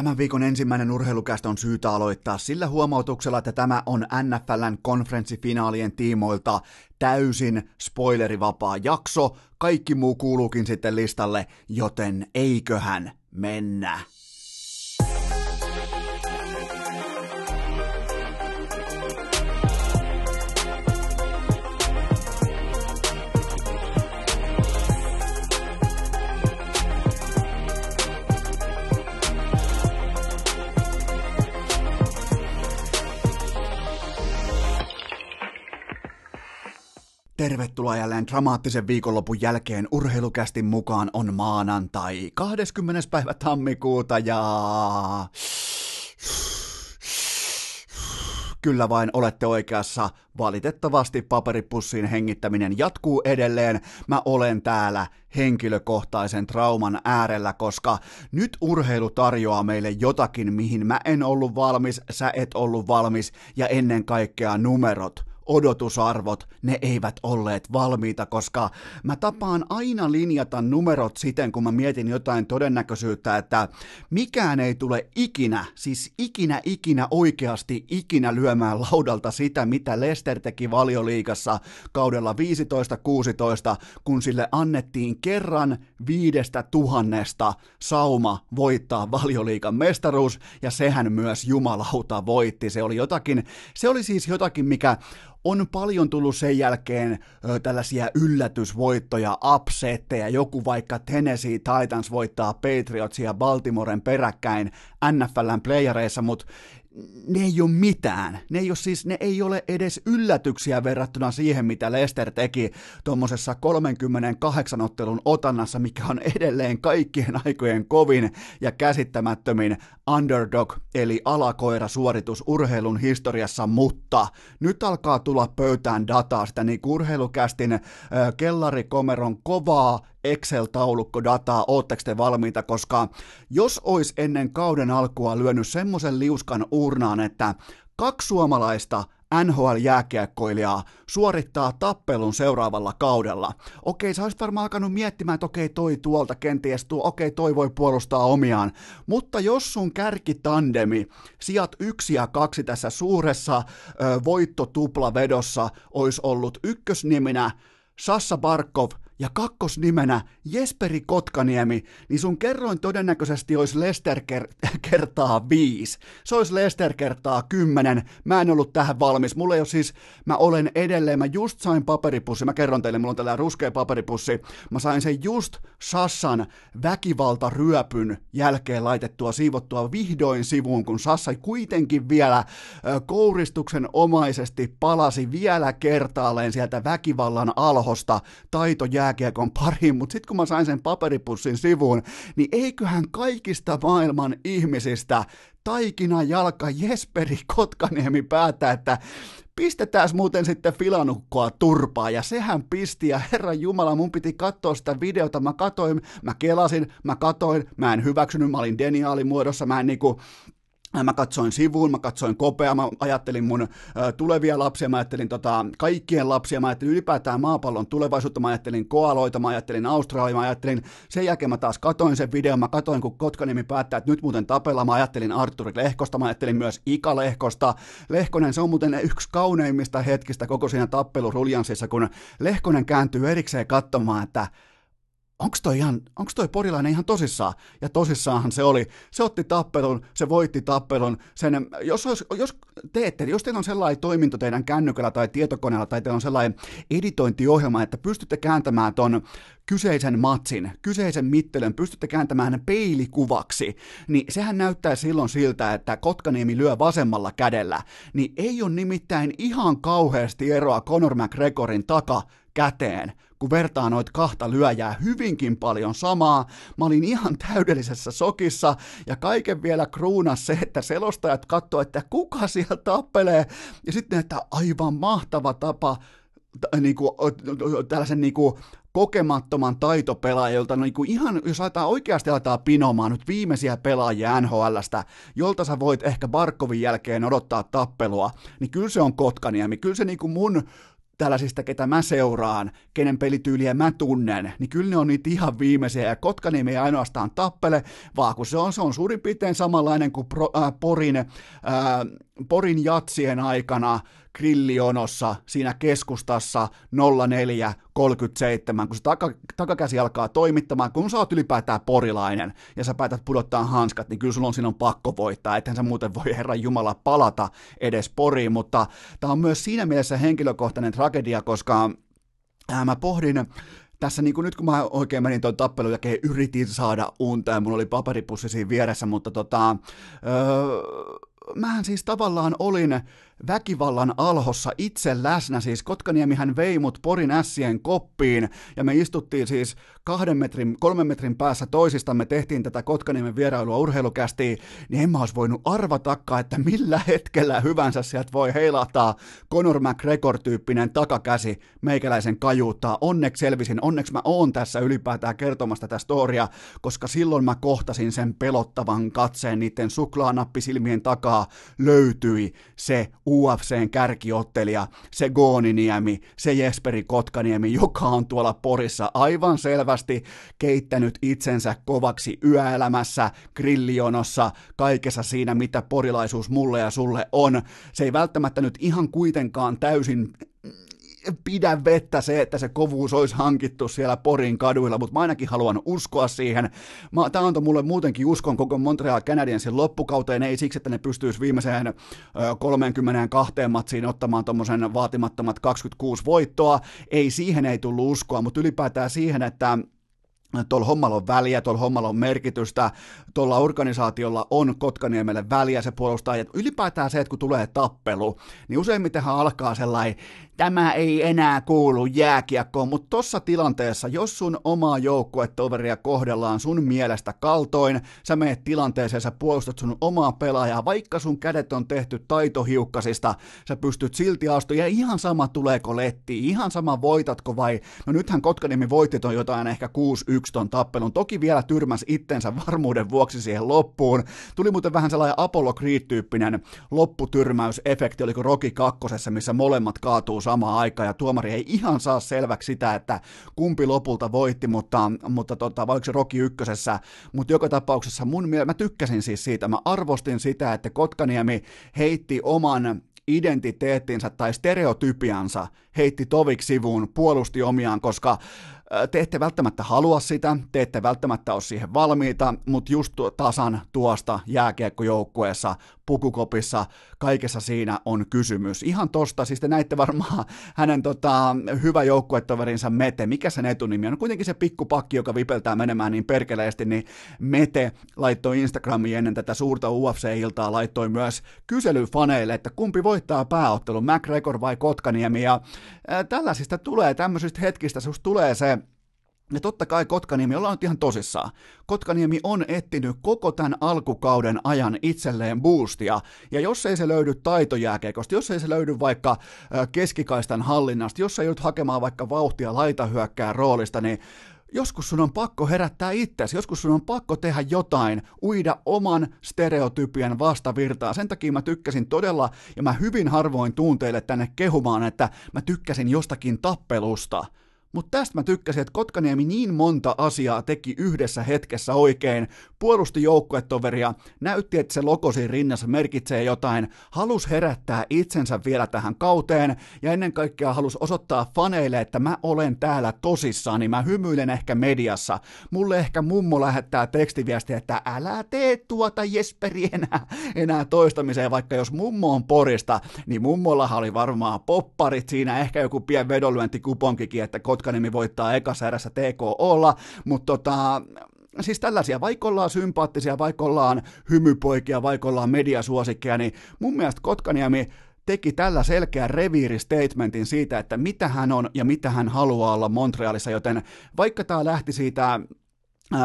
Tämän viikon ensimmäinen urheilukästä on syytä aloittaa sillä huomautuksella, että tämä on NFLn konferenssifinaalien tiimoilta täysin spoilerivapaa jakso. Kaikki muu kuuluukin sitten listalle, joten eiköhän mennä. Tervetuloa jälleen dramaattisen viikonlopun jälkeen urheilukästin mukaan on maanantai 20. päivä tammikuuta ja... Kyllä vain olette oikeassa. Valitettavasti paperipussiin hengittäminen jatkuu edelleen. Mä olen täällä henkilökohtaisen trauman äärellä, koska nyt urheilu tarjoaa meille jotakin, mihin mä en ollut valmis, sä et ollut valmis ja ennen kaikkea numerot odotusarvot, ne eivät olleet valmiita, koska mä tapaan aina linjata numerot siten, kun mä mietin jotain todennäköisyyttä, että mikään ei tule ikinä, siis ikinä, ikinä oikeasti ikinä lyömään laudalta sitä, mitä Lester teki valioliigassa kaudella 15-16, kun sille annettiin kerran viidestä tuhannesta sauma voittaa valioliikan mestaruus, ja sehän myös jumalauta voitti. Se oli jotakin, se oli siis jotakin, mikä on paljon tullut sen jälkeen ö, tällaisia yllätysvoittoja, upsetteja, joku vaikka Tennessee Titans voittaa Patriotsia Baltimoren peräkkäin NFLn playereissa, mutta ne ei ole mitään. Ne ei ole, siis, ne ei ole edes yllätyksiä verrattuna siihen, mitä Lester teki tuommoisessa 38 ottelun otannassa, mikä on edelleen kaikkien aikojen kovin ja käsittämättömin underdog, eli alakoira suoritus urheilun historiassa, mutta nyt alkaa tulla pöytään dataa sitä niin urheilukästin äh, kellarikomeron kovaa Excel-taulukko dataa, ootteko te valmiita, koska jos olisi ennen kauden alkua lyönyt semmoisen liuskan urnaan, että kaksi suomalaista NHL-jääkiekkoilijaa suorittaa tappelun seuraavalla kaudella. Okei, sä olisit varmaan alkanut miettimään, että okei, toi tuolta kenties tuo, okei, toi voi puolustaa omiaan. Mutta jos sun kärkitandemi, sijat yksi ja kaksi tässä suuressa ö, voittotuplavedossa olisi ollut ykkösniminä Sassa Barkov ja kakkosnimenä Jesperi Kotkaniemi, niin sun kerroin todennäköisesti olisi Lester ker- kertaa viisi. Se olisi Lester kertaa kymmenen. Mä en ollut tähän valmis. Mulla ei ole siis, mä olen edelleen, mä just sain paperipussi, mä kerron teille, mulla on tällä ruskea paperipussi. Mä sain sen just Sassan väkivaltaryöpyn jälkeen laitettua, siivottua vihdoin sivuun, kun Sassa kuitenkin vielä kouristuksen omaisesti palasi vielä kertaalleen sieltä väkivallan alhosta. Taito jääkiekon pariin, mutta sitten kun mä sain sen paperipussin sivuun, niin eiköhän kaikista maailman ihmisistä taikina jalka Jesperi Kotkaniemi päättää, että pistetään muuten sitten filanukkoa turpaa, ja sehän pisti, ja herran Jumala, mun piti katsoa sitä videota, mä katoin, mä kelasin, mä katoin, mä en hyväksynyt, mä olin deniaalimuodossa, mä en niinku, Mä katsoin sivuun, mä katsoin kopea, mä ajattelin mun ö, tulevia lapsia, mä ajattelin tota, kaikkien lapsia, mä ajattelin ylipäätään maapallon tulevaisuutta, mä ajattelin koaloita, mä ajattelin Australia, mä ajattelin, sen jälkeen mä taas katoin sen videon, mä katoin kun Kotkanimi päättää, että nyt muuten tapella, mä ajattelin Arturi Lehkosta, mä ajattelin myös Ika Lehkosta. Lehkonen, se on muuten yksi kauneimmista hetkistä koko siinä tappeluruljanssissa, kun Lehkonen kääntyy erikseen katsomaan, että onko toi, ihan, onks toi porilainen ihan tosissaan? Ja tosissaanhan se oli. Se otti tappelun, se voitti tappelun. Sen, jos, olisi, jos teette, jos teillä on sellainen toiminto teidän kännykällä tai tietokoneella tai teillä on sellainen editointiohjelma, että pystytte kääntämään ton kyseisen matsin, kyseisen mittelön, pystytte kääntämään peilikuvaksi, niin sehän näyttää silloin siltä, että Kotkaniemi lyö vasemmalla kädellä, niin ei ole nimittäin ihan kauheasti eroa Conor McGregorin taka käteen, kun vertaa noit kahta lyöjää hyvinkin paljon samaa. Mä olin ihan täydellisessä sokissa ja kaiken vielä kruunas se, että selostajat katsoo, että kuka siellä tappelee ja sitten, että aivan mahtava tapa niin kuin, tällaisen niin kuin, kokemattoman taitopelaajilta, no niin kuin ihan, jos aletaan oikeasti aletaan pinomaan nyt viimeisiä pelaajia NHLstä, jolta sä voit ehkä Barkovin jälkeen odottaa tappelua, niin kyllä se on Kotkaniemi, kyllä se niin kuin mun tällaisista, ketä mä seuraan, kenen pelityyliä mä tunnen, niin kyllä ne on niitä ihan viimeisiä, ja Kotkaniemi ei ainoastaan tappele, vaan kun se on, se on suurin piirtein samanlainen kuin pro, äh, Porin, äh, Porin jatsien aikana grillionossa siinä keskustassa 0437, kun se taka, takakäsi alkaa toimittamaan, kun sä oot ylipäätään porilainen ja sä päätät pudottaa hanskat, niin kyllä sulla on sinun pakko voittaa, ethän sä muuten voi Herran Jumala palata edes poriin, mutta tämä on myös siinä mielessä henkilökohtainen tragedia, koska äh, mä pohdin tässä niin kuin nyt kun mä oikein menin tuon tappelun jälkeen, yritin saada unta ja mulla oli paperipussi siinä vieressä, mutta tota, öö, mähän siis tavallaan olin väkivallan alhossa itse läsnä, siis Kotkaniemihän vei mut Porin ässien koppiin, ja me istuttiin siis kahden metrin, kolmen metrin päässä toisistamme, tehtiin tätä Kotkaniemen vierailua urheilukästiin, niin en mä olisi voinut arvatakaan, että millä hetkellä hyvänsä sieltä voi heilahtaa Conor McGregor-tyyppinen takakäsi meikäläisen kajuuttaa. Onneksi selvisin, onneksi mä oon tässä ylipäätään kertomassa tätä storia, koska silloin mä kohtasin sen pelottavan katseen. Niiden suklaanappisilmien takaa löytyi se UFCn kärkiottelija, se Gooniniemi, se Jesperi Kotkaniemi, joka on tuolla Porissa aivan selvästi keittänyt itsensä kovaksi yöelämässä, grillionossa, kaikessa siinä, mitä porilaisuus mulle ja sulle on. Se ei välttämättä nyt ihan kuitenkaan täysin pidä vettä se, että se kovuus olisi hankittu siellä Porin kaduilla, mutta mä ainakin haluan uskoa siihen. Tämä antoi mulle muutenkin uskon koko Montreal Canadiensin loppukauteen, ei siksi, että ne pystyisi viimeiseen 32 matsiin ottamaan tuommoisen vaatimattomat 26 voittoa, ei siihen ei tullut uskoa, mutta ylipäätään siihen, että tuolla hommalla on väliä, tuolla hommalla on merkitystä, tuolla organisaatiolla on Kotkaniemelle väliä, se puolustaa, ja ylipäätään se, että kun tulee tappelu, niin useimmitenhan alkaa sellainen tämä ei enää kuulu jääkiekkoon, mutta tossa tilanteessa, jos sun omaa joukkuetoveria kohdellaan sun mielestä kaltoin, sä meet tilanteeseen, sä puolustat sun omaa pelaajaa, vaikka sun kädet on tehty taitohiukkasista, sä pystyt silti astumaan, ja ihan sama tuleeko letti, ihan sama voitatko vai, no nythän Kotkaniemi voitti ton jotain ehkä 6-1 ton tappelun, toki vielä tyrmäs itsensä varmuuden vuoksi siihen loppuun, tuli muuten vähän sellainen Apollo Creed-tyyppinen lopputyrmäysefekti, oliko Rocky kakkosessa, missä molemmat kaatuu samaan aikaan. Ja tuomari ei ihan saa selväksi sitä, että kumpi lopulta voitti, mutta, mutta tota, vai oliko se Rocky ykkösessä, mutta joka tapauksessa mun mielestä, mä tykkäsin siis siitä, mä arvostin sitä, että Kotkaniemi heitti oman identiteettinsä tai stereotypiansa heitti toviksi sivuun, puolusti omiaan, koska te ette välttämättä halua sitä, te ette välttämättä ole siihen valmiita, mutta just tasan tuosta jääkiekkojoukkueessa, pukukopissa, kaikessa siinä on kysymys. Ihan tosta, siis te näitte varmaan hänen tota, hyvä joukkuetoverinsa Mete, mikä sen etunimi on? Kuitenkin se pikkupakki, joka vipeltää menemään niin perkeleesti, niin Mete laittoi Instagramiin ennen tätä suurta UFC-iltaa, laittoi myös kyselyfaneille, että kumpi voittaa pääottelun, McGregor vai Kotkaniemi, ja ää, tällaisista tulee, tämmöisistä hetkistä susta tulee se, ja totta kai Kotkaniemi, ollaan nyt ihan tosissaan. Kotkaniemi on etsinyt koko tämän alkukauden ajan itselleen boostia, ja jos ei se löydy taitojääkeikosta, jos ei se löydy vaikka keskikaistan hallinnasta, jos ei joudut hakemaan vaikka vauhtia laitahyökkää roolista, niin joskus sun on pakko herättää itsesi, joskus sun on pakko tehdä jotain, uida oman stereotypien vastavirtaa. Sen takia mä tykkäsin todella, ja mä hyvin harvoin tuun tänne kehumaan, että mä tykkäsin jostakin tappelusta – mutta tästä mä tykkäsin, että Kotkaniemi niin monta asiaa teki yhdessä hetkessä oikein, puolusti joukkuetoveria, näytti, että se logo siinä rinnassa merkitsee jotain, halus herättää itsensä vielä tähän kauteen, ja ennen kaikkea halus osoittaa faneille, että mä olen täällä tosissaan, niin mä hymyilen ehkä mediassa. Mulle ehkä mummo lähettää tekstiviestiä, että älä tee tuota Jesperi enää, enää toistamiseen, vaikka jos mummo on porista, niin mummollahan oli varmaan popparit siinä, ehkä joku pien vedonlyöntikuponkikin, että Kotkaniemi voittaa ekassa erässä TKOlla, mutta tota, siis tällaisia, vaikka ollaan sympaattisia, vaikka ollaan hymypoikia, vaikka ollaan mediasuosikkeja, niin mun mielestä Kotkaniemi teki tällä selkeän reviiristatementin siitä, että mitä hän on ja mitä hän haluaa olla Montrealissa, joten vaikka tämä lähti siitä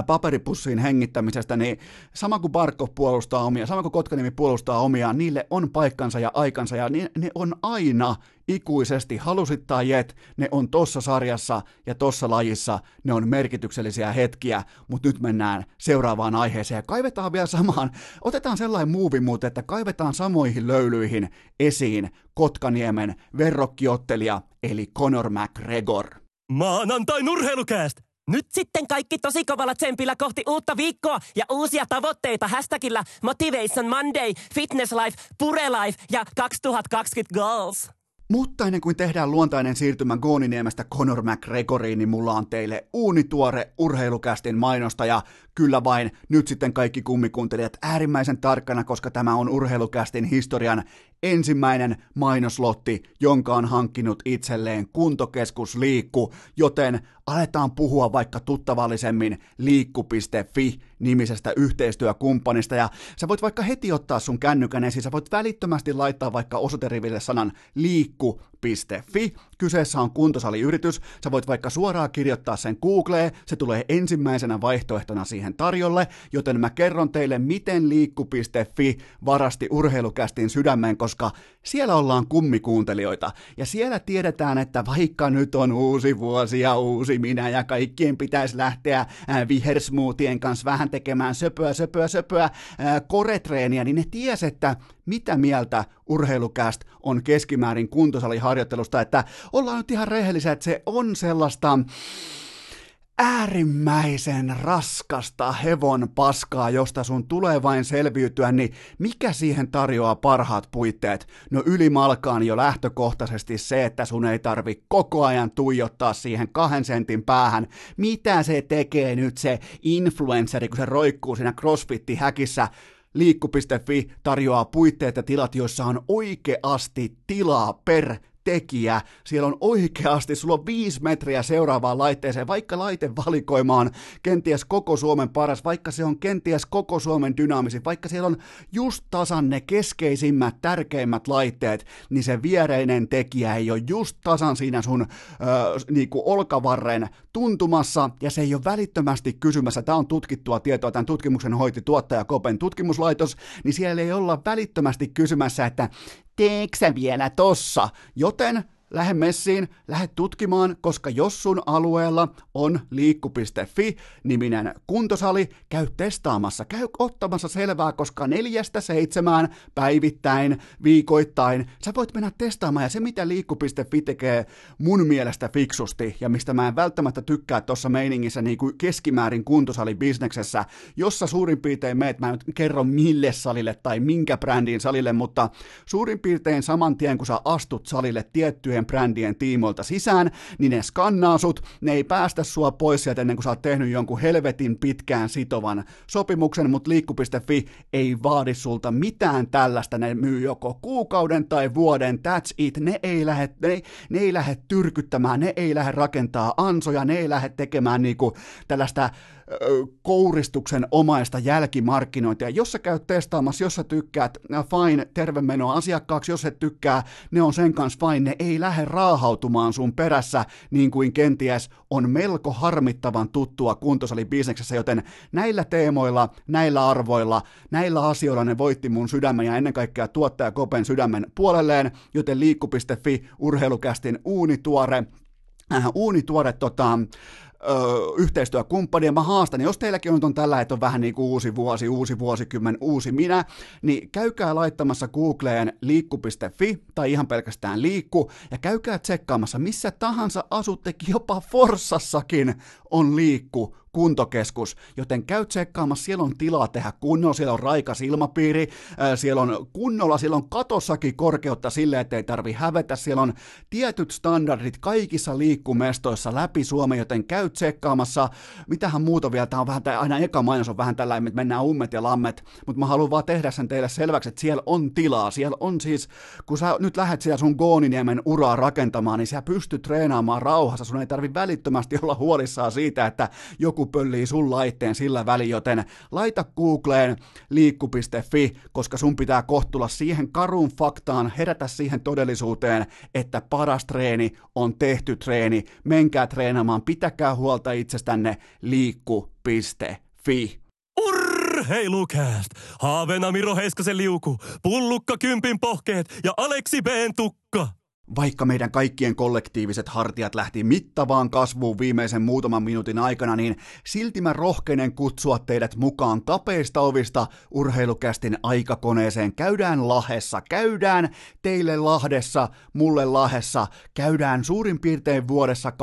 paperipussiin hengittämisestä, niin sama kuin Barkov puolustaa omia, sama kuin Kotkanimi puolustaa omiaan, niille on paikkansa ja aikansa, ja ne, ne on aina ikuisesti, halusit tai jet, ne on tossa sarjassa ja tossa lajissa, ne on merkityksellisiä hetkiä, mutta nyt mennään seuraavaan aiheeseen ja kaivetaan vielä samaan, otetaan sellainen muuvi muuten, että kaivetaan samoihin löylyihin esiin Kotkaniemen verrokkiottelija, eli Conor McGregor. Maanantai nurheilukääst! Nyt sitten kaikki tosi kovalla tsempillä kohti uutta viikkoa ja uusia tavoitteita. Hashtagillä Motivation Monday, Fitness Life, Pure Life ja 2020 Goals. Mutta ennen kuin tehdään luontainen siirtymä Gooniniemestä Conor McGregoriin, niin mulla on teille uunituore urheilukästin mainosta ja kyllä vain. Nyt sitten kaikki kummikuuntelijat äärimmäisen tarkkana, koska tämä on urheilukästin historian ensimmäinen mainoslotti, jonka on hankkinut itselleen kuntokeskus Liikku, joten aletaan puhua vaikka tuttavallisemmin liikku.fi nimisestä yhteistyökumppanista. Ja sä voit vaikka heti ottaa sun kännykän esiin, sä voit välittömästi laittaa vaikka osoiteriville sanan liikku.fi. Kyseessä on kuntosaliyritys, sä voit vaikka suoraan kirjoittaa sen Googleen, se tulee ensimmäisenä vaihtoehtona siihen tarjolle, joten mä kerron teille, miten liikku.fi varasti urheilukästin sydämen, koska siellä ollaan kummikuuntelijoita ja siellä tiedetään, että vaikka nyt on uusi vuosi ja uusi minä ja kaikkien pitäisi lähteä vihersmuutien kanssa vähän tekemään söpöä, söpöä, söpöä koretreeniä, niin ne ties, että mitä mieltä urheilukäst on keskimäärin kuntosaliharjoittelusta, että ollaan nyt ihan rehellisiä, että se on sellaista äärimmäisen raskasta hevon paskaa, josta sun tulee vain selviytyä, niin mikä siihen tarjoaa parhaat puitteet? No ylimalkaan jo lähtökohtaisesti se, että sun ei tarvi koko ajan tuijottaa siihen kahden sentin päähän. Mitä se tekee nyt se influenceri, kun se roikkuu siinä crossfitti-häkissä Liikku.fi tarjoaa puitteet ja tilat, joissa on oikeasti tilaa per tekijä. Siellä on oikeasti, sulla on viisi metriä seuraavaan laitteeseen, vaikka laite valikoimaan kenties koko Suomen paras, vaikka se on kenties koko Suomen dynaamisin, vaikka siellä on just tasan ne keskeisimmät, tärkeimmät laitteet, niin se viereinen tekijä ei ole just tasan siinä sun ö, niinku olkavarren tuntumassa, ja se ei ole välittömästi kysymässä, tämä on tutkittua tietoa, tämän tutkimuksen hoiti tuottaja Kopen tutkimuslaitos, niin siellä ei olla välittömästi kysymässä, että teeksä vielä tossa? Joten lähde messiin, lähde tutkimaan, koska jos sun alueella on liikku.fi-niminen kuntosali, käy testaamassa, käy ottamassa selvää, koska neljästä seitsemään päivittäin, viikoittain, sä voit mennä testaamaan, ja se mitä liikku.fi tekee mun mielestä fiksusti, ja mistä mä en välttämättä tykkää tuossa meiningissä niin kuin keskimäärin kuntosalibisneksessä, jossa suurin piirtein meet, mä en nyt kerro mille salille tai minkä brändin salille, mutta suurin piirtein saman tien, kun sä astut salille tiettyjen brändien tiimoilta sisään, niin ne skannaa sut, ne ei päästä sua pois sieltä ennen kuin sä oot tehnyt jonkun helvetin pitkään sitovan sopimuksen, mutta liikku.fi ei vaadi sulta mitään tällaista, ne myy joko kuukauden tai vuoden, that's it, ne ei lähde, ne, ne ei lähde tyrkyttämään, ne ei lähde rakentaa ansoja, ne ei lähde tekemään niinku tällaista kouristuksen omaista jälkimarkkinointia. Jos sä käyt testaamassa, jos sä tykkäät, fine, terve menoa asiakkaaksi, jos et tykkää, ne on sen kanssa fine, ne ei lähde raahautumaan sun perässä, niin kuin kenties on melko harmittavan tuttua kuntosalibisneksessä, joten näillä teemoilla, näillä arvoilla, näillä asioilla ne voitti mun sydämen ja ennen kaikkea tuottaja Kopen sydämen puolelleen, joten liikku.fi urheilukästin uunituore, äh, uunituore tota, yhteistyökumppani, ja mä haastan, jos teilläkin on, on tällä, että on vähän niin kuin uusi vuosi, uusi vuosikymmen, uusi minä, niin käykää laittamassa Googleen liikku.fi tai ihan pelkästään liikku, ja käykää tsekkaamassa, missä tahansa asuttekin, jopa Forssassakin on liikku kuntokeskus, joten käy tsekkaamassa, siellä on tilaa tehdä kunnolla, siellä on raikas ilmapiiri, siellä on kunnolla, siellä on katossakin korkeutta sille, ettei tarvi hävetä, siellä on tietyt standardit kaikissa liikkumestoissa läpi Suomen, joten käy tsekkaamassa, mitähän muuta vielä, tämä on vähän, tämä aina eka mainos on vähän tällainen, että mennään ummet ja lammet, mutta mä haluan vaan tehdä sen teille selväksi, että siellä on tilaa, siellä on siis, kun sä nyt lähdet siellä sun Gooniniemen uraa rakentamaan, niin sä pystyt treenaamaan rauhassa, sun ei tarvi välittömästi olla huolissaan siitä, että joku pöllii sun laitteen sillä väliin, joten laita Googleen liikku.fi, koska sun pitää kohtulla siihen karuun faktaan, herätä siihen todellisuuteen, että paras treeni on tehty treeni. Menkää treenaamaan, pitäkää huolta itsestänne liikku.fi. Urheilukääst! Haaveena Miro Heiskasen liuku, pullukka kympin pohkeet ja Aleksi B. tukka. Vaikka meidän kaikkien kollektiiviset hartiat lähti mittavaan kasvuun viimeisen muutaman minuutin aikana, niin silti mä rohkenen kutsua teidät mukaan kapeista ovista urheilukästin aikakoneeseen. Käydään Lahessa, käydään teille Lahdessa, mulle Lahessa, käydään suurin piirtein vuodessa 2002-2003.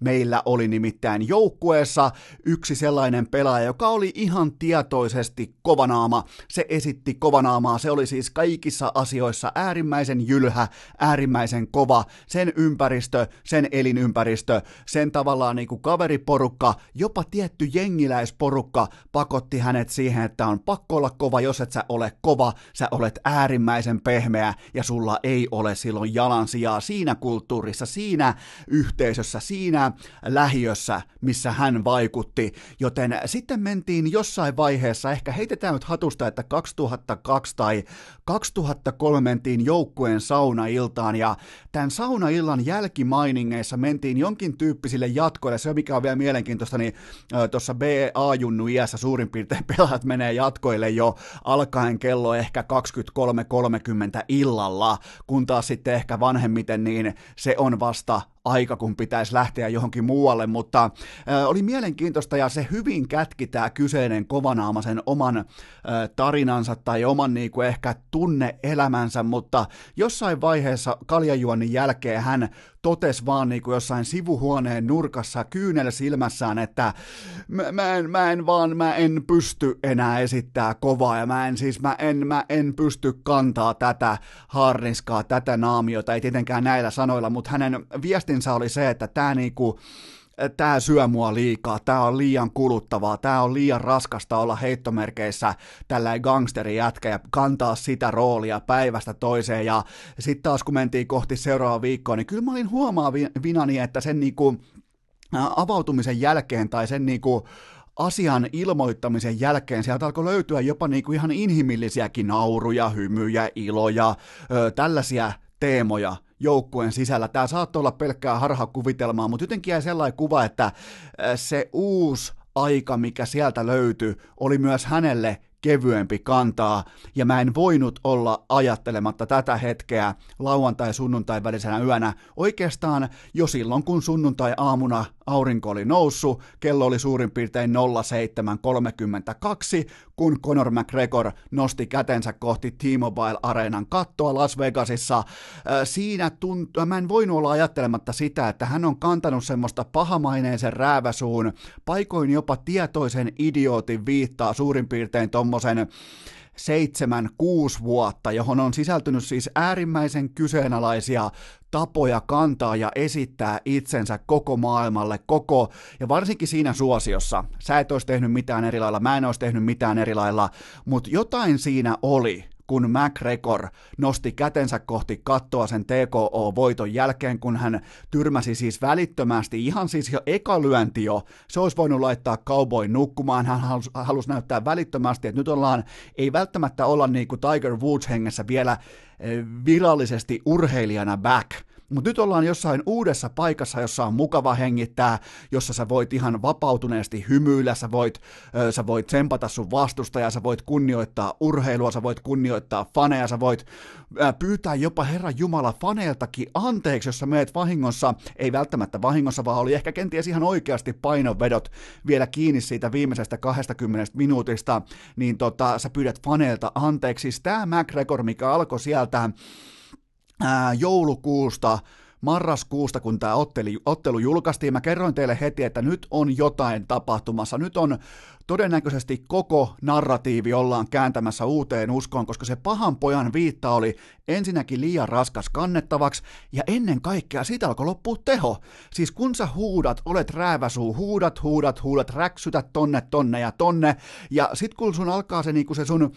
Meillä oli nimittäin joukkueessa yksi sellainen pelaaja, joka oli ihan tietoisesti kovanaama. Se esitti kovanaamaa, se oli siis kaikissa asioissa joissa äärimmäisen jylhä, äärimmäisen kova, sen ympäristö, sen elinympäristö, sen tavallaan niin kuin kaveriporukka, jopa tietty jengiläisporukka pakotti hänet siihen, että on pakko olla kova, jos et sä ole kova, sä olet äärimmäisen pehmeä ja sulla ei ole silloin jalansijaa siinä kulttuurissa, siinä yhteisössä, siinä lähiössä, missä hän vaikutti. Joten sitten mentiin jossain vaiheessa, ehkä heitetään nyt hatusta, että 2002 tai 2003 mentiin joukkueen saunailtaan ja tämän saunaillan jälkimainingeissa mentiin jonkin tyyppisille jatkoille. Se, mikä on vielä mielenkiintoista, niin tuossa BA-junnu iässä suurin piirtein pelaajat menee jatkoille jo alkaen kello ehkä 23.30 illalla, kun taas sitten ehkä vanhemmiten niin se on vasta aika, kun pitäisi lähteä johonkin muualle, mutta äh, oli mielenkiintoista ja se hyvin kätki tämä kyseinen kovanaama sen oman äh, tarinansa tai oman niin kuin ehkä tunneelämänsä, mutta jossain vaiheessa kaljajuonnin jälkeen hän totesi vaan niin kuin jossain sivuhuoneen nurkassa kyynel silmässään, että mä, mä, en, mä en vaan, mä en pysty enää esittää kovaa ja mä en siis, mä en, mä en pysty kantaa tätä harniskaa, tätä naamiota, ei tietenkään näillä sanoilla, mutta hänen viestinsä oli se, että tämä niinku, tämä syö mua liikaa, tämä on liian kuluttavaa, tämä on liian raskasta olla heittomerkeissä tällä gangsteri jätkä ja kantaa sitä roolia päivästä toiseen. Ja sitten taas kun mentiin kohti seuraavaa viikkoa, niin kyllä mä olin vinani, että sen niinku avautumisen jälkeen tai sen niinku asian ilmoittamisen jälkeen sieltä alkoi löytyä jopa niinku ihan inhimillisiäkin nauruja, hymyjä, iloja, ö, tällaisia teemoja, joukkueen sisällä. Tämä saattoi olla pelkkää harhakuvitelmaa, mutta jotenkin jäi sellainen kuva, että äh, se uusi aika, mikä sieltä löytyi, oli myös hänelle kevyempi kantaa, ja mä en voinut olla ajattelematta tätä hetkeä lauantai-sunnuntai välisenä yönä oikeastaan jo silloin, kun sunnuntai-aamuna aurinko oli noussut, kello oli suurin piirtein 07.32, kun Conor McGregor nosti kätensä kohti T-Mobile Areenan kattoa Las Vegasissa. Siinä tuntuu, mä en voinut olla ajattelematta sitä, että hän on kantanut semmoista pahamaineisen rääväsuun, paikoin jopa tietoisen idiootin viittaa suurin piirtein tommosen seitsemän, kuusi vuotta, johon on sisältynyt siis äärimmäisen kyseenalaisia tapoja kantaa ja esittää itsensä koko maailmalle, koko, ja varsinkin siinä suosiossa. Sä et olisi tehnyt mitään eri lailla, mä en olisi tehnyt mitään eri lailla, mutta jotain siinä oli, kun McGregor nosti kätensä kohti kattoa sen TKO-voiton jälkeen, kun hän tyrmäsi siis välittömästi, ihan siis jo eka lyönti jo, se olisi voinut laittaa cowboy nukkumaan, hän halusi, halusi näyttää välittömästi, että nyt ollaan, ei välttämättä olla niin kuin Tiger Woods hengessä vielä eh, virallisesti urheilijana back, mutta nyt ollaan jossain uudessa paikassa, jossa on mukava hengittää, jossa sä voit ihan vapautuneesti hymyillä, sä voit, ö, sä voit tsempata sun vastustajaa, sä voit kunnioittaa urheilua, sä voit kunnioittaa faneja, sä voit ö, pyytää jopa Herran Jumala faneiltakin anteeksi, jos sä meet vahingossa, ei välttämättä vahingossa, vaan oli ehkä kenties ihan oikeasti painovedot vielä kiinni siitä viimeisestä 20 minuutista, niin tota, sä pyydät faneilta anteeksi. Siis tämä McGregor, mikä alkoi sieltä ää, joulukuusta, marraskuusta, kun tämä ottelu, ottelu julkaistiin, mä kerroin teille heti, että nyt on jotain tapahtumassa, nyt on todennäköisesti koko narratiivi ollaan kääntämässä uuteen uskoon, koska se pahan pojan viitta oli ensinnäkin liian raskas kannettavaksi, ja ennen kaikkea siitä alkoi loppua teho. Siis kun sä huudat, olet rääväsuu, huudat, huudat, huudat, räksytät tonne, tonne ja tonne, ja sit kun sun alkaa se, niinku se sun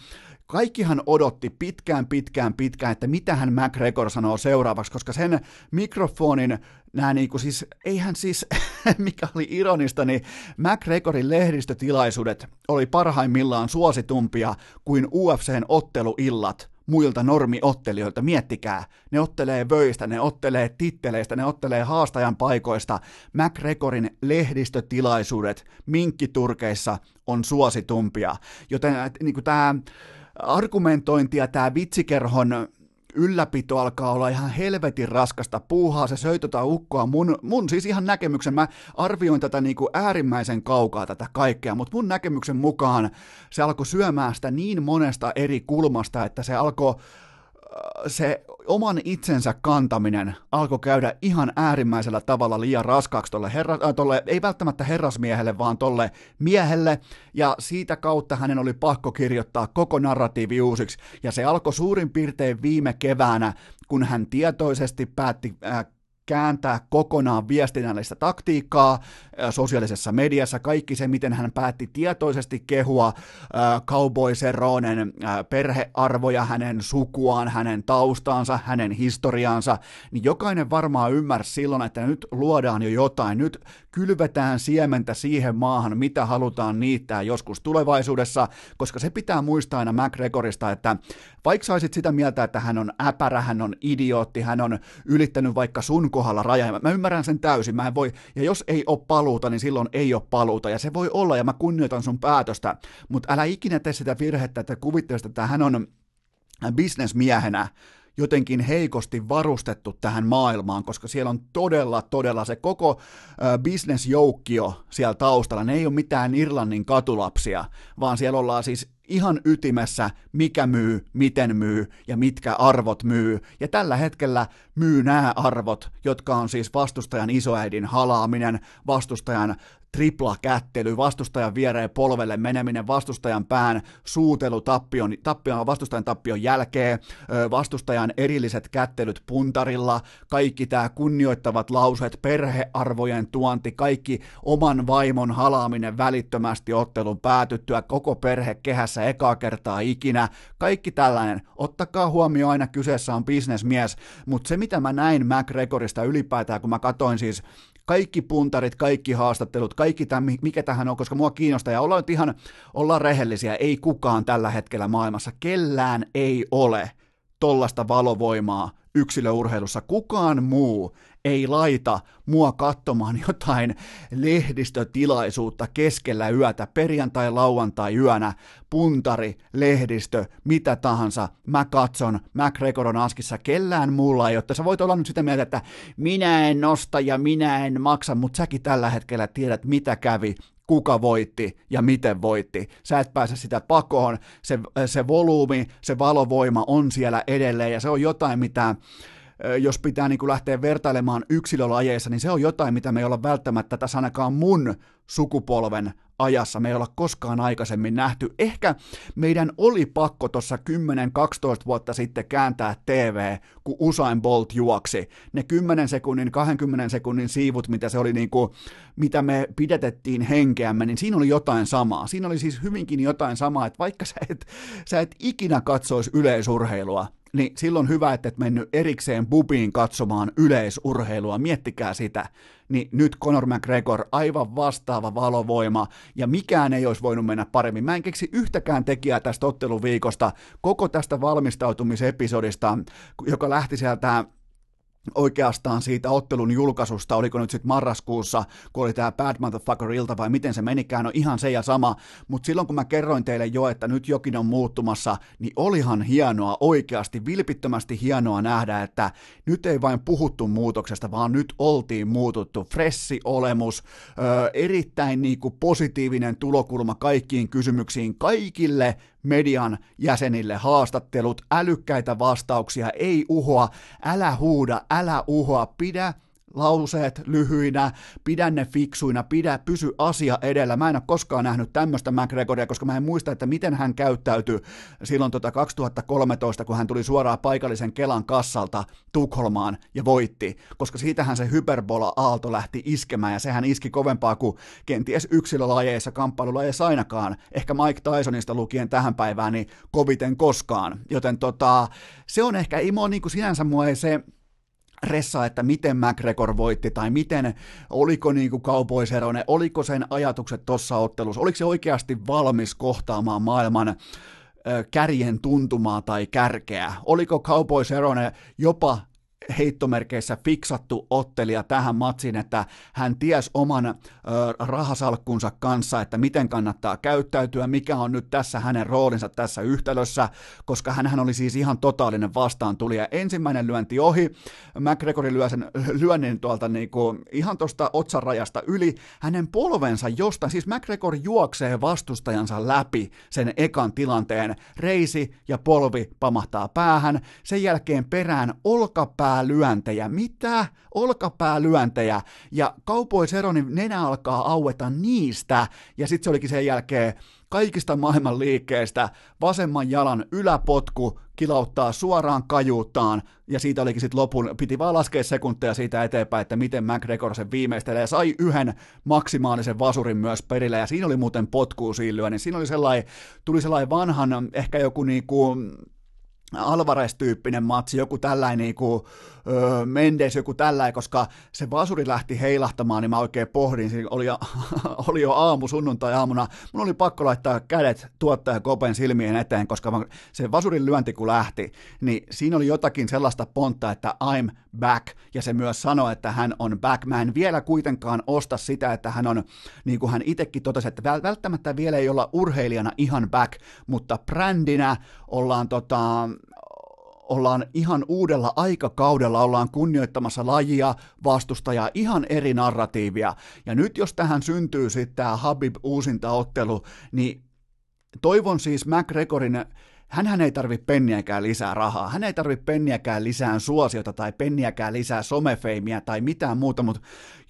kaikkihan odotti pitkään, pitkään, pitkään, että mitä hän McGregor sanoo seuraavaksi, koska sen mikrofonin nämä niinku siis, eihän siis, mikä oli ironista, niin McGregorin lehdistötilaisuudet oli parhaimmillaan suositumpia kuin UFCn otteluillat muilta normiottelijoilta. Miettikää, ne ottelee vöistä, ne ottelee titteleistä, ne ottelee haastajan paikoista. McGregorin lehdistötilaisuudet minkkiturkeissa on suositumpia. Joten niin tämä argumentointi ja tämä vitsikerhon ylläpito alkaa olla ihan helvetin raskasta. Puuhaa, se söi tota ukkoa, mun, mun siis ihan näkemyksen, mä arvioin tätä niin kuin äärimmäisen kaukaa tätä kaikkea, mutta mun näkemyksen mukaan se alkoi syömään sitä niin monesta eri kulmasta, että se alkoi se oman itsensä kantaminen alkoi käydä ihan äärimmäisellä tavalla liian raskaaksi tolle, herra, äh, tolle, ei välttämättä herrasmiehelle, vaan tolle miehelle, ja siitä kautta hänen oli pakko kirjoittaa koko narratiivi uusiksi, ja se alkoi suurin piirtein viime keväänä, kun hän tietoisesti päätti äh, kääntää kokonaan viestinnällistä taktiikkaa sosiaalisessa mediassa, kaikki se, miten hän päätti tietoisesti kehua Cowboy Seronen perhearvoja, hänen sukuaan, hänen taustaansa, hänen historiaansa, niin jokainen varmaan ymmärsi silloin, että nyt luodaan jo jotain, nyt kylvetään siementä siihen maahan, mitä halutaan niittää joskus tulevaisuudessa, koska se pitää muistaa aina McGregorista, että vaikka saisit sitä mieltä, että hän on äpärä, hän on idiootti, hän on ylittänyt vaikka sun kohdalla raja, mä ymmärrän sen täysin, mä en voi, ja jos ei ole paluuta, niin silloin ei ole paluuta, ja se voi olla, ja mä kunnioitan sun päätöstä, mutta älä ikinä tee sitä virhettä, että kuvittelisit, että hän on bisnesmiehenä, jotenkin heikosti varustettu tähän maailmaan, koska siellä on todella, todella se koko bisnesjoukkio siellä taustalla. Ne ei ole mitään Irlannin katulapsia, vaan siellä ollaan siis ihan ytimessä, mikä myy, miten myy ja mitkä arvot myy. Ja tällä hetkellä myy nämä arvot, jotka on siis vastustajan isoäidin halaaminen, vastustajan tripla kättely, vastustajan viereen polvelle meneminen, vastustajan pään suutelu tappion, tappion, vastustajan tappion jälkeen, vastustajan erilliset kättelyt puntarilla, kaikki tämä kunnioittavat lauseet, perhearvojen tuonti, kaikki oman vaimon halaaminen välittömästi ottelun päätyttyä, koko perhe kehässä ekaa kertaa ikinä, kaikki tällainen. Ottakaa huomioon aina kyseessä on bisnesmies, mutta se mitä mä näin McGregorista ylipäätään, kun mä katoin siis kaikki puntarit, kaikki haastattelut, kaikki tämä, mikä tähän on, koska mua kiinnostaa, ja ollaan nyt ihan, ollaan rehellisiä, ei kukaan tällä hetkellä maailmassa, kellään ei ole tollasta valovoimaa yksilöurheilussa. Kukaan muu ei laita mua katsomaan jotain lehdistötilaisuutta keskellä yötä, perjantai, lauantai yönä, puntari, lehdistö, mitä tahansa. Mä katson, McGregor on askissa, kellään muulla ole. Sä voit olla nyt sitä mieltä, että minä en nosta ja minä en maksa, mutta säkin tällä hetkellä tiedät, mitä kävi kuka voitti ja miten voitti. Sä et pääse sitä pakoon, se, se volyymi, se valovoima on siellä edelleen ja se on jotain, mitä jos pitää niin kuin lähteä vertailemaan yksilölajeissa, niin se on jotain, mitä me ei olla välttämättä tässä ainakaan mun sukupolven ajassa, me ei olla koskaan aikaisemmin nähty. Ehkä meidän oli pakko tuossa 10-12 vuotta sitten kääntää TV, kun Usain Bolt juoksi. Ne 10 sekunnin, 20 sekunnin siivut, mitä se oli niin kuin, mitä me pidetettiin henkeämme, niin siinä oli jotain samaa. Siinä oli siis hyvinkin jotain samaa, että vaikka sä et, sä et ikinä katsoisi yleisurheilua, niin silloin hyvä, että et mennyt erikseen bubiin katsomaan yleisurheilua, miettikää sitä. Niin nyt Conor McGregor, aivan vastaava valovoima, ja mikään ei olisi voinut mennä paremmin. Mä en keksi yhtäkään tekijää tästä otteluviikosta, koko tästä valmistautumisepisodista, joka lähti sieltä oikeastaan siitä ottelun julkaisusta, oliko nyt sitten marraskuussa, kun oli tämä Bad Motherfucker-ilta vai miten se menikään, on ihan se ja sama, mutta silloin kun mä kerroin teille jo, että nyt jokin on muuttumassa, niin olihan hienoa, oikeasti, vilpittömästi hienoa nähdä, että nyt ei vain puhuttu muutoksesta, vaan nyt oltiin muututtu, fressi olemus, erittäin niinku positiivinen tulokulma kaikkiin kysymyksiin, kaikille median jäsenille haastattelut, älykkäitä vastauksia, ei uhoa, älä huuda, älä uhoa, pidä lauseet lyhyinä, pidä ne fiksuina, pidä, pysy asia edellä. Mä en ole koskaan nähnyt tämmöistä McGregoria, koska mä en muista, että miten hän käyttäytyi silloin tota 2013, kun hän tuli suoraan paikallisen Kelan kassalta Tukholmaan ja voitti, koska siitähän se hyperbola-aalto lähti iskemään, ja sehän iski kovempaa kuin kenties yksilölajeissa, kamppailulajeissa ainakaan, ehkä Mike Tysonista lukien tähän päivään, niin koviten koskaan. Joten tota, se on ehkä, mua niin kuin sinänsä mua ei se, ressa, että miten McGregor voitti tai miten, oliko niin kuin Cowboys eroinen, oliko sen ajatukset tuossa ottelussa, oliko se oikeasti valmis kohtaamaan maailman kärjen tuntumaa tai kärkeä? Oliko Cowboys eroinen jopa heittomerkeissä fiksattu ottelija tähän matsiin, että hän ties oman ö, rahasalkkunsa kanssa, että miten kannattaa käyttäytyä, mikä on nyt tässä hänen roolinsa tässä yhtälössä, koska hän oli siis ihan totaalinen vastaan tuli ja ensimmäinen lyönti ohi, McGregorin lyö sen lyönnin tuolta niinku, ihan tuosta otsarajasta yli, hänen polvensa josta, siis McGregor juoksee vastustajansa läpi sen ekan tilanteen, reisi ja polvi pamahtaa päähän, sen jälkeen perään olkapää olkapäälyöntejä. Mitä? Olkapäälyöntejä. Ja kaupoiseronin nenä alkaa aueta niistä. Ja sitten se olikin sen jälkeen kaikista maailman liikkeestä vasemman jalan yläpotku kilauttaa suoraan kajuuttaan, ja siitä olikin sitten lopun, piti vaan laskea sekunteja siitä eteenpäin, että miten McGregor sen viimeistelee, ja sai yhden maksimaalisen vasurin myös perille, ja siinä oli muuten potkuu siinä niin siinä oli sellainen, tuli sellainen vanhan, ehkä joku niinku, Alvarez-tyyppinen matsi, joku tällainen niin kuin, öö, Mendes, joku tällainen, koska se vasuri lähti heilahtamaan, niin mä oikein pohdin, siinä oli oli jo aamu, sunnuntai-aamuna, mun oli pakko laittaa kädet tuottaja Kopen silmien eteen, koska mä, se vasurin lyönti kun lähti, niin siinä oli jotakin sellaista pontta, että I'm back, ja se myös sanoi, että hän on back. Mä en vielä kuitenkaan osta sitä, että hän on, niin kuin hän itsekin totesi, että välttämättä vielä ei olla urheilijana ihan back, mutta brändinä ollaan tota, ollaan ihan uudella aikakaudella, ollaan kunnioittamassa lajia, vastustajaa, ihan eri narratiivia. Ja nyt jos tähän syntyy sitten tämä Habib uusintaottelu, niin toivon siis McGregorin hän ei tarvitse penniäkään lisää rahaa, hän ei tarvitse penniäkään lisää suosiota tai penniäkään lisää somefeimiä tai mitään muuta, mutta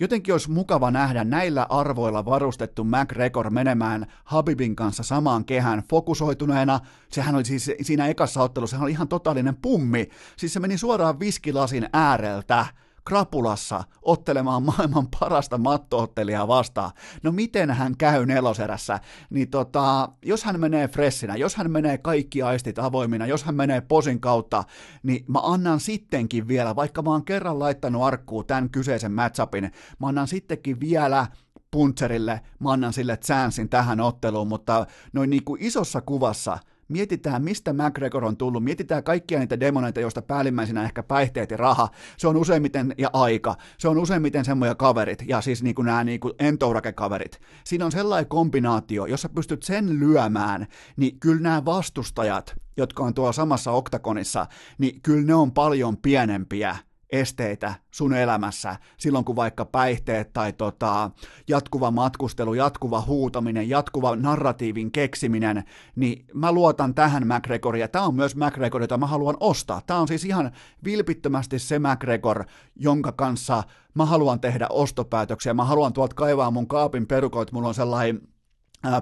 jotenkin olisi mukava nähdä näillä arvoilla varustettu McGregor menemään Habibin kanssa samaan kehään fokusoituneena. Sehän oli siis siinä ekassa ottelussa, sehän oli ihan totaalinen pummi, siis se meni suoraan viskilasin ääreltä krapulassa ottelemaan maailman parasta mattoottelijaa vastaan. No miten hän käy neloserässä? Niin tota, jos hän menee fressinä, jos hän menee kaikki aistit avoimina, jos hän menee posin kautta, niin mä annan sittenkin vielä, vaikka mä oon kerran laittanut arkkuun tämän kyseisen matchupin, mä annan sittenkin vielä Puntserille, mä annan sille chanssin tähän otteluun, mutta noin niin kuin isossa kuvassa – mietitään, mistä McGregor on tullut, mietitään kaikkia niitä demoneita, joista päällimmäisenä ehkä päihteet ja raha, se on useimmiten, ja aika, se on useimmiten semmoja kaverit, ja siis niin kuin nämä niin kuin entourake-kaverit. Siinä on sellainen kombinaatio, jossa pystyt sen lyömään, niin kyllä nämä vastustajat, jotka on tuolla samassa oktakonissa, niin kyllä ne on paljon pienempiä esteitä sun elämässä, silloin kun vaikka päihteet tai tota, jatkuva matkustelu, jatkuva huutaminen, jatkuva narratiivin keksiminen, niin mä luotan tähän McGregoria. Tämä on myös McGregor, jota mä haluan ostaa. Tämä on siis ihan vilpittömästi se McGregor, jonka kanssa mä haluan tehdä ostopäätöksiä. Mä haluan tuolta kaivaa mun kaapin perukoit, mulla on sellainen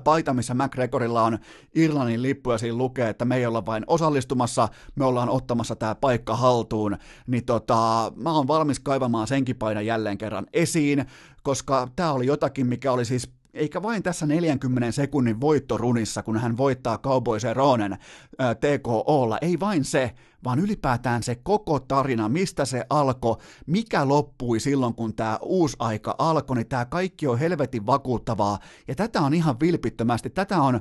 paita, missä McGregorilla on Irlannin lippu ja siinä lukee, että me ei olla vain osallistumassa, me ollaan ottamassa tämä paikka haltuun, niin tota, mä oon valmis kaivamaan senkin paidan jälleen kerran esiin, koska tämä oli jotakin, mikä oli siis eikä vain tässä 40 sekunnin voittorunissa, kun hän voittaa Cowboys Ronen TKOlla, ei vain se, vaan ylipäätään se koko tarina, mistä se alkoi, mikä loppui silloin, kun tämä uusi aika alkoi, niin tämä kaikki on helvetin vakuuttavaa, ja tätä on ihan vilpittömästi, tätä on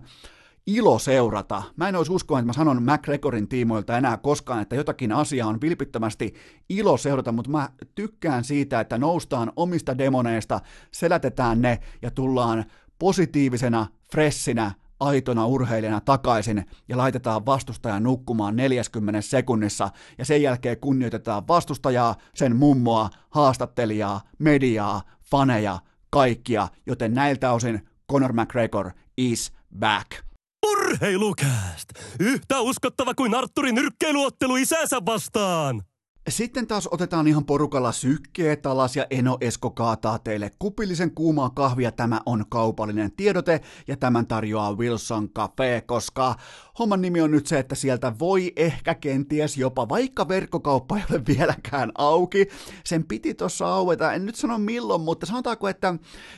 ilo seurata. Mä en olisi uskoa, että mä sanon McGregorin tiimoilta enää koskaan, että jotakin asiaa on vilpittömästi ilo seurata, mutta mä tykkään siitä, että noustaan omista demoneista, selätetään ne ja tullaan positiivisena, fressinä, aitona urheilijana takaisin ja laitetaan vastustajan nukkumaan 40 sekunnissa ja sen jälkeen kunnioitetaan vastustajaa, sen mummoa, haastattelijaa, mediaa, faneja, kaikkia, joten näiltä osin Conor McGregor is back. Urheilukääst! Yhtä uskottava kuin Arturin nyrkkeiluottelu isänsä vastaan! Sitten taas otetaan ihan porukalla sykkeet alas ja Eno Esko kaataa teille kupillisen kuumaa kahvia. Tämä on kaupallinen tiedote ja tämän tarjoaa Wilson Cafe, koska homman nimi on nyt se, että sieltä voi ehkä kenties jopa, vaikka verkkokauppa ei ole vieläkään auki, sen piti tuossa aueta, en nyt sano milloin, mutta sanotaanko, että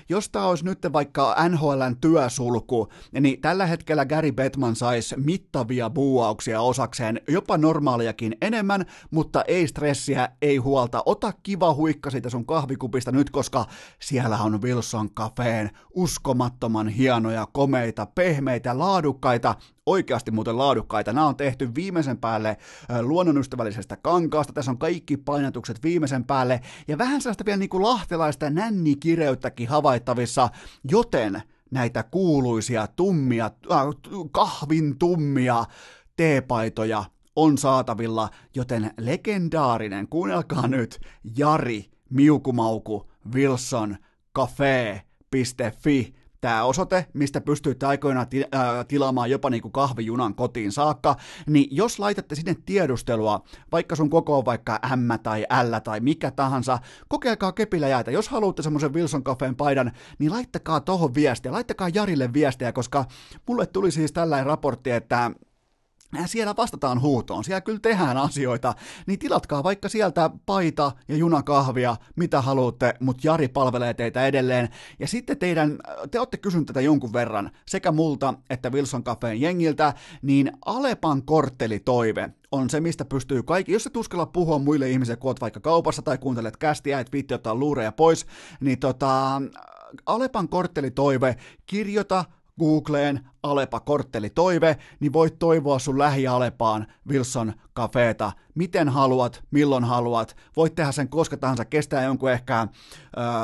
jos tämä olisi nyt vaikka NHLn työsulku, niin tällä hetkellä Gary Bettman saisi mittavia buuauksia osakseen, jopa normaaliakin enemmän, mutta ei sitä stressiä, ei huolta. Ota kiva huikka siitä sun kahvikupista nyt, koska siellä on Wilson Cafeen uskomattoman hienoja, komeita, pehmeitä, laadukkaita oikeasti muuten laadukkaita. Nämä on tehty viimeisen päälle luonnonystävällisestä kankaasta. Tässä on kaikki painatukset viimeisen päälle ja vähän sellaista vielä niin kuin lahtelaista nännikireyttäkin havaittavissa, joten näitä kuuluisia tummia, äh, kahvin tummia teepaitoja on saatavilla, joten legendaarinen, kuunnelkaa nyt, Jari Miukumauku Wilson Cafe.fi tämä osoite, mistä pystyitte aikoinaan äh, tilaamaan jopa niin kuin kahvijunan kotiin saakka, niin jos laitatte sinne tiedustelua, vaikka sun koko on vaikka M tai L tai mikä tahansa, kokeilkaa kepillä jäätä. Jos haluatte semmoisen Wilson Cafeen paidan, niin laittakaa tohon viestiä, laittakaa Jarille viestiä, koska mulle tuli siis tällainen raportti, että siellä vastataan huutoon, siellä kyllä tehdään asioita, niin tilatkaa vaikka sieltä paita ja junakahvia, mitä haluatte, mutta Jari palvelee teitä edelleen. Ja sitten teidän, te olette kysyneet tätä jonkun verran, sekä multa että Wilson Cafeen jengiltä, niin Alepan korttelitoive on se, mistä pystyy kaikki, jos et uskalla puhua muille ihmisille, kun oot vaikka kaupassa tai kuuntelet kästiä, et viitti ottaa luureja pois, niin tota, Alepan korttelitoive, kirjoita Googleen Alepa kortteli toive, niin voit toivoa sun lähi-Alepaan Wilson Cafeeta, miten haluat, milloin haluat, voit tehdä sen koska tahansa, kestää jonkun ehkä äh,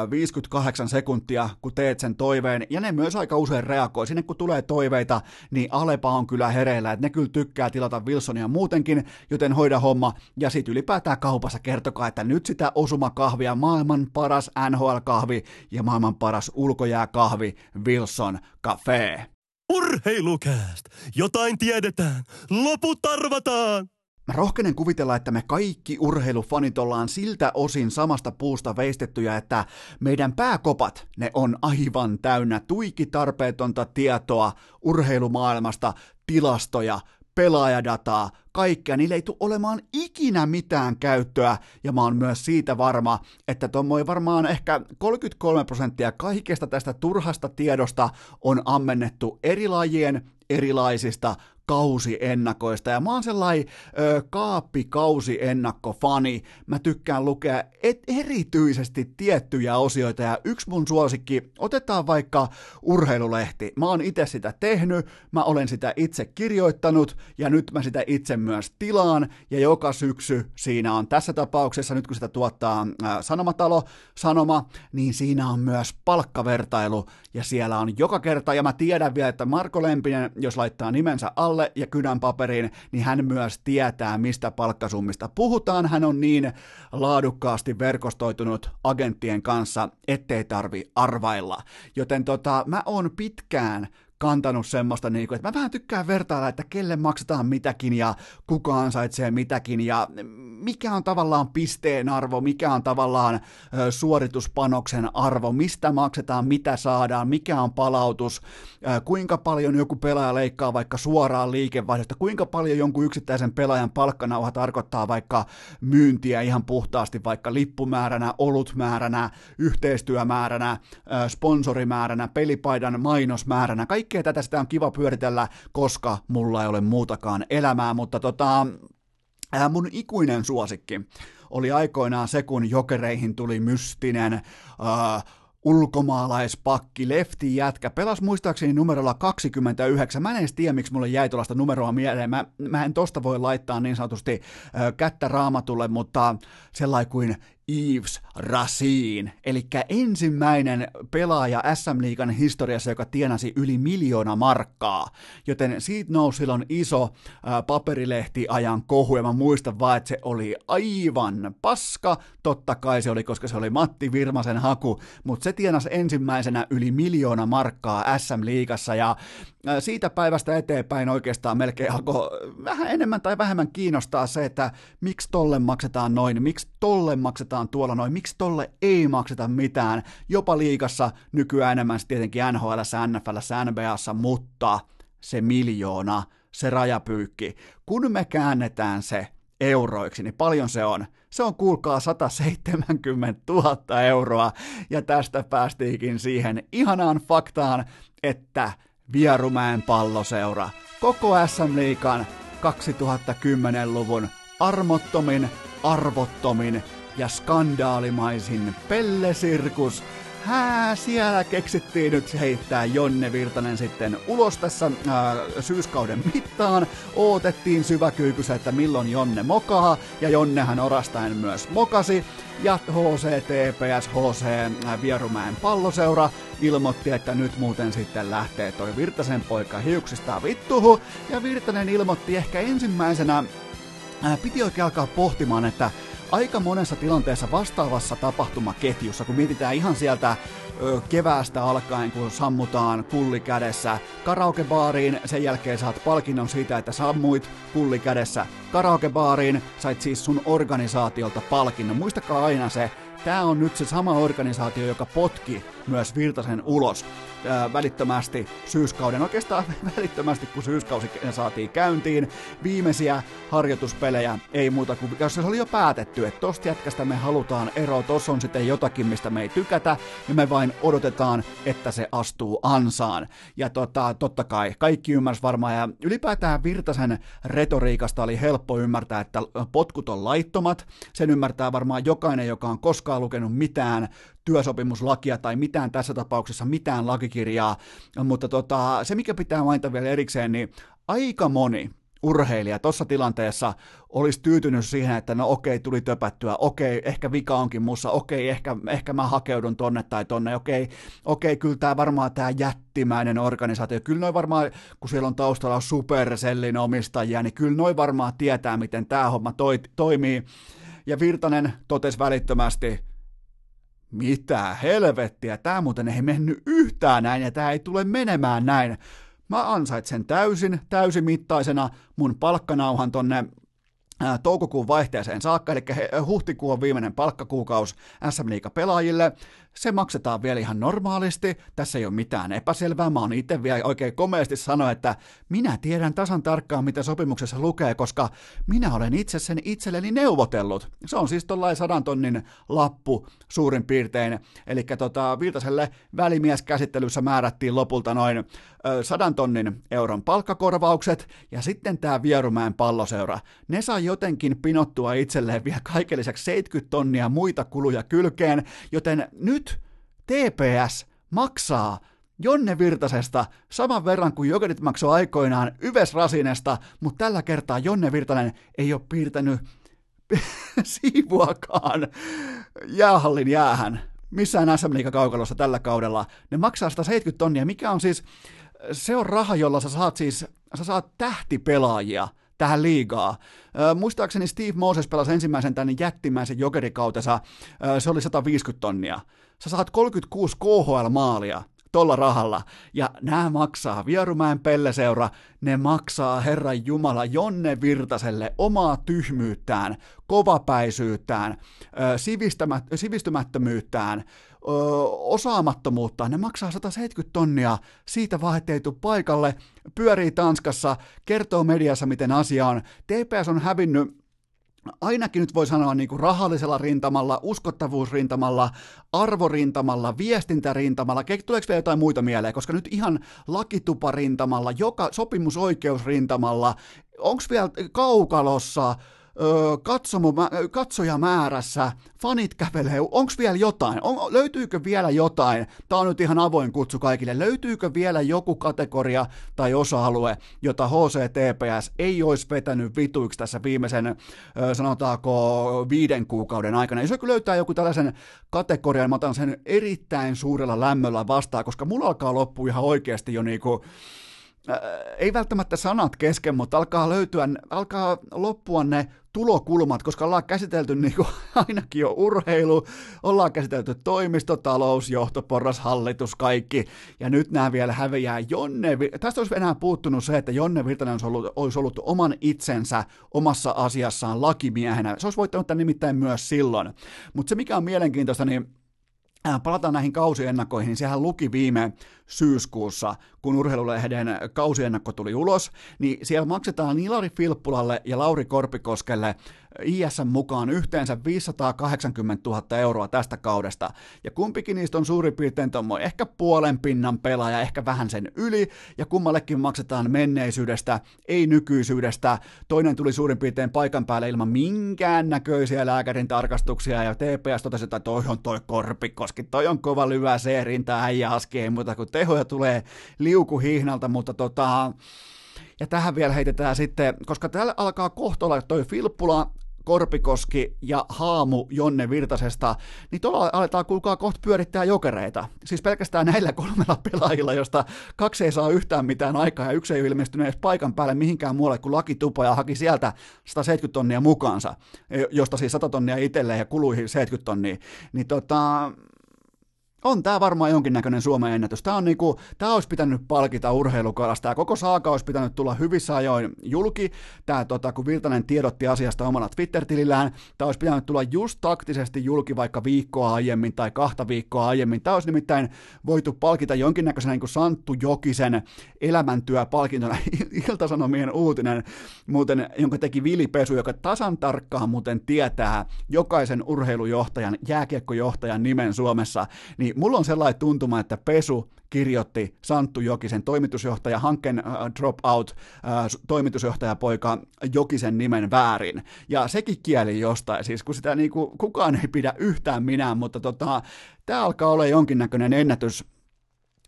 58 sekuntia, kun teet sen toiveen, ja ne myös aika usein reagoi, sinne kun tulee toiveita, niin Alepa on kyllä hereillä, että ne kyllä tykkää tilata Wilsonia muutenkin, joten hoida homma, ja sitten ylipäätään kaupassa kertokaa, että nyt sitä osumakahvia, maailman paras NHL-kahvi ja maailman paras ulkojääkahvi Wilson Cafe. Urheilukääst! Jotain tiedetään! Loput arvataan! Mä rohkenen kuvitella, että me kaikki urheilufanit ollaan siltä osin samasta puusta veistettyjä, että meidän pääkopat, ne on aivan täynnä tuiki tarpeetonta tietoa urheilumaailmasta, tilastoja, pelaajadataa, kaikkea, niillä ei tule olemaan ikinä mitään käyttöä, ja mä oon myös siitä varma, että tuommoin varmaan ehkä 33 prosenttia kaikesta tästä turhasta tiedosta on ammennettu eri lajien erilaisista kausiennakoista. Ja mä oon sellainen ö, kaappikausiennakkofani. Mä tykkään lukea et, erityisesti tiettyjä osioita. Ja yksi mun suosikki, otetaan vaikka urheilulehti. Mä oon itse sitä tehnyt, mä olen sitä itse kirjoittanut ja nyt mä sitä itse myös tilaan. Ja joka syksy siinä on tässä tapauksessa, nyt kun sitä tuottaa ä, Sanomatalo, Sanoma, niin siinä on myös palkkavertailu. Ja siellä on joka kerta, ja mä tiedän vielä, että Marko Lempinen, jos laittaa nimensä alle, alle ja kynän paperiin, niin hän myös tietää, mistä palkkasummista puhutaan. Hän on niin laadukkaasti verkostoitunut agenttien kanssa, ettei tarvi arvailla. Joten tota, mä oon pitkään kantanut semmoista, niin kuin, että mä vähän tykkään vertailla, että kelle maksetaan mitäkin ja kuka ansaitsee mitäkin ja mikä on tavallaan pisteen arvo, mikä on tavallaan suorituspanoksen arvo, mistä maksetaan, mitä saadaan, mikä on palautus, kuinka paljon joku pelaaja leikkaa vaikka suoraan liikevaihdosta, kuinka paljon jonkun yksittäisen pelaajan palkkanauha tarkoittaa vaikka myyntiä ihan puhtaasti vaikka lippumääränä, olutmääränä, yhteistyömääränä, sponsorimääränä, pelipaidan mainosmääränä, kaikkea tätä sitä on kiva pyöritellä, koska mulla ei ole muutakaan elämää, mutta tota, mun ikuinen suosikki oli aikoinaan se, kun jokereihin tuli mystinen ää, ulkomaalaispakki, lefti jätkä, pelas muistaakseni numerolla 29. Mä en edes tiedä, miksi mulle jäi tuollaista numeroa mieleen. Mä, mä en tosta voi laittaa niin sanotusti ö, kättä raamatulle, mutta sellainen kuin Yves Racine, eli ensimmäinen pelaaja SM Liigan historiassa, joka tienasi yli miljoona markkaa, joten siitä nousi silloin iso paperilehtiajan kohu, ja mä muistan vaan, että se oli aivan paska, totta kai se oli, koska se oli Matti Virmasen haku, mutta se tienasi ensimmäisenä yli miljoona markkaa SM Liigassa, ja siitä päivästä eteenpäin oikeastaan melkein alkoi vähän enemmän tai vähemmän kiinnostaa se, että miksi tolle maksetaan noin, miksi tolle maksetaan maksetaan tuolla noin, miksi tolle ei makseta mitään, jopa liikassa nykyään enemmän tietenkin NHL, NFL, NBAssa, mutta se miljoona, se rajapyykki, kun me käännetään se euroiksi, niin paljon se on. Se on kuulkaa 170 000 euroa, ja tästä päästiinkin siihen ihanaan faktaan, että Vierumäen palloseura, koko SM Liikan 2010-luvun armottomin arvottomin ja skandaalimaisin pellesirkus. Hää, siellä keksittiin nyt heittää Jonne Virtanen sitten ulos tässä ää, syyskauden mittaan. Ootettiin syväkyykyssä, että milloin Jonne mokaa, ja Jonnehan orastaen myös mokasi. Ja HCTPS, HC Vierumäen palloseura ilmoitti, että nyt muuten sitten lähtee toi Virtasen poika hiuksista vittuhu. Ja Virtanen ilmoitti ehkä ensimmäisenä, ää, piti oikein alkaa pohtimaan, että aika monessa tilanteessa vastaavassa tapahtumaketjussa, kun mietitään ihan sieltä ö, keväästä alkaen, kun sammutaan kulli kädessä karaokebaariin, sen jälkeen saat palkinnon siitä, että sammuit kulli kädessä karaokebaariin, sait siis sun organisaatiolta palkinnon. Muistakaa aina se, tämä on nyt se sama organisaatio, joka potki myös Virtasen ulos ää, välittömästi syyskauden, oikeastaan välittömästi kun syyskausi saatiin käyntiin. Viimeisiä harjoituspelejä ei muuta kuin, jos se oli jo päätetty, että tosta jätkästä me halutaan eroa, tossa on sitten jotakin, mistä me ei tykätä, ja me vain odotetaan, että se astuu ansaan. Ja tota, totta kai, kaikki ymmärsi varmaan, ja ylipäätään Virtasen retoriikasta oli helppo ymmärtää, että potkut on laittomat, sen ymmärtää varmaan jokainen, joka on koskaan lukenut mitään työsopimuslakia tai mitään tässä tapauksessa, mitään lakikirjaa, mutta tota, se mikä pitää mainita vielä erikseen, niin aika moni urheilija tuossa tilanteessa olisi tyytynyt siihen, että no okei, tuli töpättyä, okei, ehkä vika onkin mussa, okei, ehkä, ehkä mä hakeudun tonne tai tonne, okei, okei, kyllä tämä varmaan tämä jättimäinen organisaatio, kyllä noin varmaan, kun siellä on taustalla Supercellin omistajia, niin kyllä noin varmaan tietää, miten tämä homma toi, toimii. Ja Virtanen totesi välittömästi, mitä helvettiä, tämä muuten ei mennyt yhtään näin ja tämä ei tule menemään näin. Mä ansaitsen täysin, täysimittaisena mun palkkanauhan tonne toukokuun vaihteeseen saakka, eli huhtikuu on viimeinen palkkakuukaus SM Liiga pelaajille. Se maksetaan vielä ihan normaalisti, tässä ei ole mitään epäselvää, mä oon itse vielä oikein komeasti sanoa, että minä tiedän tasan tarkkaan, mitä sopimuksessa lukee, koska minä olen itse sen itselleni neuvotellut. Se on siis tuollainen sadan tonnin lappu suurin piirtein, eli tota, Virtaselle välimieskäsittelyssä määrättiin lopulta noin ö, sadan tonnin euron palkkakorvaukset, ja sitten tämä Vierumäen palloseura. Ne saa jotenkin pinottua itselleen vielä kaiken lisäksi 70 tonnia muita kuluja kylkeen, joten nyt TPS maksaa Jonne Virtasesta saman verran kuin Jokerit maksoi aikoinaan Yves Rasinesta, mutta tällä kertaa Jonne Virtanen ei ole piirtänyt siivuakaan jäähallin jäähän missään SM kaukalossa tällä kaudella. Ne maksaa 170 tonnia, mikä on siis, se on raha, jolla sä saat siis, sä saat tähtipelaajia tähän liigaa. muistaakseni Steve Moses pelasi ensimmäisen tänne jättimäisen jokerikautensa, se oli 150 tonnia sä saat 36 KHL-maalia tolla rahalla, ja nämä maksaa Vierumäen pelleseura, ne maksaa Herran Jumala Jonne Virtaselle omaa tyhmyyttään, kovapäisyyttään, sivistymättömyyttään, osaamattomuutta, ne maksaa 170 tonnia, siitä vaan ettei paikalle, pyörii Tanskassa, kertoo mediassa miten asia on, TPS on hävinnyt ainakin nyt voi sanoa niin kuin rahallisella rintamalla, uskottavuusrintamalla, arvorintamalla, viestintärintamalla, tuleeko vielä jotain muita mieleen, koska nyt ihan lakituparintamalla, joka sopimusoikeusrintamalla, onko vielä kaukalossa, katsojamäärässä, fanit kävelee, onko vielä jotain, on, löytyykö vielä jotain, tämä on nyt ihan avoin kutsu kaikille, löytyykö vielä joku kategoria tai osa-alue, jota HCTPS ei olisi vetänyt vituiksi tässä viimeisen, sanotaanko, viiden kuukauden aikana. Jos joku löytää joku tällaisen kategorian, mä otan sen erittäin suurella lämmöllä vastaan, koska mulla alkaa loppua ihan oikeasti jo niinku, ei välttämättä sanat kesken, mutta alkaa löytyä, alkaa loppua ne tulokulmat, koska ollaan käsitelty niin kuin ainakin jo urheilu, ollaan käsitelty toimisto, talous, johtoporras, hallitus, kaikki, ja nyt nämä vielä häviää Jonne, tästä olisi enää puuttunut se, että Jonne Virtanen olisi ollut, olisi ollut oman itsensä omassa asiassaan lakimiehenä, se olisi voittanut tämän nimittäin myös silloin, mutta se mikä on mielenkiintoista, niin Palataan näihin kausiennakoihin, niin sehän luki viime syyskuussa, kun urheilulehden kausiennakko tuli ulos, niin siellä maksetaan Ilari Filppulalle ja Lauri Korpikoskelle ISN mukaan yhteensä 580 000 euroa tästä kaudesta, ja kumpikin niistä on suurin piirtein tommo ehkä puolen pinnan pelaaja, ehkä vähän sen yli, ja kummallekin maksetaan menneisyydestä, ei nykyisyydestä. Toinen tuli suurin piirtein paikan päälle ilman minkään näköisiä lääkärin tarkastuksia, ja TPS totesi, että toi on toi Korpikoski, toi on kova lyvä se rinta äijä aski, ei muuta kuin tehoja tulee liukuhihnalta, mutta tota, ja tähän vielä heitetään sitten, koska täällä alkaa kohta olla toi Filppula, Korpikoski ja Haamu Jonne Virtasesta, niin tuolla aletaan kuulkaa kohta pyörittää jokereita. Siis pelkästään näillä kolmella pelaajilla, josta kaksi ei saa yhtään mitään aikaa ja yksi ei ilmestynyt edes paikan päälle mihinkään muualle kuin Laki Tupa ja haki sieltä 170 tonnia mukaansa, josta siis 100 tonnia itselleen ja kuluihin 70 tonnia. Niin tota, on tämä varmaan jonkinnäköinen Suomen ennätys. Tämä, on niinku, olisi pitänyt palkita urheilukalasta. Tämä koko saaka olisi pitänyt tulla hyvissä ajoin julki. Tämä, tota, kun Virtanen tiedotti asiasta omalla Twitter-tilillään, tämä olisi pitänyt tulla just taktisesti julki vaikka viikkoa aiemmin tai kahta viikkoa aiemmin. Tämä olisi nimittäin voitu palkita jonkinnäköisen niin kuin Santtu Jokisen elämäntyöpalkintona. Iltasanomien uutinen, muuten, jonka teki Vili Pesu, joka tasan tarkkaan muuten tietää jokaisen urheilujohtajan, jääkiekkojohtajan nimen Suomessa, niin mulla on sellainen tuntuma, että Pesu kirjoitti Santtu Jokisen toimitusjohtaja, hankkeen uh, dropout, uh, toimitusjohtajapoika Jokisen nimen väärin. Ja sekin kieli jostain, siis kun sitä niinku, kukaan ei pidä yhtään minä, mutta tota, tämä alkaa olla jonkinnäköinen ennätys,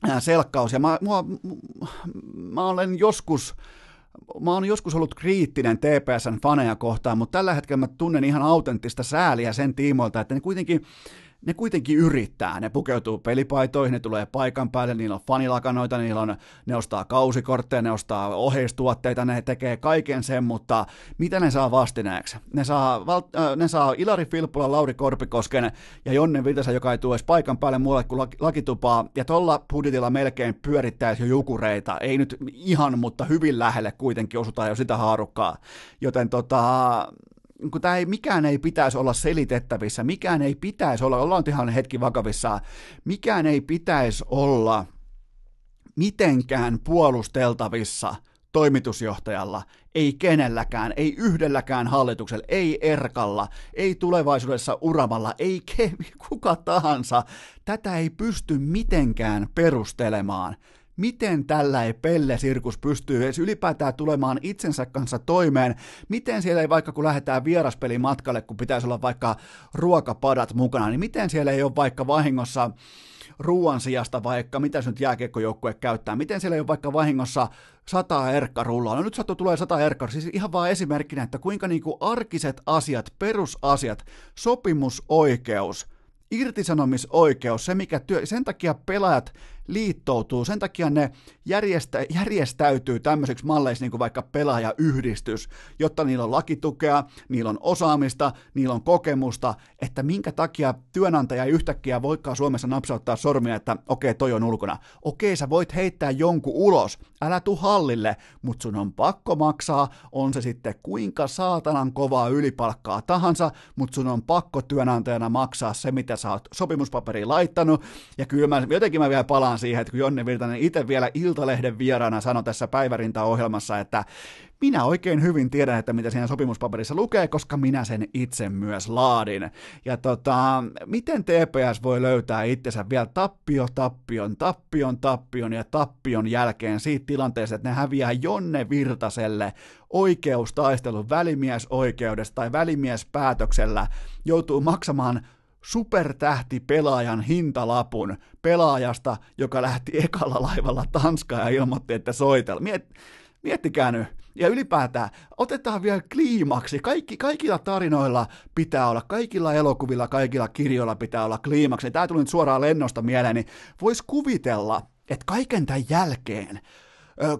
uh, selkkaus, ja mä, mua, mä olen joskus mä oon joskus ollut kriittinen TPSn faneja kohtaan, mutta tällä hetkellä mä tunnen ihan autenttista sääliä sen tiimoilta, että ne kuitenkin ne kuitenkin yrittää. Ne pukeutuu pelipaitoihin, ne tulee paikan päälle, niillä on fanilakanoita, niillä on, ne ostaa kausikortteja, ne ostaa oheistuotteita, ne tekee kaiken sen, mutta mitä ne saa vastineeksi? Ne saa, val, äh, ne saa Ilari Filppula, Lauri Korpikosken ja Jonne Vitasen, joka ei tule edes paikan päälle muualle kuin lakitupaa, ja tuolla budjetilla melkein pyörittäisi jo jukureita. Ei nyt ihan, mutta hyvin lähelle kuitenkin osutaan jo sitä haarukkaa. Joten tota, kun tämä ei, mikään ei pitäisi olla selitettävissä, mikään ei pitäisi olla, ollaan ihan hetki vakavissa, mikään ei pitäisi olla mitenkään puolusteltavissa toimitusjohtajalla, ei kenelläkään, ei yhdelläkään hallituksella, ei Erkalla, ei tulevaisuudessa Uravalla, ei ke, kuka tahansa. Tätä ei pysty mitenkään perustelemaan miten tällä ei Pelle-sirkus pystyy edes ylipäätään tulemaan itsensä kanssa toimeen, miten siellä ei vaikka kun lähdetään vieraspelimatkalle, kun pitäisi olla vaikka ruokapadat mukana, niin miten siellä ei ole vaikka vahingossa ruoan sijasta vaikka, mitä se nyt jääkiekkojoukkue käyttää, miten siellä ei ole vaikka vahingossa sata erkkarullaa. No nyt sattuu tulee sata erkkar, siis ihan vaan esimerkkinä, että kuinka niinku arkiset asiat, perusasiat, sopimusoikeus, irtisanomisoikeus, se mikä työ, sen takia pelaajat liittoutuu, sen takia ne järjestä, järjestäytyy tämmöiseksi malleiksi niin kuin vaikka pelaajayhdistys, jotta niillä on lakitukea, niillä on osaamista, niillä on kokemusta, että minkä takia työnantaja ei yhtäkkiä voikaan Suomessa napsauttaa sormia, että okei, okay, toi on ulkona. Okei, okay, sä voit heittää jonkun ulos, älä tu hallille, mutta sun on pakko maksaa, on se sitten kuinka saatanan kovaa ylipalkkaa tahansa, mutta sun on pakko työnantajana maksaa se, mitä sä oot sopimuspaperiin laittanut, ja kyllä mä, jotenkin mä vielä palaan palaan siihen, että kun Jonne Virtanen itse vielä Iltalehden vieraana sanoi tässä päivärinta-ohjelmassa, että minä oikein hyvin tiedän, että mitä siinä sopimuspaperissa lukee, koska minä sen itse myös laadin. Ja tota, miten TPS voi löytää itsensä vielä tappio, tappion, tappion, tappion ja tappion jälkeen siitä tilanteesta, että ne häviää Jonne Virtaselle oikeustaistelun välimiesoikeudesta tai välimiespäätöksellä, joutuu maksamaan supertähtipelaajan hintalapun pelaajasta, joka lähti ekalla laivalla Tanskaan ja ilmoitti, että soitella. Miet, miettikää nyt. Ja ylipäätään, otetaan vielä kliimaksi. Kaikki, kaikilla tarinoilla pitää olla, kaikilla elokuvilla, kaikilla kirjoilla pitää olla kliimaksi. Tämä tuli nyt suoraan lennosta mieleen, niin voisi kuvitella, että kaiken tämän jälkeen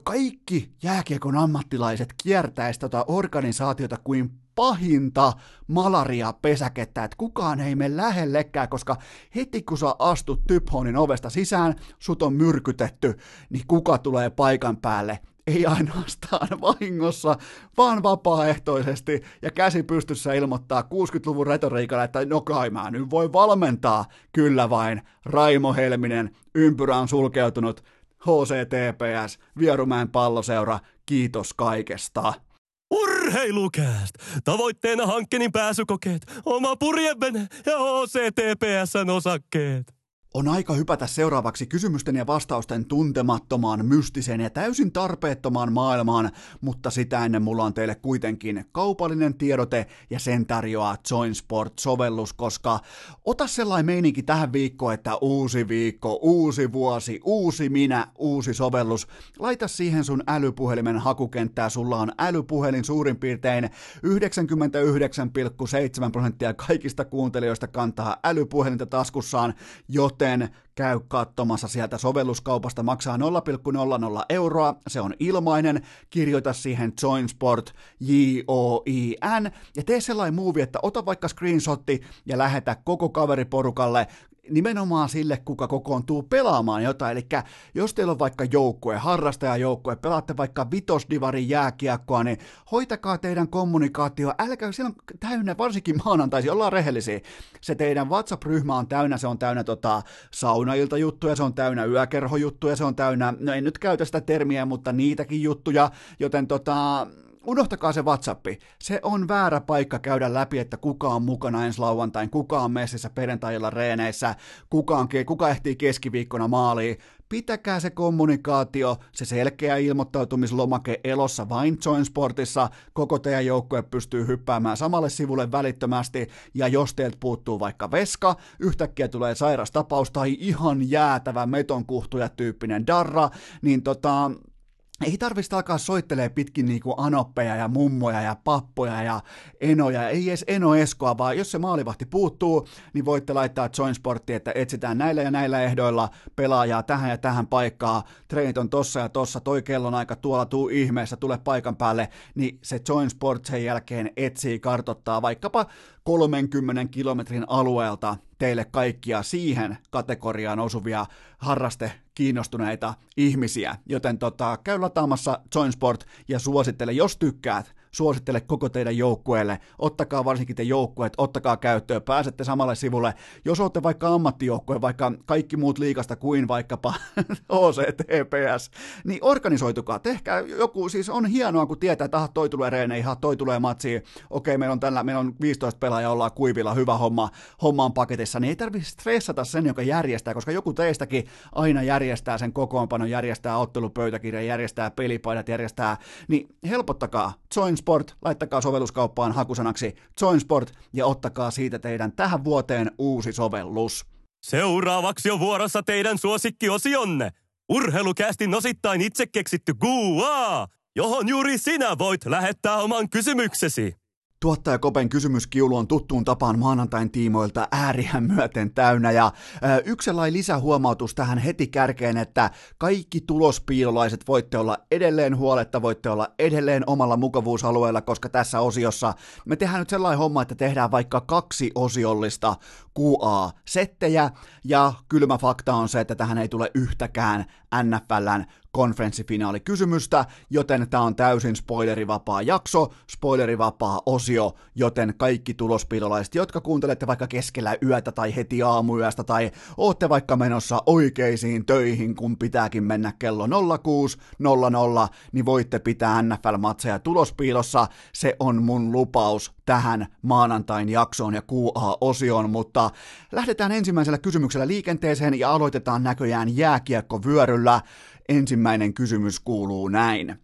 kaikki jääkiekon ammattilaiset kiertäisi tota organisaatiota kuin pahinta malaria-pesäkettä, että kukaan ei mene lähellekään, koska heti kun sä astut Typhonin ovesta sisään, sut on myrkytetty, niin kuka tulee paikan päälle? ei ainoastaan vahingossa, vaan vapaaehtoisesti ja käsi pystyssä ilmoittaa 60-luvun retoriikalla, että no kai mä nyt voi valmentaa. Kyllä vain, Raimo Helminen, ympyrä on sulkeutunut, HCTPS, Vierumäen palloseura, kiitos kaikesta. Urheilukääst! Tavoitteena hankkeenin pääsykokeet, oma purjevene ja OCTPSn osakkeet. On aika hypätä seuraavaksi kysymysten ja vastausten tuntemattomaan, mystiseen ja täysin tarpeettomaan maailmaan, mutta sitä ennen mulla on teille kuitenkin kaupallinen tiedote ja sen tarjoaa JoinSport-sovellus, koska ota sellainen meininki tähän viikkoon, että uusi viikko, uusi vuosi, uusi minä, uusi sovellus. Laita siihen sun älypuhelimen hakukenttää, sulla on älypuhelin suurin piirtein 99,7 prosenttia kaikista kuuntelijoista kantaa älypuhelinta taskussaan, joten joten käy katsomassa sieltä sovelluskaupasta, maksaa 0,00 euroa, se on ilmainen, kirjoita siihen JoinSport, J-O-I-N, ja tee sellainen movie, että ota vaikka screenshotti ja lähetä koko kaveriporukalle nimenomaan sille, kuka kokoontuu pelaamaan jotain. Eli jos teillä on vaikka joukkue, harrastajajoukkue, pelaatte vaikka vitosdivarin jääkiekkoa, niin hoitakaa teidän kommunikaatio. Älkää, siellä on täynnä, varsinkin maanantaisi, ollaan rehellisiä. Se teidän WhatsApp-ryhmä on täynnä, se on täynnä tota, saunailta juttuja, se on täynnä yökerhojuttuja, se on täynnä, no en nyt käytä sitä termiä, mutta niitäkin juttuja, joten tota, unohtakaa se WhatsAppi. Se on väärä paikka käydä läpi, että kuka on mukana ensi lauantain, kuka on messissä perjantailla reeneissä, kuka, on, kuka ehtii keskiviikkona maaliin. Pitäkää se kommunikaatio, se selkeä ilmoittautumislomake elossa vain Join Sportissa. Koko teidän joukkue pystyy hyppäämään samalle sivulle välittömästi, ja jos teiltä puuttuu vaikka veska, yhtäkkiä tulee sairastapaus tai ihan jäätävä metonkuhtuja tyyppinen darra, niin tota, ei tarvista alkaa soittelee pitkin niinku anoppeja ja mummoja ja pappoja ja enoja, ei edes eno eskoa, vaan jos se maalivahti puuttuu, niin voitte laittaa Join Sporttiin, että etsitään näillä ja näillä ehdoilla pelaajaa tähän ja tähän paikkaa, treenit on tossa ja tossa, toi kellon aika tuolla, tuu ihmeessä, tule paikan päälle, niin se Join Sport sen jälkeen etsii, kartottaa vaikkapa 30 kilometrin alueelta teille kaikkia siihen kategoriaan osuvia harraste kiinnostuneita ihmisiä, joten tota, käy lataamassa Joinsport ja suosittele, jos tykkäät, suosittele koko teidän joukkueelle, ottakaa varsinkin te joukkueet, ottakaa käyttöön, pääsette samalle sivulle, jos olette vaikka ammattijoukkue, vaikka kaikki muut liikasta kuin vaikkapa OCTPS, niin organisoitukaa, tehkää joku, siis on hienoa, kun tietää, että toi tulee reeneihin, toi tulee matsiin, okei, meillä on tällä, meillä on 15 pelaajaa, ollaan kuivilla, hyvä homma, homma on paketissa, niin ei tarvitse stressata sen, joka järjestää, koska joku teistäkin aina järjestää sen kokoonpanon, järjestää ottelupöytäkirjan, järjestää pelipaidat, järjestää, niin helpottakaa, join Sport, laittakaa sovelluskauppaan hakusanaksi Join Sport ja ottakaa siitä teidän tähän vuoteen uusi sovellus. Seuraavaksi on vuorossa teidän suosikkiosionne. Urheilukästin osittain itse keksitty Gua, johon juuri sinä voit lähettää oman kysymyksesi. Tuottaja Kopen kysymyskiulu on tuttuun tapaan maanantain tiimoilta ääriä myöten täynnä ja ö, yksi lisähuomautus tähän heti kärkeen, että kaikki tulospiilolaiset voitte olla edelleen huoletta, voitte olla edelleen omalla mukavuusalueella, koska tässä osiossa me tehdään nyt sellainen homma, että tehdään vaikka kaksi osiollista QA-settejä ja kylmä fakta on se, että tähän ei tule yhtäkään NFLn konferenssifinaalikysymystä, joten tämä on täysin spoilerivapaa jakso, spoilerivapaa osio, joten kaikki tulospiilolaiset, jotka kuuntelette vaikka keskellä yötä tai heti aamuyöstä tai ootte vaikka menossa oikeisiin töihin, kun pitääkin mennä kello 06.00, niin voitte pitää NFL-matseja tulospiilossa. Se on mun lupaus tähän maanantain jaksoon ja QA-osioon, mutta lähdetään ensimmäisellä kysymyksellä liikenteeseen ja aloitetaan näköjään jääkiekkovyöryllä. Ensimmäinen kysymys kuuluu näin.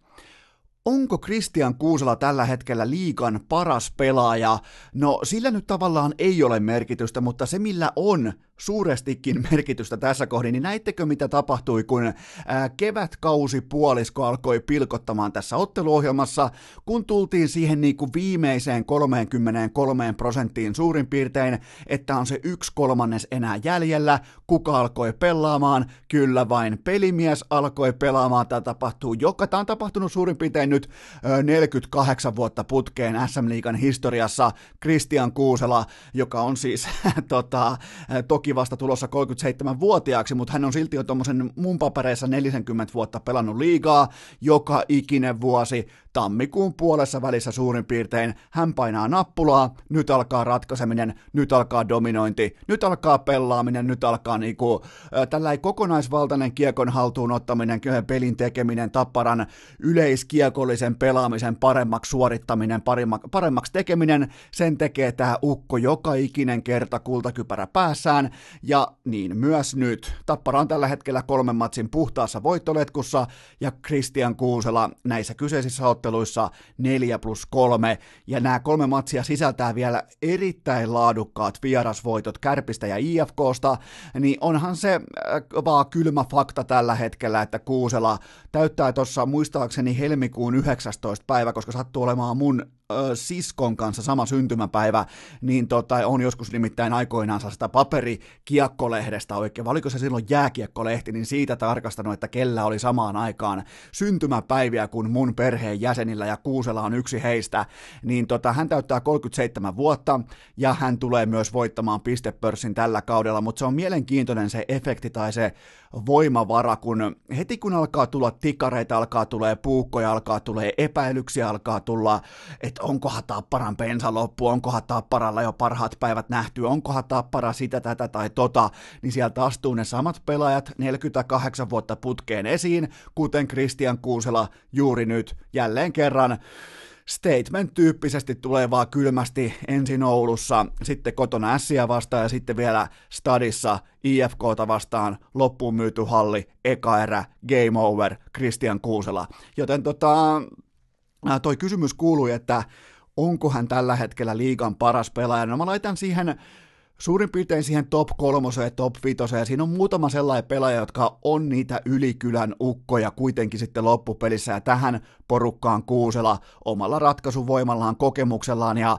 Onko Christian Kuusala tällä hetkellä liikan paras pelaaja? No sillä nyt tavallaan ei ole merkitystä, mutta se millä on suurestikin merkitystä tässä kohdin, niin näittekö mitä tapahtui, kun kevätkausi puolisko alkoi pilkottamaan tässä otteluohjelmassa, kun tultiin siihen niin kuin viimeiseen 33 prosenttiin suurin piirtein, että on se yksi kolmannes enää jäljellä, kuka alkoi pelaamaan, kyllä vain pelimies alkoi pelaamaan, tämä tapahtuu, joka tämä on tapahtunut suurin piirtein nyt ää, 48 vuotta putkeen SM Liigan historiassa, Christian Kuusela, joka on siis tota, to toki vasta tulossa 37-vuotiaaksi, mutta hän on silti jo tuommoisen mun papereissa 40 vuotta pelannut liigaa. Joka ikinen vuosi, tammikuun puolessa välissä suurin piirtein. Hän painaa nappulaa, nyt alkaa ratkaiseminen, nyt alkaa dominointi, nyt alkaa pelaaminen, nyt alkaa niinku, tällä kokonaisvaltainen kiekon haltuun ottaminen, pelin tekeminen, tapparan yleiskiekollisen pelaamisen paremmaksi suorittaminen, paremmaksi tekeminen, sen tekee tämä ukko joka ikinen kerta kultakypärä päässään, ja niin myös nyt. Tappara on tällä hetkellä kolmen matsin puhtaassa voittoletkussa, ja Christian Kuusela näissä kyseisissä otteluissa 4 plus 3, ja nämä kolme matsia sisältää vielä erittäin laadukkaat vierasvoitot Kärpistä ja IFKsta, niin onhan se äh, vaan kylmä fakta tällä hetkellä, että Kuusela täyttää tuossa muistaakseni helmikuun 19. päivä, koska sattuu olemaan mun siskon kanssa sama syntymäpäivä, niin tota, on joskus nimittäin aikoinaan sitä paperikiekkolehdestä oikein, vai oliko se silloin jääkiekkolehti, niin siitä tarkastanut, että kellä oli samaan aikaan syntymäpäiviä kuin mun perheen jäsenillä, ja Kuusela on yksi heistä, niin tota, hän täyttää 37 vuotta, ja hän tulee myös voittamaan pistepörssin tällä kaudella, mutta se on mielenkiintoinen se efekti tai se voimavara, kun heti kun alkaa tulla tikareita, alkaa tulee puukkoja, alkaa tulee epäilyksiä, alkaa tulla, että onkohan Tapparan pensa loppu, onkohan Tapparalla jo parhaat päivät nähty, onkohan Tappara sitä, tätä tai tota, niin sieltä astuu ne samat pelaajat 48 vuotta putkeen esiin, kuten Christian Kuusela juuri nyt jälleen kerran statement-tyyppisesti tulee vaan kylmästi ensin Oulussa, sitten kotona Ässiä vastaan ja sitten vielä stadissa IFKta vastaan loppuun myyty halli, eka erä, game over, Christian Kuusela. Joten tota, toi kysymys kuului, että onko hän tällä hetkellä liigan paras pelaaja. No mä laitan siihen suurin piirtein siihen top kolmoseen, top vitoseen. Siinä on muutama sellainen pelaaja, jotka on niitä ylikylän ukkoja kuitenkin sitten loppupelissä. Ja tähän porukkaan Kuusela omalla ratkaisuvoimallaan, kokemuksellaan ja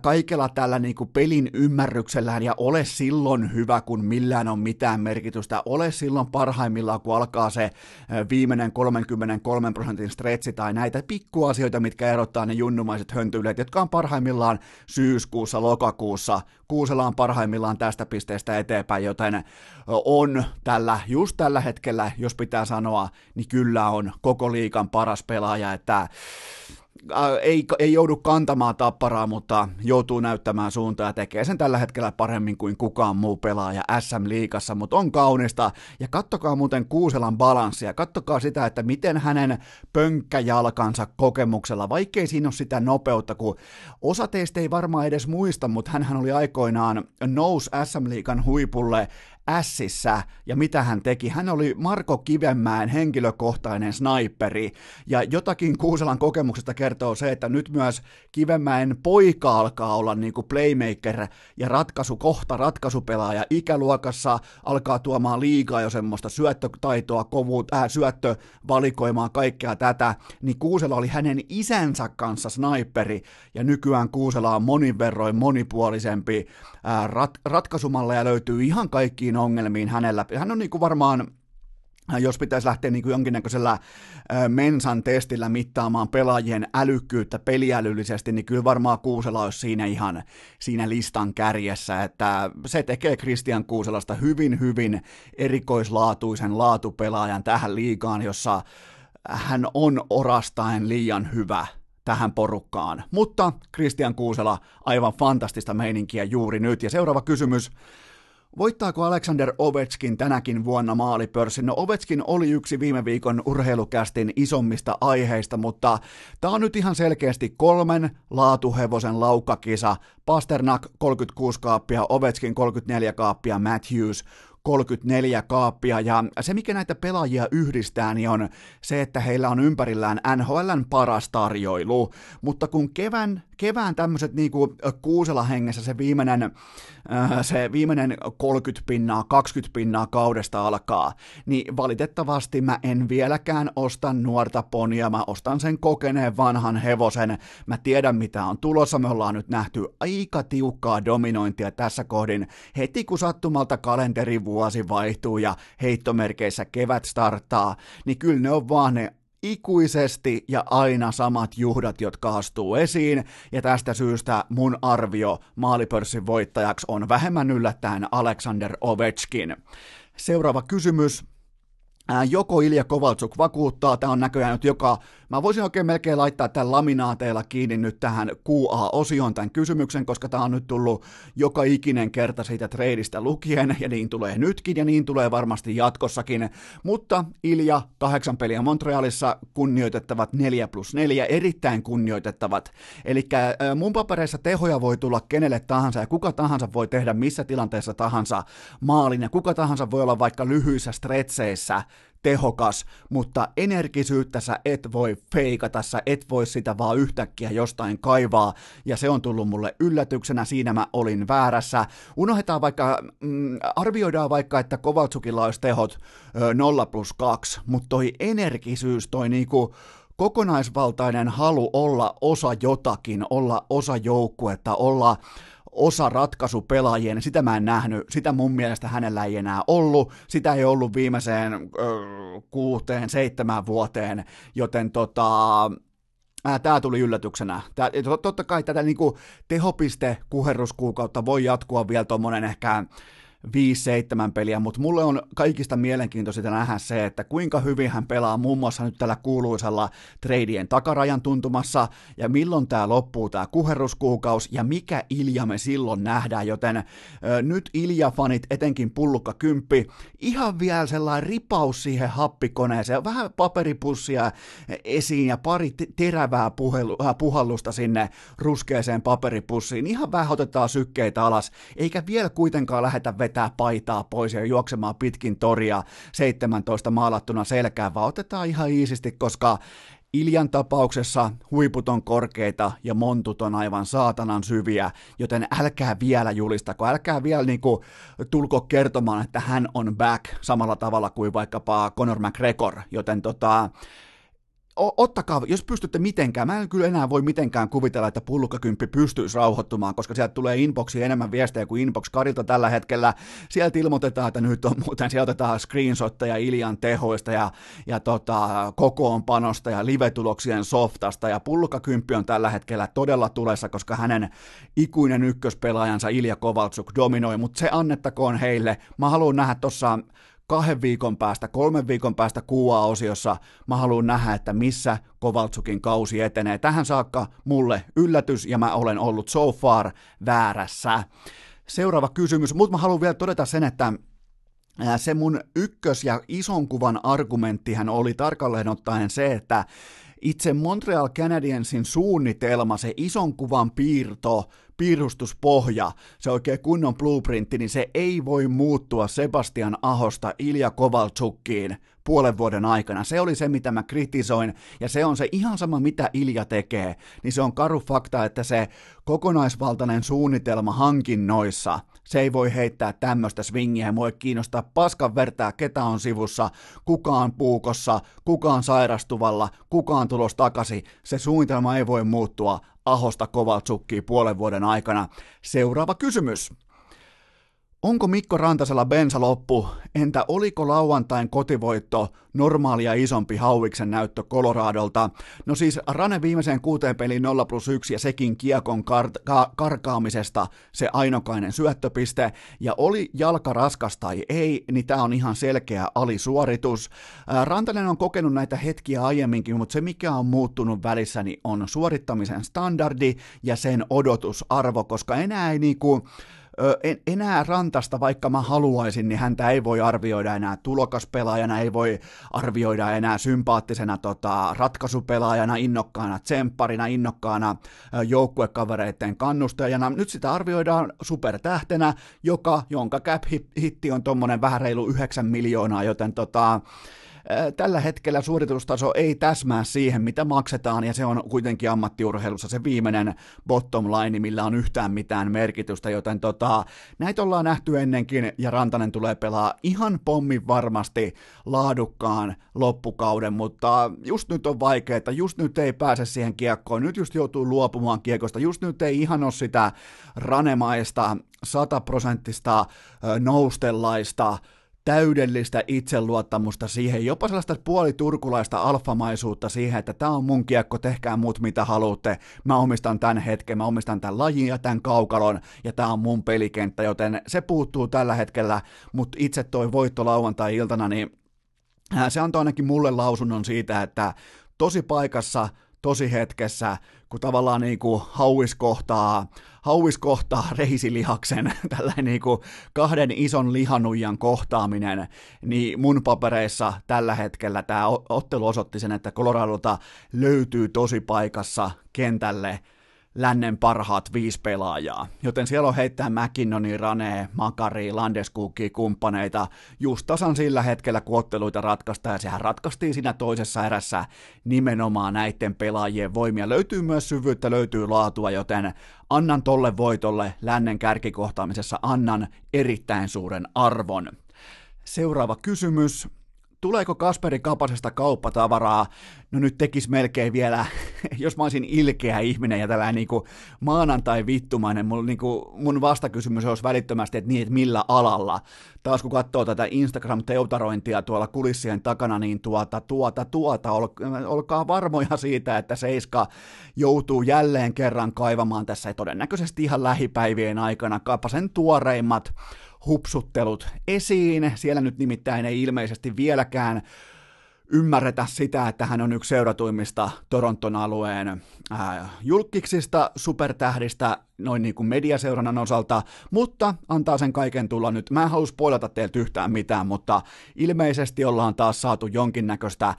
kaikella tällä niin kuin pelin ymmärryksellään ja ole silloin hyvä, kun millään on mitään merkitystä. Ole silloin parhaimmillaan, kun alkaa se viimeinen 33 prosentin stretchi tai näitä pikkuasioita, mitkä erottaa ne junnumaiset höntyilijät, jotka on parhaimmillaan syyskuussa, lokakuussa. Kuusella on parhaimmillaan tästä pisteestä eteenpäin, joten on tällä, just tällä hetkellä, jos pitää sanoa, niin kyllä on koko liikan paras pelaaja, että ei, ei joudu kantamaan tapparaa, mutta joutuu näyttämään suuntaa ja tekee sen tällä hetkellä paremmin kuin kukaan muu pelaaja SM-liigassa, mutta on kaunista. Ja kattokaa muuten Kuuselan balanssia, kattokaa sitä, että miten hänen pönkkäjalkansa kokemuksella, vaikkei siinä ole sitä nopeutta, kun osa teistä ei varmaan edes muista, mutta hän oli aikoinaan nousi SM-liigan huipulle Ässissä ja mitä hän teki. Hän oli Marko Kivenmäen henkilökohtainen sniperi. Ja jotakin Kuuselan kokemuksesta kertoo se, että nyt myös Kivenmäen poika alkaa olla niin kuin playmaker ja ratkaisu, kohta ratkaisupelaaja. Ikäluokassa alkaa tuomaan liikaa jo semmoista syöttötaitoa, kovuut, äh, syöttövalikoimaan kaikkea tätä, niin Kuusela oli hänen isänsä kanssa sniperi. Ja nykyään Kuusela on monin verroin monipuolisempi rat, ratkaisumalleja löytyy ihan kaikkiin ongelmiin hänellä. Hän on niin kuin varmaan jos pitäisi lähteä niin kuin jonkinnäköisellä mensan testillä mittaamaan pelaajien älykkyyttä peliälyllisesti, niin kyllä varmaan Kuusela olisi siinä ihan siinä listan kärjessä, että se tekee Christian Kuuselasta hyvin, hyvin erikoislaatuisen laatupelaajan tähän liigaan, jossa hän on orastaen liian hyvä tähän porukkaan. Mutta Christian Kuusela, aivan fantastista meininkiä juuri nyt. Ja seuraava kysymys Voittaako Alexander Ovechkin tänäkin vuonna maalipörssin? No Ovechkin oli yksi viime viikon urheilukästin isommista aiheista, mutta tämä on nyt ihan selkeästi kolmen laatuhevosen laukkakisa. Pasternak 36 kaappia, Ovechkin 34 kaappia, Matthews 34 kaappia, ja se mikä näitä pelaajia yhdistää, niin on se, että heillä on ympärillään NHLn paras tarjoilu, mutta kun kevään, kevään tämmöiset niinku kuusella hengessä se viimeinen, se viimeinen 30 pinnaa, 20 pinnaa kaudesta alkaa, niin valitettavasti mä en vieläkään osta nuorta ponia, mä ostan sen kokeneen vanhan hevosen, mä tiedän mitä on tulossa, me ollaan nyt nähty aika tiukkaa dominointia tässä kohdin, heti kun sattumalta kalenterivuosi vuosi vaihtuu ja heittomerkeissä kevät starttaa, niin kyllä ne on vaan ne ikuisesti ja aina samat juhdat, jotka astuu esiin, ja tästä syystä mun arvio maalipörssin voittajaksi on vähemmän yllättäen Alexander Ovechkin. Seuraava kysymys joko Ilja Kovaltsuk vakuuttaa, tämä on näköjään nyt joka, mä voisin oikein melkein laittaa tämän laminaateilla kiinni nyt tähän QA-osioon tämän kysymyksen, koska tämä on nyt tullut joka ikinen kerta siitä treidistä lukien, ja niin tulee nytkin, ja niin tulee varmasti jatkossakin, mutta Ilja, kahdeksan peliä Montrealissa, kunnioitettavat 4 plus 4, erittäin kunnioitettavat, eli mun papereissa tehoja voi tulla kenelle tahansa, ja kuka tahansa voi tehdä missä tilanteessa tahansa maalin, ja kuka tahansa voi olla vaikka lyhyissä stretseissä, tehokas, mutta energisyyttä sä et voi feikata, sä et voi sitä vaan yhtäkkiä jostain kaivaa, ja se on tullut mulle yllätyksenä, siinä mä olin väärässä. Unohdetaan vaikka, mm, arvioidaan vaikka, että Kovaltsukilla olisi tehot ö, 0 plus 2, mutta toi energisyys, toi niinku, kokonaisvaltainen halu olla osa jotakin, olla osa joukkuetta, olla osa ratkaisupelaajia, niin sitä mä en nähnyt, sitä mun mielestä hänellä ei enää ollut, sitä ei ollut viimeiseen ö, kuuteen, seitsemään vuoteen, joten tota, Tämä tuli yllätyksenä. Tää, totta kai tätä niinku tehopiste kuherruskuukautta voi jatkua vielä tuommoinen ehkä 5-7 peliä, mutta mulle on kaikista mielenkiintoisinta nähdä se, että kuinka hyvin hän pelaa muun muassa nyt tällä kuuluisella treidien takarajan tuntumassa, ja milloin tämä loppuu tämä kuherruskuukaus, ja mikä Ilja me silloin nähdään, joten ö, nyt Ilja-fanit, etenkin pullukka kymppi, ihan vielä sellainen ripaus siihen happikoneeseen, vähän paperipussia esiin ja pari terävää puhelu, äh, puhallusta sinne ruskeeseen paperipussiin, ihan vähän otetaan sykkeitä alas, eikä vielä kuitenkaan lähetä vetämään vetää paitaa pois ja juoksemaan pitkin toria 17 maalattuna selkään, vaan otetaan ihan iisisti, koska Iljan tapauksessa huiput on korkeita ja montut on aivan saatanan syviä, joten älkää vielä julistako, älkää vielä niinku tulko kertomaan, että hän on back samalla tavalla kuin vaikkapa Conor McGregor, joten tota, ottakaa, jos pystytte mitenkään, mä en kyllä enää voi mitenkään kuvitella, että pullukkakymppi pystyisi rauhoittumaan, koska sieltä tulee inboxiin enemmän viestejä kuin inbox Karilta tällä hetkellä. Sieltä ilmoitetaan, että nyt on muuten, sieltä otetaan screenshotteja Iljan tehoista ja, ja tota, kokoonpanosta ja live-tuloksien softasta, ja pullukkakymppi on tällä hetkellä todella tulessa, koska hänen ikuinen ykköspelaajansa Ilja Kovaltsuk dominoi, mutta se annettakoon heille. Mä haluan nähdä tuossa kahden viikon päästä, kolmen viikon päästä kuua-osiossa mä haluan nähdä, että missä Kovaltsukin kausi etenee. Tähän saakka mulle yllätys ja mä olen ollut so far väärässä. Seuraava kysymys, mutta mä haluan vielä todeta sen, että se mun ykkös- ja ison kuvan argumenttihan oli tarkalleen ottaen se, että itse Montreal Canadiensin suunnitelma, se ison kuvan piirto, piirustuspohja, se oikein kunnon blueprintti, niin se ei voi muuttua Sebastian Ahosta Ilja Kovaltsukkiin puolen vuoden aikana. Se oli se, mitä mä kritisoin, ja se on se ihan sama, mitä Ilja tekee, niin se on karu fakta, että se kokonaisvaltainen suunnitelma hankinnoissa, se ei voi heittää tämmöistä swingiä, voi kiinnostaa paskan vertaa, ketä on sivussa, kuka on puukossa, kuka on sairastuvalla, kuka on tulos takaisin, se suunnitelma ei voi muuttua Ahosta Kovaltsukkiin puolen vuoden aikana. Seuraava kysymys. Onko Mikko Rantasella bensa loppu? Entä oliko lauantain kotivoitto normaalia isompi hauiksen näyttö Coloradolta? No siis Rane viimeiseen kuuteen peliin 0 plus 1 ja sekin kiekon kar- ka- karkaamisesta se ainokainen syöttöpiste. Ja oli jalka raskas tai ei, niin tämä on ihan selkeä alisuoritus. Rantanen on kokenut näitä hetkiä aiemminkin, mutta se mikä on muuttunut välissä niin on suorittamisen standardi ja sen odotusarvo, koska enää ei niinku en, enää Rantasta, vaikka mä haluaisin, niin häntä ei voi arvioida enää tulokaspelaajana, ei voi arvioida enää sympaattisena tota, ratkaisupelaajana, innokkaana tsempparina, innokkaana joukkuekavereiden kannustajana. Nyt sitä arvioidaan supertähtenä, joka, jonka cap-hitti on tuommoinen vähän reilu 9 miljoonaa, joten tota, tällä hetkellä suoritustaso ei täsmää siihen, mitä maksetaan, ja se on kuitenkin ammattiurheilussa se viimeinen bottom line, millä on yhtään mitään merkitystä, joten tota, näitä ollaan nähty ennenkin, ja Rantanen tulee pelaa ihan pommin varmasti laadukkaan loppukauden, mutta just nyt on vaikeaa, just nyt ei pääse siihen kiekkoon, nyt just joutuu luopumaan kiekosta, just nyt ei ihan ole sitä ranemaista, sataprosenttista noustellaista, täydellistä itseluottamusta siihen, jopa sellaista puoliturkulaista alfamaisuutta siihen, että tämä on mun kiekko, tehkää muut mitä haluatte, mä omistan tämän hetken, mä omistan tämän lajin ja tämän kaukalon, ja tämä on mun pelikenttä, joten se puuttuu tällä hetkellä, mutta itse toi voitto lauantai-iltana, niin se antoi ainakin mulle lausunnon siitä, että tosi paikassa, tosi hetkessä, kun tavallaan niin kuin hauis kohtaa, hauis kohtaa reisilihaksen, tällainen niin kuin kahden ison lihanujan kohtaaminen, niin mun papereissa tällä hetkellä tämä ottelu osoitti sen, että Coloradolta löytyy tosi paikassa kentälle lännen parhaat viisi pelaajaa. Joten siellä on heittää McKinnoni, Rane, Makari, Landeskukki, kumppaneita just tasan sillä hetkellä, kun otteluita ratkaistaan, ja sehän ratkaistiin siinä toisessa erässä nimenomaan näiden pelaajien voimia. Löytyy myös syvyyttä, löytyy laatua, joten annan tolle voitolle lännen kärkikohtaamisessa, annan erittäin suuren arvon. Seuraava kysymys tuleeko Kasperi Kapasesta kauppatavaraa? No nyt tekisi melkein vielä, jos mä olisin ilkeä ihminen ja tällainen niin maanantai-vittumainen, mun, niin kuin, mun vastakysymys olisi välittömästi, että niin, että millä alalla. Taas kun katsoo tätä Instagram-teutarointia tuolla kulissien takana, niin tuota, tuota, tuota, ol, olkaa varmoja siitä, että Seiska joutuu jälleen kerran kaivamaan tässä todennäköisesti ihan lähipäivien aikana Kapasen tuoreimmat hupsuttelut esiin. Siellä nyt nimittäin ei ilmeisesti vieläkään ymmärretä sitä, että hän on yksi seuratuimmista Toronton alueen ää, julkiksista, supertähdistä, noin niin kuin mediaseurannan osalta, mutta antaa sen kaiken tulla nyt. Mä en halua spoilata teiltä yhtään mitään, mutta ilmeisesti ollaan taas saatu jonkinnäköistä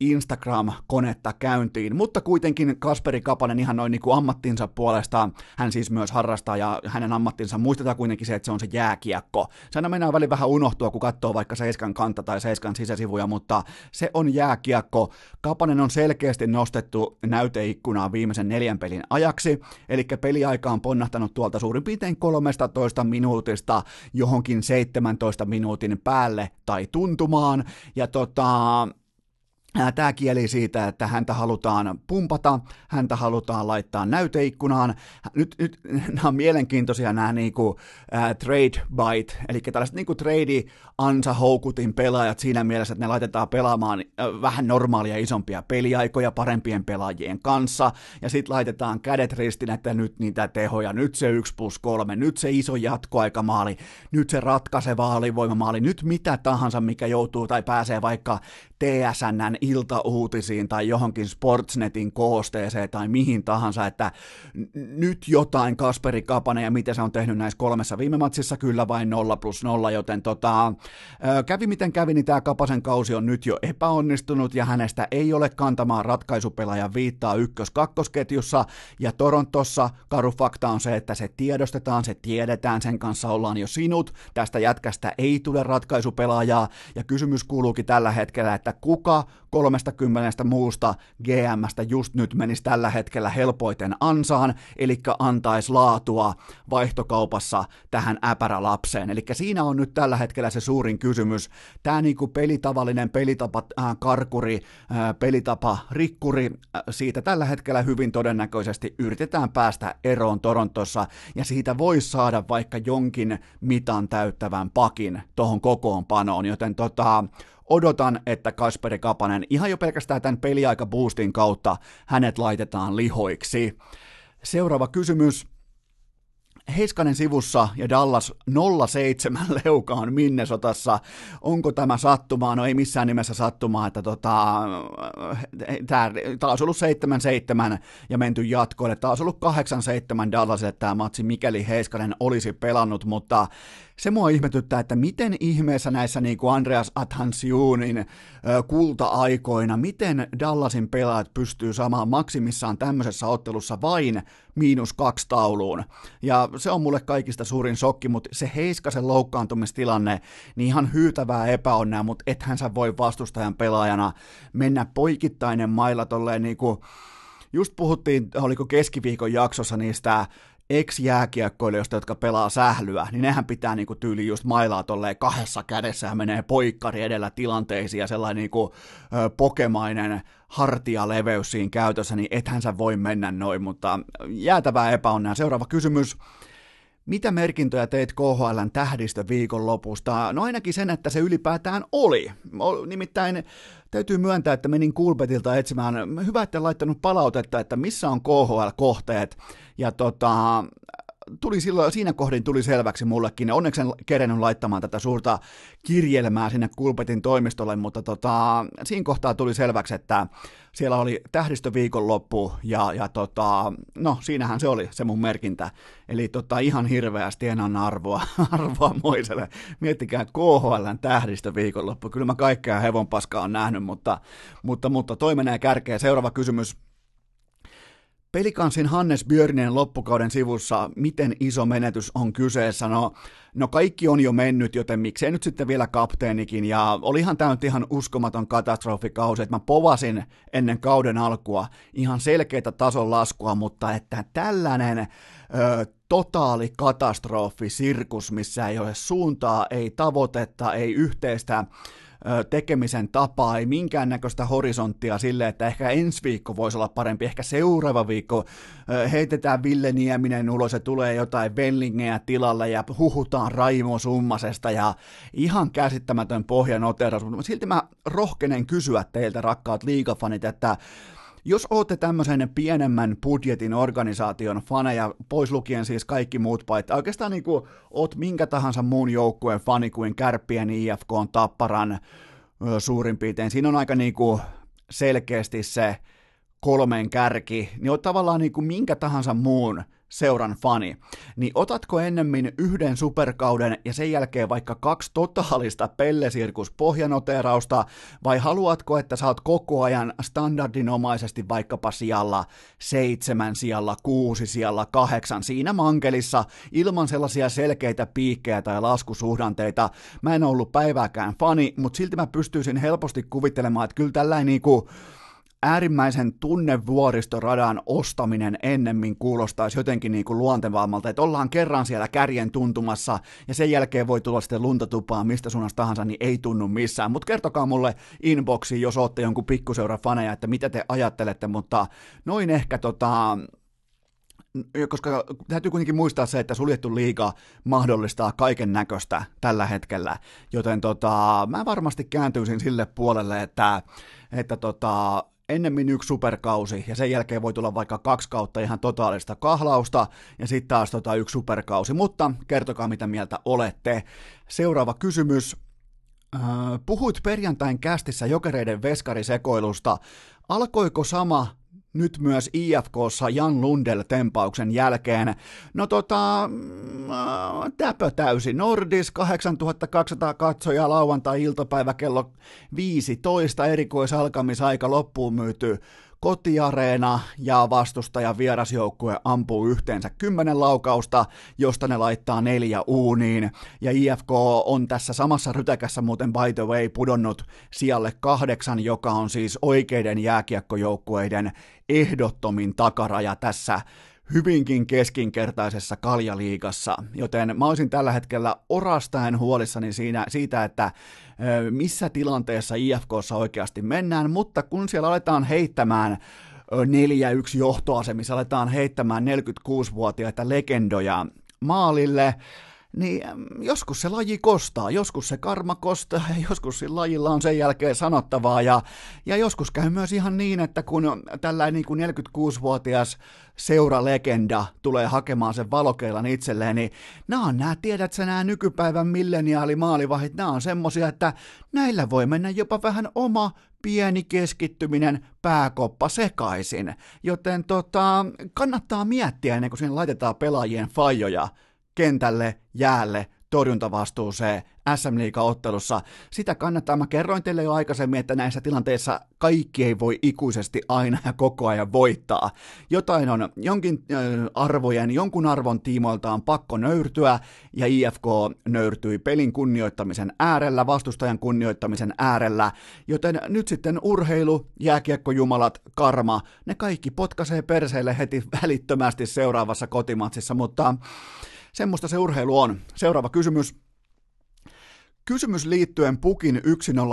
Instagram-konetta käyntiin, mutta kuitenkin Kasperi Kapanen ihan noin niin kuin ammattinsa puolesta, hän siis myös harrastaa ja hänen ammattinsa muistetaan kuitenkin se, että se on se jääkiekko. Se aina mennään väliin vähän unohtua, kun katsoo vaikka Seiskan kanta tai Seiskan sisäsivuja, mutta se on jääkiekko. Kapanen on selkeästi nostettu näyteikkunaan viimeisen neljän pelin ajaksi, eli peliaika on ponnahtanut tuolta suurin piirtein 13 minuutista johonkin 17 minuutin päälle tai tuntumaan, ja tota, Tämä kieli siitä, että häntä halutaan pumpata, häntä halutaan laittaa näyteikkunaan. Nyt, nyt nämä on mielenkiintoisia nämä niinku, äh, trade bite, eli tällaiset niinku trade ansa houkutin pelaajat siinä mielessä, että ne laitetaan pelaamaan äh, vähän normaalia isompia peliaikoja parempien pelaajien kanssa, ja sitten laitetaan kädet ristin, että nyt niitä tehoja, nyt se 1 plus 3, nyt se iso jatkoaikamaali, nyt se ratkaiseva alivoimamaali, nyt mitä tahansa, mikä joutuu tai pääsee vaikka TSNn iltauutisiin tai johonkin Sportsnetin koosteeseen tai mihin tahansa, että nyt jotain Kasperi Kapanen ja mitä se on tehnyt näissä kolmessa. Viime matsissa, kyllä vain 0 plus 0, joten tota, kävi miten kävi, niin tämä Kapasen kausi on nyt jo epäonnistunut ja hänestä ei ole kantamaan ratkaisupelaajan viittaa ykkös-kakkosketjussa. Ja Torontossa karu fakta on se, että se tiedostetaan, se tiedetään, sen kanssa ollaan jo sinut, tästä jätkästä ei tule ratkaisupelaajaa. Ja kysymys kuuluukin tällä hetkellä, että kuka 30 muusta GMstä just nyt menisi tällä hetkellä helpoiten ansaan, eli antaisi laatua vaihtokaupassa tähän äpärälapseen. Eli siinä on nyt tällä hetkellä se suurin kysymys. Tämä niinku pelitavallinen pelitapa äh, karkuri, äh, pelitapa rikkuri, äh, siitä tällä hetkellä hyvin todennäköisesti yritetään päästä eroon Torontossa, ja siitä voisi saada vaikka jonkin mitan täyttävän pakin tuohon kokoonpanoon, joten tota, odotan, että Kasperi Kapanen ihan jo pelkästään tämän peliaika boostin kautta hänet laitetaan lihoiksi. Seuraava kysymys. Heiskanen sivussa ja Dallas 07 leukaan Minnesotassa. Onko tämä sattumaa? No ei missään nimessä sattumaa, että tota, tämä taas ollut 7-7 ja menty jatkoille. Taas ollut 8-7 Dallasille tämä matsi, mikäli Heiskanen olisi pelannut, mutta se mua ihmetyttää, että miten ihmeessä näissä niin kuin Andreas Athansiunin kulta-aikoina, miten Dallasin pelaajat pystyy saamaan maksimissaan tämmöisessä ottelussa vain miinus kaksi tauluun. Ja se on mulle kaikista suurin shokki, mutta se Heiskasen loukkaantumistilanne, niin ihan hyytävää epäonnea, mutta ethän sä voi vastustajan pelaajana mennä poikittainen mailla tolleen niin kuin just puhuttiin, oliko keskiviikon jaksossa niistä ex-jääkiekkoilijoista, jotka pelaa sählyä, niin nehän pitää niinku tyyli just mailaa tolleen kahdessa kädessä ja menee poikkari edellä tilanteisiin ja sellainen niinku, ö, pokemainen hartialeveys siinä käytössä, niin ethän sä voi mennä noin, mutta jäätävää epäonnea. Seuraava kysymys. mitä merkintöjä teit KHLn tähdistö viikonlopusta? No ainakin sen, että se ylipäätään oli. Nimittäin täytyy myöntää, että menin Kulpetilta etsimään, hyvä, että laittanut palautetta, että missä on KHL-kohteet. Ja tota, tuli silloin, siinä kohdin tuli selväksi mullekin, onneksi en kerennyt laittamaan tätä suurta kirjelmää sinne Kulpetin toimistolle, mutta tota, siinä kohtaa tuli selväksi, että siellä oli tähdistöviikonloppu ja, ja tota, no siinähän se oli se mun merkintä. Eli tota, ihan hirveästi en anna arvoa, arvoa Moiselle. Miettikää KHLn tähdistöviikonloppu. Kyllä mä kaikkea hevonpaskaa on nähnyt, mutta, mutta, mutta toi menee kärkeen. Seuraava kysymys. Pelikansin Hannes Björnien loppukauden sivussa, miten iso menetys on kyseessä? No, no kaikki on jo mennyt, joten miksei nyt sitten vielä kapteenikin. Ja olihan tämä nyt ihan uskomaton katastrofikausi, että mä povasin ennen kauden alkua ihan selkeitä tason laskua, mutta että tällainen ö, totaali katastrofi, sirkus, missä ei ole suuntaa, ei tavoitetta, ei yhteistä tekemisen tapaa, ei minkäännäköistä horisonttia sille, että ehkä ensi viikko voisi olla parempi, ehkä seuraava viikko heitetään Ville Nieminen ulos ja tulee jotain Vellingeä tilalle ja huhutaan Raimo Summasesta ja ihan käsittämätön pohjanoteraus, mutta silti mä rohkenen kysyä teiltä rakkaat liigafanit, että jos olette tämmöisen pienemmän budjetin organisaation faneja, pois lukien siis kaikki muut paitsi, oikeastaan niin kuin oot minkä tahansa muun joukkueen fani kuin Kärppien, IFK, Tapparan suurin piirtein, siinä on aika niin kuin selkeästi se kolmen kärki, niin on tavallaan niin kuin minkä tahansa muun seuran fani, niin otatko ennemmin yhden superkauden ja sen jälkeen vaikka kaksi totaalista pellesirkus pohjanoteerausta, vai haluatko, että saat koko ajan standardinomaisesti vaikkapa sijalla seitsemän, sijalla kuusi, sijalla kahdeksan siinä mankelissa ilman sellaisia selkeitä piikkejä tai laskusuhdanteita. Mä en ollut päivääkään fani, mutta silti mä pystyisin helposti kuvittelemaan, että kyllä tällainen niinku äärimmäisen tunnevuoristoradan ostaminen ennemmin kuulostaisi jotenkin niin kuin luontevammalta, että ollaan kerran siellä kärjen tuntumassa ja sen jälkeen voi tulla sitten luntatupaa mistä suunnasta tahansa, niin ei tunnu missään. Mutta kertokaa mulle inboxiin, jos olette jonkun pikkuseura faneja, että mitä te ajattelette, mutta noin ehkä tota, koska täytyy kuitenkin muistaa se, että suljettu liiga mahdollistaa kaiken näköistä tällä hetkellä, joten tota, mä varmasti kääntyisin sille puolelle, että, että tota, ennemmin yksi superkausi, ja sen jälkeen voi tulla vaikka kaksi kautta ihan totaalista kahlausta, ja sitten taas tota yksi superkausi. Mutta kertokaa, mitä mieltä olette. Seuraava kysymys. Äh, puhuit perjantain kästissä jokereiden veskarisekoilusta. Alkoiko sama nyt myös IFKssa Jan Lundell-tempauksen jälkeen. No tota, mm, täpö täysi Nordis, 8200 katsojaa lauantai-iltapäivä kello 15, erikoisalkamisaika loppuun myyty kotiareena ja vastustaja vierasjoukkue ampuu yhteensä kymmenen laukausta, josta ne laittaa neljä uuniin. Ja IFK on tässä samassa rytäkässä muuten by the way pudonnut sijalle kahdeksan, joka on siis oikeiden jääkiekkojoukkueiden ehdottomin takaraja tässä hyvinkin keskinkertaisessa kaljaliigassa, joten mä olisin tällä hetkellä orastaen huolissani siinä, siitä, että missä tilanteessa IFKssa oikeasti mennään, mutta kun siellä aletaan heittämään 4-1 johtoasemissa, aletaan heittämään 46-vuotiaita legendoja maalille, niin joskus se laji kostaa, joskus se karma kostaa ja joskus sillä lajilla on sen jälkeen sanottavaa. Ja, ja joskus käy myös ihan niin, että kun tällainen niin kuin 46-vuotias seuralegenda tulee hakemaan sen valokeilan itselleen, niin nämä on nämä, tiedät sä nämä nykypäivän milleniaalimaalivahit, nämä on semmosia, että näillä voi mennä jopa vähän oma pieni keskittyminen pääkoppa sekaisin, joten tota, kannattaa miettiä ennen kuin sinne laitetaan pelaajien fajoja kentälle, jäälle, torjuntavastuuseen SM ottelussa Sitä kannattaa, mä kerroin teille jo aikaisemmin, että näissä tilanteissa kaikki ei voi ikuisesti aina ja koko ajan voittaa. Jotain on jonkin arvojen, jonkun arvon tiimoilta on pakko nöyrtyä, ja IFK nöyrtyi pelin kunnioittamisen äärellä, vastustajan kunnioittamisen äärellä, joten nyt sitten urheilu, jääkiekkojumalat, karma, ne kaikki potkaisee perseelle heti välittömästi seuraavassa kotimatsissa, mutta Semmoista se urheilu on. Seuraava kysymys. Kysymys liittyen Pukin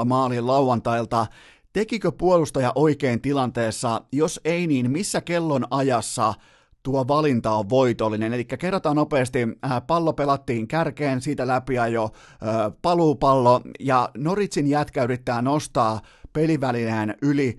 1-0 maaliin lauantailta. Tekikö puolustaja oikein tilanteessa? Jos ei, niin missä kellon ajassa tuo valinta on voitollinen. Eli kerrotaan nopeasti, pallo pelattiin kärkeen, siitä läpi jo paluupallo, ja Noritsin jätkä yrittää nostaa pelivälineen yli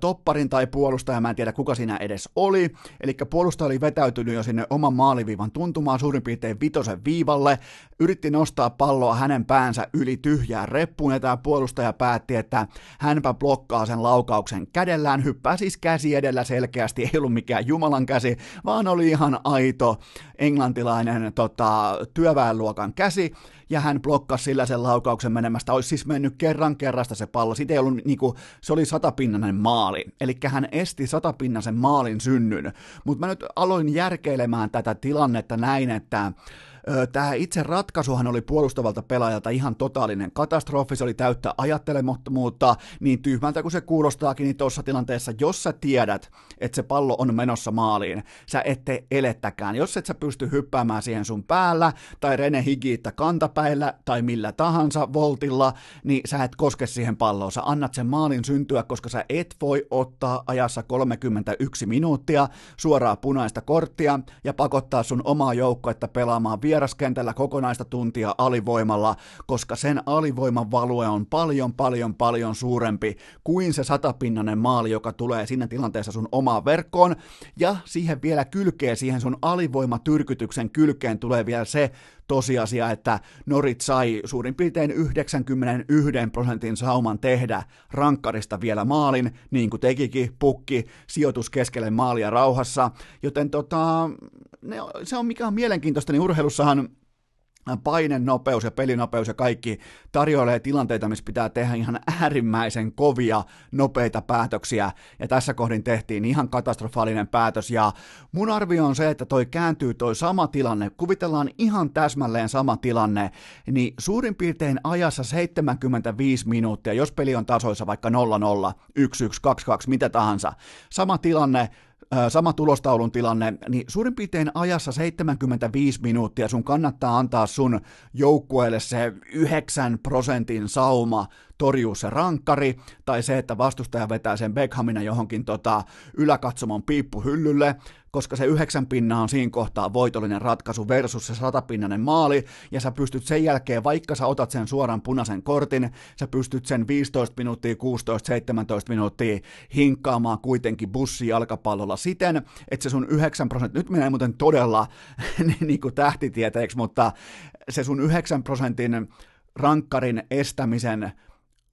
topparin tai puolustaja, mä en tiedä kuka siinä edes oli, eli puolustaja oli vetäytynyt jo sinne oman maaliviivan tuntumaan suurin piirtein vitosen viivalle, yritti nostaa palloa hänen päänsä yli tyhjään reppuun, ja tämä puolustaja päätti, että hänpä blokkaa sen laukauksen kädellään, hyppää siis käsi edellä selkeästi, ei ollut mikään Jumalan käsi, vaan oli ihan aito englantilainen tota, työväenluokan käsi, ja hän blokkasi sillä sen laukauksen menemästä. Olisi siis mennyt kerran kerrasta se pallo. Siitä ei ollut, niin kuin, se oli satapinnainen maali. Eli hän esti satapinnaisen maalin synnyn. Mutta mä nyt aloin järkeilemään tätä tilannetta näin, että Tämä itse ratkaisuhan oli puolustavalta pelaajalta ihan totaalinen katastrofi, se oli täyttä ajattelemattomuutta, niin tyhmältä kuin se kuulostaakin, niin tuossa tilanteessa, jos sä tiedät, että se pallo on menossa maaliin, sä ette elettäkään. Jos et sä pysty hyppäämään siihen sun päällä, tai Rene Higiitta kantapäillä, tai millä tahansa voltilla, niin sä et koske siihen palloon. Sä annat sen maalin syntyä, koska sä et voi ottaa ajassa 31 minuuttia suoraa punaista korttia ja pakottaa sun omaa joukkoetta pelaamaan vieraskentällä kokonaista tuntia alivoimalla, koska sen alivoiman value on paljon, paljon, paljon suurempi kuin se satapinnanen maali, joka tulee siinä tilanteessa sun omaan verkkoon, ja siihen vielä kylkee, siihen sun alivoimatyrkytyksen kylkeen tulee vielä se tosiasia, että Norit sai suurin piirtein 91 prosentin sauman tehdä rankkarista vielä maalin, niin kuin tekikin pukki, sijoitus keskelle maalia rauhassa, joten tota, ne, se on mikä on mielenkiintoista, niin urheilussahan painenopeus ja pelinopeus ja kaikki tarjoilee tilanteita, missä pitää tehdä ihan äärimmäisen kovia, nopeita päätöksiä, ja tässä kohdin tehtiin ihan katastrofaalinen päätös, ja mun arvio on se, että toi kääntyy toi sama tilanne, kuvitellaan ihan täsmälleen sama tilanne, niin suurin piirtein ajassa 75 minuuttia, jos peli on tasoissa vaikka 0-0, 1-1, 2-2, mitä tahansa, sama tilanne, sama tulostaulun tilanne, niin suurin piirtein ajassa 75 minuuttia sun kannattaa antaa sun joukkueelle se 9 prosentin sauma torjuu se rankkari, tai se, että vastustaja vetää sen Beckhamina johonkin tota, yläkatsomon piippuhyllylle, koska se yhdeksän pinna on siinä kohtaa voitollinen ratkaisu versus se satapinnanen maali, ja sä pystyt sen jälkeen, vaikka sä otat sen suoran punaisen kortin, sä pystyt sen 15 minuuttia, 16, 17 minuuttia hinkkaamaan kuitenkin bussi jalkapallolla siten, että se sun 9 prosenttia, nyt menee muuten todella niin kuin tähtitieteeksi, mutta se sun 9 prosentin rankkarin estämisen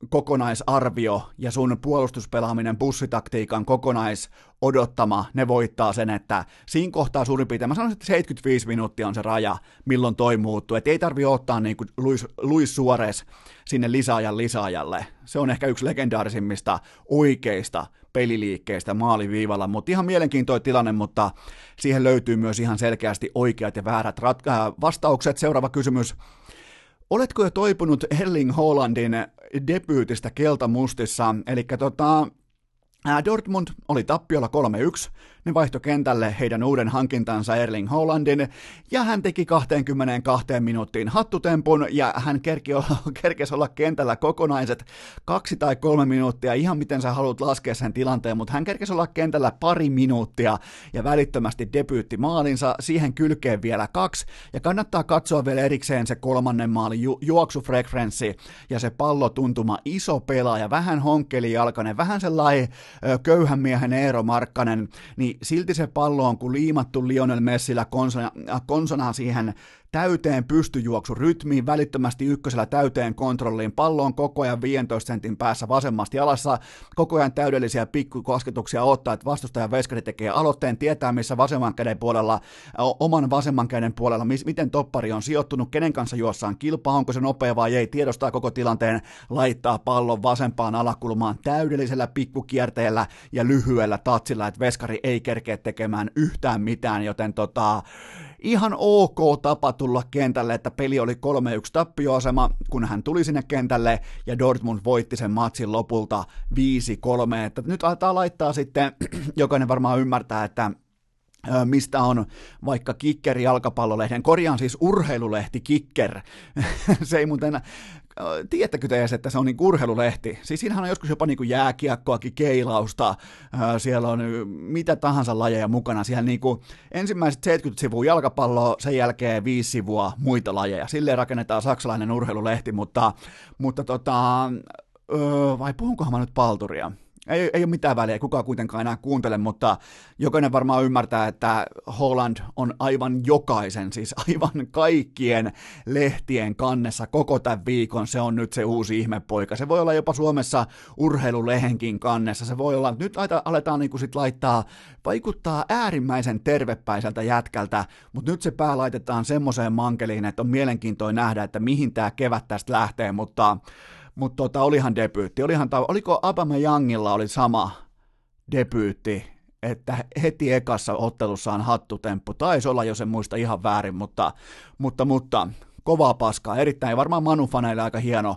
kokonaisarvio ja sun puolustuspelaaminen bussitaktiikan kokonaisodottama, ne voittaa sen, että siinä kohtaa suurin piirtein, mä sanoisin, että 75 minuuttia on se raja, milloin toi muuttuu, että ei tarvi ottaa niin kuin Luis, Luis Suarez sinne lisäajan lisäajalle. Se on ehkä yksi legendaarisimmista oikeista peliliikkeistä maaliviivalla, mutta ihan mielenkiintoinen tilanne, mutta siihen löytyy myös ihan selkeästi oikeat ja väärät rat- äh, vastaukset. Seuraava kysymys. Oletko jo toipunut Erling Hollandin debyytistä keltamustissa, eli tota, Dortmund oli tappiolla 3-1, ne vaihtoi kentälle heidän uuden hankintansa Erling Hollandin, ja hän teki 22 minuuttiin hattutempun, ja hän kerki olla, kerkesi olla kentällä kokonaiset kaksi tai kolme minuuttia, ihan miten sä haluat laskea sen tilanteen, mutta hän kerkesi olla kentällä pari minuuttia, ja välittömästi debyytti maalinsa, siihen kylkeen vielä kaksi, ja kannattaa katsoa vielä erikseen se kolmannen maalin ju- juoksufrekvenssi, ja se pallotuntuma, iso pelaaja, vähän honkkeli jalkainen, vähän sellainen köyhän miehen Eero Markkanen, niin silti se pallo on kuin liimattu Lionel Messillä konsona, konsona siihen täyteen pystyjuoksurytmiin, välittömästi ykkösellä täyteen kontrolliin, pallo on koko ajan 15 sentin päässä vasemmasta jalassa, koko ajan täydellisiä pikkukosketuksia ottaa, että vastustajan veskari tekee aloitteen, tietää missä vasemman käden puolella, oman vasemman käden puolella, miten toppari on sijoittunut, kenen kanssa juossaan kilpaa, onko se nopea vai ei, tiedostaa koko tilanteen, laittaa pallon vasempaan alakulmaan täydellisellä pikkukierteellä ja lyhyellä tatsilla, että veskari ei kerkeä tekemään yhtään mitään, joten tota, ihan ok tapa tulla kentälle, että peli oli 3-1 tappioasema, kun hän tuli sinne kentälle ja Dortmund voitti sen matsin lopulta 5-3. Että nyt aletaan laittaa sitten, jokainen varmaan ymmärtää, että mistä on vaikka Kicker jalkapallolehden, korjaan siis urheilulehti Kicker. se ei muuten, tiedättekö te edes, että se on niin urheilulehti? Siis siinähän on joskus jopa niin kuin jääkiekkoakin, keilausta, siellä on mitä tahansa lajeja mukana. Siellä niin kuin ensimmäiset 70 sivua jalkapalloa, sen jälkeen viisi sivua muita lajeja. Silleen rakennetaan saksalainen urheilulehti, mutta, mutta tota, vai puhunkohan mä nyt palturia? Ei, ei ole mitään väliä, kukaan kuitenkaan enää kuuntele, mutta jokainen varmaan ymmärtää, että Holland on aivan jokaisen, siis aivan kaikkien lehtien kannessa koko tämän viikon. Se on nyt se uusi ihmepoika. Se voi olla jopa Suomessa urheilulehenkin kannessa. Se voi olla, nyt aletaan niin sit laittaa, vaikuttaa äärimmäisen tervepäiseltä jätkältä, mutta nyt se pää laitetaan semmoiseen mankeliin, että on mielenkiintoinen nähdä, että mihin tämä kevät tästä lähtee, mutta mutta tota, olihan debyytti. Olihan, oliko Abama Youngilla oli sama debyytti, että heti ekassa ottelussa on hattutemppu. Taisi olla, jos en muista ihan väärin, mutta, mutta, mutta kovaa paskaa. Erittäin varmaan Manu-faneille aika hieno,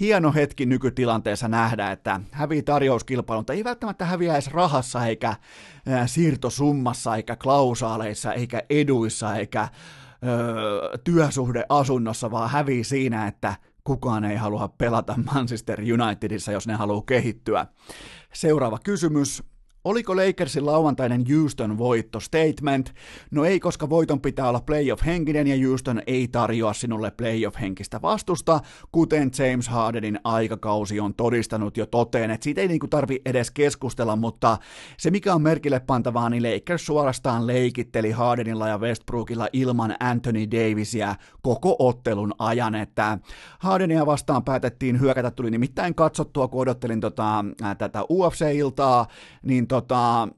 hieno hetki nykytilanteessa nähdä, että hävii tarjouskilpailun, mutta ei välttämättä häviä edes rahassa, eikä siirtosummassa, eikä klausaaleissa, eikä eduissa, eikä öö, työsuhdeasunnossa, vaan hävii siinä, että kukaan ei halua pelata Manchester Unitedissa, jos ne haluaa kehittyä. Seuraava kysymys. Oliko Lakersin lauantainen Houston voitto statement? No ei, koska voiton pitää olla playoff-henkinen ja Houston ei tarjoa sinulle playoff-henkistä vastusta, kuten James Hardenin aikakausi on todistanut jo toteen, että siitä ei niinku tarvi edes keskustella, mutta se mikä on merkille pantavaa, niin Lakers suorastaan leikitteli Hardenilla ja Westbrookilla ilman Anthony Davisia koko ottelun ajan, että Hardenia vastaan päätettiin hyökätä, tuli nimittäin katsottua, kun odottelin tota, tätä UFC-iltaa, niin tota,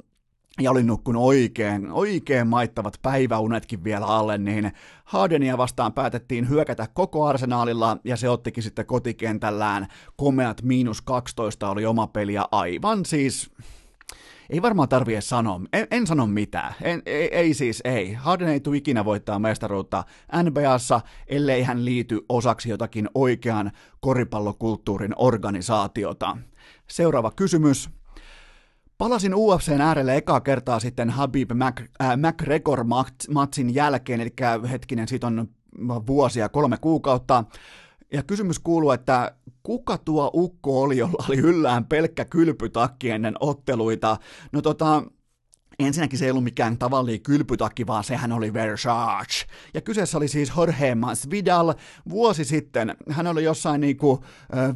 ja olin nukkunut oikein, oikein maittavat päiväunetkin vielä alle, niin Hardenia vastaan päätettiin hyökätä koko arsenaalilla, ja se ottikin sitten kotikentällään komeat miinus 12 oli oma peli, ja aivan siis ei varmaan tarvitse sanoa, en, en sano mitään, en, ei, ei siis ei. Harden ei tule ikinä voittaa mestaruutta NBAssa, ellei hän liity osaksi jotakin oikean koripallokulttuurin organisaatiota. Seuraava kysymys. Palasin UFCn äärelle ekaa kertaa sitten Habib Mac, äh, McGregor-matsin jälkeen, eli hetkinen, siitä on vuosia, kolme kuukautta. Ja kysymys kuuluu, että kuka tuo ukko oli, jolla oli yllään pelkkä kylpytakki ennen otteluita? No tota, Ensinnäkin se ei ollut mikään tavallinen kylpytakki, vaan sehän oli Versace. Ja kyseessä oli siis Jorge Masvidal. Vuosi sitten hän oli jossain niinku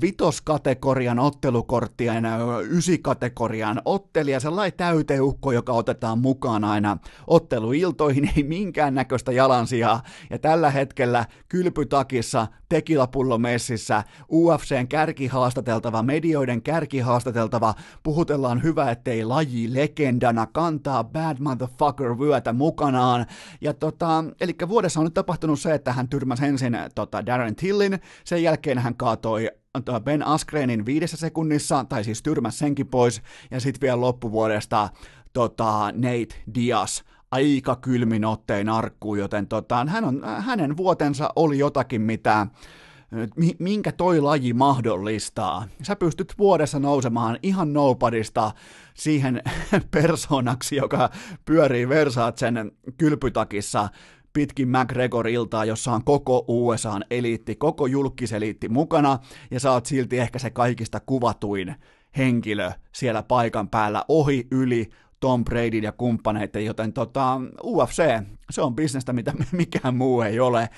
vitoskategorian ottelukorttien ysikategorian ottelija, sellainen täyteukko, joka otetaan mukaan aina otteluiltoihin, ei minkäännäköistä jalansijaa. Ja tällä hetkellä kylpytakissa, tekilapullo messissä, UFCn kärkihaastateltava, medioiden kärkihaastateltava, puhutellaan hyvä, ettei laji legendana kantaa ottaa Bad Motherfucker vyötä mukanaan. Ja tota, eli vuodessa on nyt tapahtunut se, että hän tyrmäsi ensin tota, Darren Tillin, sen jälkeen hän kaatoi tota, Ben Askrenin viidessä sekunnissa, tai siis tyrmäsi senkin pois, ja sitten vielä loppuvuodesta tota, Nate Diaz aika kylmin ottein arkkuu, joten tota, hän on, hänen vuotensa oli jotakin, mitä minkä toi laji mahdollistaa. Sä pystyt vuodessa nousemaan ihan nobodysta siihen persoonaksi, joka pyörii Versatsen kylpytakissa pitkin McGregor-iltaa, jossa on koko USAn eliitti, koko julkiseliitti mukana, ja sä oot silti ehkä se kaikista kuvatuin henkilö siellä paikan päällä ohi, yli, Tom Brady ja kumppaneiden, joten tota, UFC, se on bisnestä, mitä mikään muu ei ole.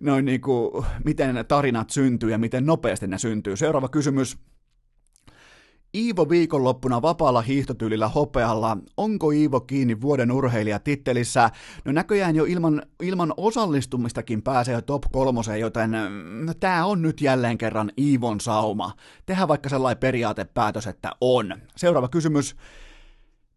Noin niin kuin, miten tarinat syntyy ja miten nopeasti ne syntyy. Seuraava kysymys. Iivo viikonloppuna vapaalla hiihtotyylillä hopealla. Onko Iivo kiinni vuoden urheilija tittelissä? No näköjään jo ilman, ilman osallistumistakin pääsee jo top kolmoseen, joten no, tämä on nyt jälleen kerran Iivon sauma. Tehdään vaikka sellainen periaatepäätös, että on. Seuraava kysymys.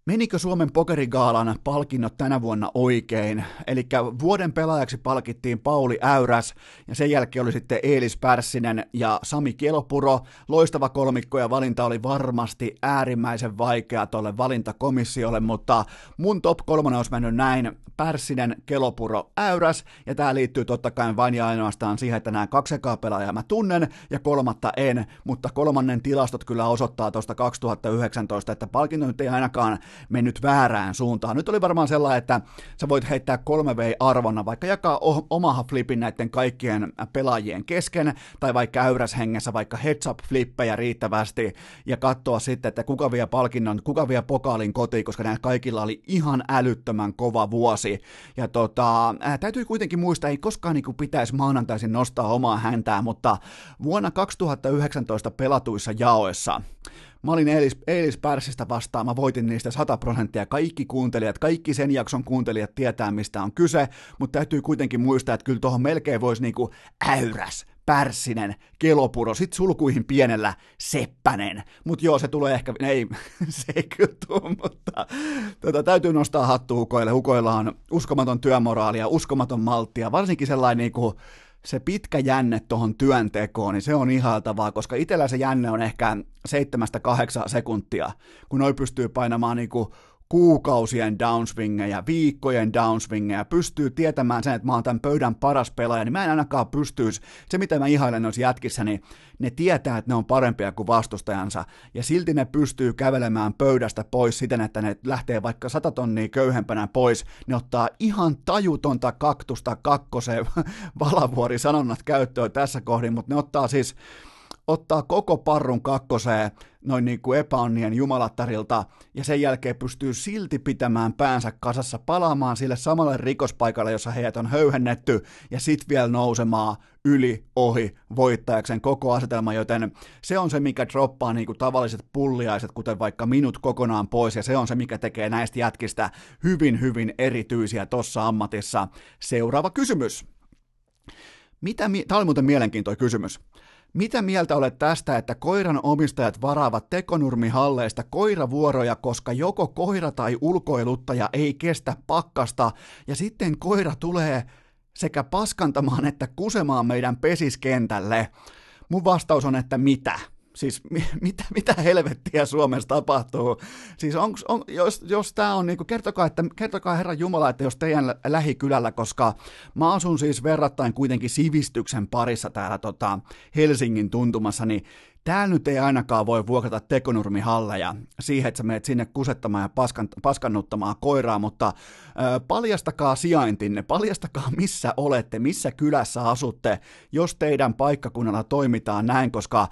Menikö Suomen pokerigaalan palkinnot tänä vuonna oikein? Eli vuoden pelaajaksi palkittiin Pauli Äyräs ja sen jälkeen oli sitten Eelis Pärssinen ja Sami Kielopuro. Loistava kolmikko ja valinta oli varmasti äärimmäisen vaikea tuolle valintakomissiolle, mutta mun top kolmonen olisi mennyt näin. Pärssinen, Kelopuro, Äyräs ja tämä liittyy totta kai vain ja ainoastaan siihen, että nämä kaksi ekaa pelaajaa mä tunnen ja kolmatta en, mutta kolmannen tilastot kyllä osoittaa tuosta 2019, että palkinnot ei ainakaan mennyt väärään suuntaan. Nyt oli varmaan sellainen, että sä voit heittää 3V-arvonna, vaikka jakaa omaha flipin näiden kaikkien pelaajien kesken, tai vaikka äyräshengessä vaikka heads up flippejä riittävästi, ja katsoa sitten, että kuka vie palkinnon, kuka vie pokaalin kotiin, koska nämä kaikilla oli ihan älyttömän kova vuosi. Ja tota, täytyy kuitenkin muistaa, ei koskaan niin pitäisi maanantaisin nostaa omaa häntää, mutta vuonna 2019 pelatuissa jaoissa Mä olin eilis, eilis Pärsistä vastaan, mä voitin niistä 100 prosenttia. Kaikki kuuntelijat, kaikki sen jakson kuuntelijat tietää, mistä on kyse, mutta täytyy kuitenkin muistaa, että kyllä tuohon melkein voisi niinku äyräs, Pärssinen, Kelopuro, sit sulkuihin pienellä Seppänen. Mutta joo, se tulee ehkä, ei, se ei kyllä tuu, mutta tota, täytyy nostaa hattu hukoille. Hukoilla on uskomaton työmoraali ja uskomaton malttia, varsinkin sellainen niinku, se pitkä jänne tuohon työntekoon, niin se on ihaltavaa, koska itsellä se jänne on ehkä 7-8 sekuntia, kun noi pystyy painamaan niinku kuukausien downswingejä, viikkojen downswingejä, pystyy tietämään sen, että mä oon tämän pöydän paras pelaaja, niin mä en ainakaan pystyisi, se mitä mä ihailen noissa jätkissä, niin ne tietää, että ne on parempia kuin vastustajansa, ja silti ne pystyy kävelemään pöydästä pois siten, että ne lähtee vaikka sata tonnia köyhempänä pois, ne ottaa ihan tajutonta kaktusta kakkoseen valavuori sanonnat käyttöön tässä kohdin, mutta ne ottaa siis ottaa koko parrun kakkoseen noin niin kuin epäonnien jumalattarilta ja sen jälkeen pystyy silti pitämään päänsä kasassa palaamaan sille samalle rikospaikalle, jossa heidät on höyhennetty ja sit vielä nousemaan yli, ohi, voittajaksen koko asetelma, joten se on se, mikä droppaa niin kuin tavalliset pulliaiset, kuten vaikka minut kokonaan pois, ja se on se, mikä tekee näistä jätkistä hyvin, hyvin erityisiä tossa ammatissa. Seuraava kysymys. Mitä, mi- Tämä oli muuten mielenkiintoinen kysymys. Mitä mieltä olet tästä, että koiran omistajat varaavat tekonurmihalleista koiravuoroja, koska joko koira tai ulkoiluttaja ei kestä pakkasta, ja sitten koira tulee sekä paskantamaan että kusemaan meidän pesiskentälle? Mun vastaus on, että mitä? Siis mitä, mitä helvettiä Suomessa tapahtuu? Siis onks, on, jos, jos tämä on, niinku, kertokaa, että, kertokaa Herran Jumala, että jos teidän lähikylällä, koska mä asun siis verrattain kuitenkin sivistyksen parissa täällä tota, Helsingin tuntumassa, niin Täällä nyt ei ainakaan voi vuokrata tekonurmihalleja siihen, että sä menet sinne kusettamaan ja paskan, paskannuttamaan koiraa, mutta ö, paljastakaa sijaintinne, paljastakaa missä olette, missä kylässä asutte, jos teidän paikkakunnalla toimitaan näin, koska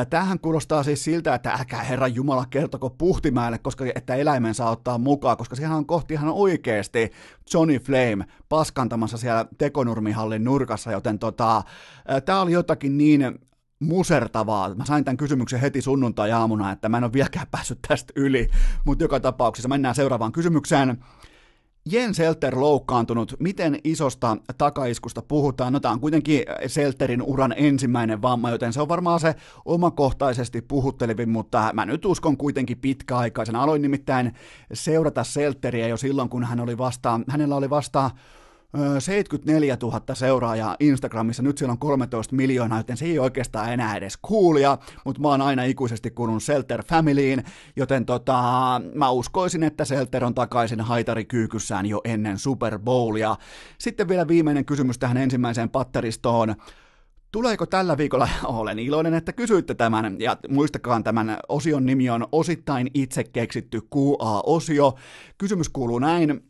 ö, tämähän kuulostaa siis siltä, että älkää Herran Jumala kertoko Puhtimäelle, koska että eläimen saa ottaa mukaan, koska siellä on kohti ihan oikeasti Johnny Flame paskantamassa siellä tekonurmihallin nurkassa, joten tota, tämä oli jotakin niin musertavaa. Mä sain tämän kysymyksen heti sunnuntai-aamuna, että mä en ole vieläkään päässyt tästä yli, mutta joka tapauksessa mennään seuraavaan kysymykseen. Jens Selter loukkaantunut, miten isosta takaiskusta puhutaan? No tämä on kuitenkin Selterin uran ensimmäinen vamma, joten se on varmaan se omakohtaisesti puhuttelevin, mutta mä nyt uskon kuitenkin pitkäaikaisena. Aloin nimittäin seurata Selteriä jo silloin, kun hän oli vasta, hänellä oli vasta 74 000 seuraajaa Instagramissa, nyt siellä on 13 miljoonaa, joten se ei oikeastaan enää edes kuulia, mutta mä oon aina ikuisesti kuulunut Selter Familyin, joten tota, mä uskoisin, että Selter on takaisin haitarikyykyssään jo ennen Super Bowlia. Sitten vielä viimeinen kysymys tähän ensimmäiseen patteristoon. Tuleeko tällä viikolla, olen iloinen, että kysyitte tämän, ja muistakaa tämän osion nimi on osittain itse keksitty QA-osio. Kysymys kuuluu näin,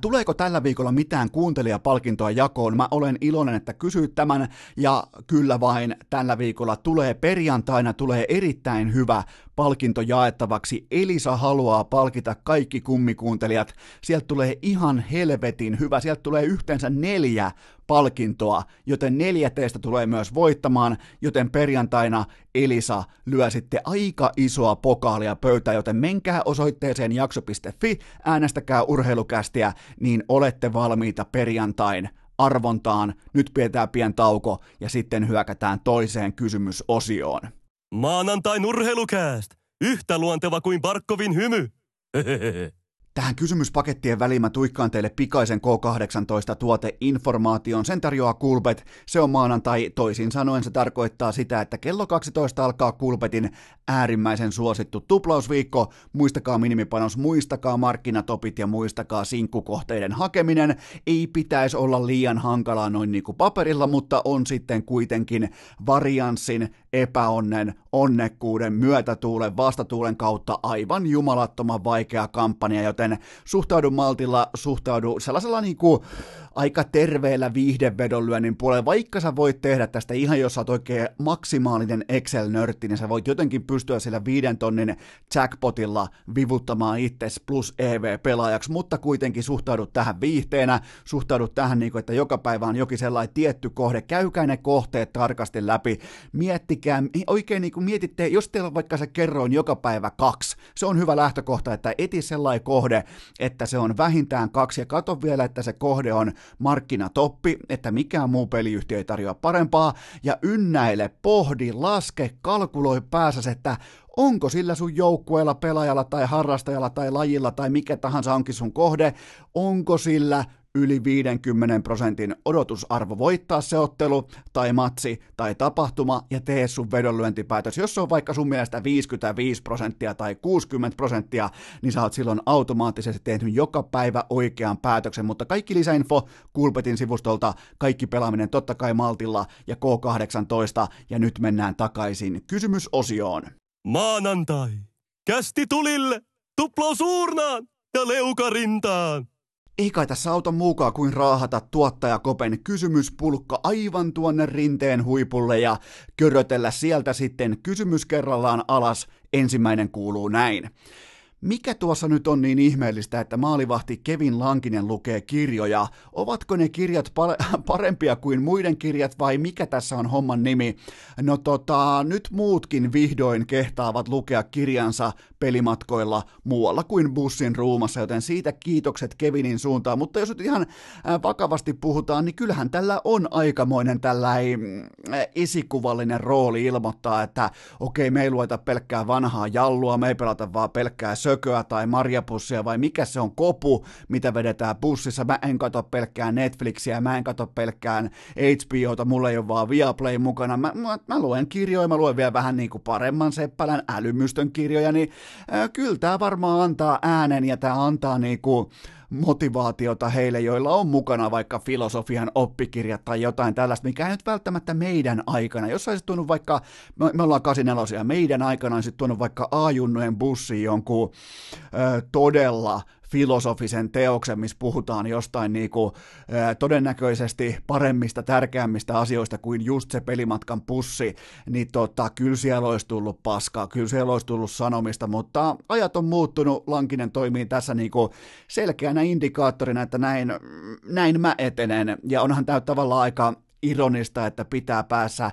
tuleeko tällä viikolla mitään kuuntelijapalkintoa jakoon? Mä olen iloinen, että kysyit tämän ja kyllä vain tällä viikolla tulee perjantaina tulee erittäin hyvä palkinto jaettavaksi. Elisa haluaa palkita kaikki kummikuuntelijat. Sieltä tulee ihan helvetin hyvä. Sieltä tulee yhteensä neljä palkintoa, joten neljä teistä tulee myös voittamaan, joten perjantaina Elisa lyö sitten aika isoa pokaalia pöytään, joten menkää osoitteeseen jakso.fi, äänestäkää urheilukästiä, niin olette valmiita perjantain arvontaan. Nyt pidetään pien tauko ja sitten hyökätään toiseen kysymysosioon. Maanantain urheilukääst! Yhtä luonteva kuin Barkovin hymy! Tähän kysymyspakettien väliin mä tuikkaan teille pikaisen K18 tuoteinformaation. Sen tarjoaa Kulpet. Se on maanantai. Toisin sanoen se tarkoittaa sitä, että kello 12 alkaa Kulpetin äärimmäisen suosittu tuplausviikko. Muistakaa minimipanos, muistakaa markkinatopit ja muistakaa sinkkukohteiden hakeminen. Ei pitäisi olla liian hankalaa noin niin kuin paperilla, mutta on sitten kuitenkin varianssin epäonnen, onnekkuuden, myötätuulen, vastatuulen kautta aivan jumalattoman vaikea kampanja, joten suhtaudu maltilla, suhtaudu sellaisella niin kuin aika terveellä viihdevedonlyönnin puolella, vaikka sä voit tehdä tästä ihan, jos sä oot oikein maksimaalinen Excel-nörtti, niin sä voit jotenkin pystyä sillä viiden tonnin jackpotilla vivuttamaan itses plus EV-pelaajaksi, mutta kuitenkin suhtaudut tähän viihteenä, suhtaudut tähän, niin kuin, että joka päivä on jokin sellainen tietty kohde, käykää ne kohteet tarkasti läpi, miettikää, oikein niin kuin mietitte, jos teillä on vaikka se kerroin joka päivä kaksi, se on hyvä lähtökohta, että eti sellainen kohde, että se on vähintään kaksi, ja kato vielä, että se kohde on markkinatoppi, että mikään muu peliyhtiö ei tarjoa parempaa, ja ynnäile, pohdi, laske, kalkuloi päässä, että onko sillä sun joukkueella, pelaajalla tai harrastajalla tai lajilla tai mikä tahansa onkin sun kohde, onko sillä yli 50 prosentin odotusarvo voittaa se ottelu tai matsi tai tapahtuma ja tee sun vedonlyöntipäätös. Jos se on vaikka sun mielestä 55 prosenttia tai 60 prosenttia, niin sä oot silloin automaattisesti tehnyt joka päivä oikean päätöksen, mutta kaikki lisäinfo Kulpetin sivustolta, kaikki pelaaminen totta kai Maltilla ja K18 ja nyt mennään takaisin kysymysosioon. Maanantai. Kästi tulille, tuplaus uurnaan ja leukarintaan. Ei kai tässä auta muukaa kuin raahata tuottaja Kopen kysymyspulkka aivan tuonne rinteen huipulle ja körötellä sieltä sitten kysymys kerrallaan alas. Ensimmäinen kuuluu näin. Mikä tuossa nyt on niin ihmeellistä, että maalivahti Kevin Lankinen lukee kirjoja? Ovatko ne kirjat parempia kuin muiden kirjat vai mikä tässä on homman nimi? No tota, nyt muutkin vihdoin kehtaavat lukea kirjansa pelimatkoilla muualla kuin bussin ruumassa, joten siitä kiitokset Kevinin suuntaan. Mutta jos nyt ihan vakavasti puhutaan, niin kyllähän tällä on aikamoinen tällainen mm, esikuvallinen rooli ilmoittaa, että okei, me ei lueta pelkkää vanhaa jallua, me ei pelata vaan pelkkää sö- sököä tai marjapussia vai mikä se on kopu, mitä vedetään bussissa. Mä en katso pelkkään Netflixiä, mä en katso pelkkään HBOta, mulla ei ole vaan Viaplay mukana. Mä, mä, mä luen kirjoja, mä luen vielä vähän niin kuin paremman seppälän älymystön kirjoja, niin äh, kyllä tämä varmaan antaa äänen ja tämä antaa niin kuin, motivaatiota heille, joilla on mukana vaikka filosofian oppikirjat tai jotain tällaista, mikä ei nyt välttämättä meidän aikana. Jos olisi tuonut vaikka, me, ollaan 84, meidän aikana olisi tuonut vaikka A-junnojen bussiin jonkun ö, todella filosofisen teoksen, missä puhutaan jostain niin kuin, todennäköisesti paremmista, tärkeämmistä asioista kuin just se pelimatkan pussi, niin tota, kyllä siellä olisi tullut paskaa, kyllä siellä olisi tullut sanomista, mutta ajat on muuttunut, Lankinen toimii tässä niin kuin selkeänä indikaattorina, että näin, näin mä etenen, ja onhan tämä tavallaan aika ironista, että pitää päässä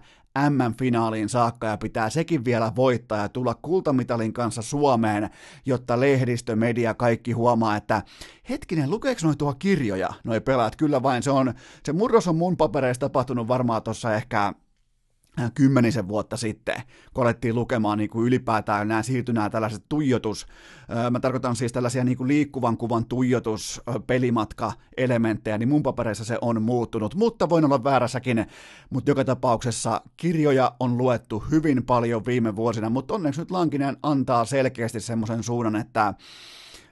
M-finaaliin saakka ja pitää sekin vielä voittaa ja tulla kultamitalin kanssa Suomeen, jotta lehdistö, media, kaikki huomaa, että hetkinen, lukeeko noin tuo kirjoja, noi pelaat? Kyllä vain, se on, se murros on mun papereissa tapahtunut varmaan tuossa ehkä kymmenisen vuotta sitten, kun alettiin lukemaan niin kuin ylipäätään nämä siirtyi nämä tällaiset tuijotus, äh, mä tarkoitan siis tällaisia niin kuin liikkuvan kuvan tuijotus äh, pelimatka-elementtejä, niin mun papereissa se on muuttunut, mutta voin olla väärässäkin, mutta joka tapauksessa kirjoja on luettu hyvin paljon viime vuosina, mutta onneksi nyt Lankinen antaa selkeästi semmoisen suunnan, että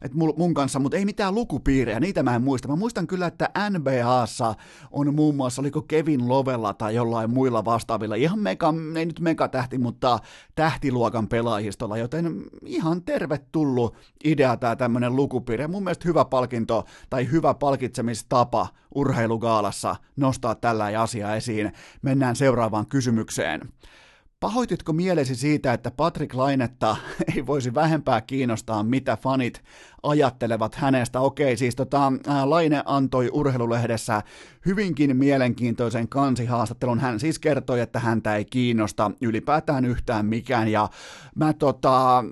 et mun kanssa, mutta ei mitään lukupiirejä, niitä mä en muista. Mä muistan kyllä, että NBAssa on muun muassa, oliko Kevin Lovella tai jollain muilla vastaavilla, ihan mega, ei nyt megatähti, mutta tähtiluokan pelaajistolla, joten ihan tervetullut idea tämä tämmöinen lukupiiri. Mun mielestä hyvä palkinto tai hyvä palkitsemistapa urheilugaalassa nostaa tällä asia esiin. Mennään seuraavaan kysymykseen. Pahoititko mielesi siitä, että Patrick Lainetta ei voisi vähempää kiinnostaa, mitä fanit ajattelevat hänestä? Okei, siis tota, Laine antoi urheilulehdessä hyvinkin mielenkiintoisen kansihaastattelun. Hän siis kertoi, että häntä ei kiinnosta ylipäätään yhtään mikään, ja mä tota,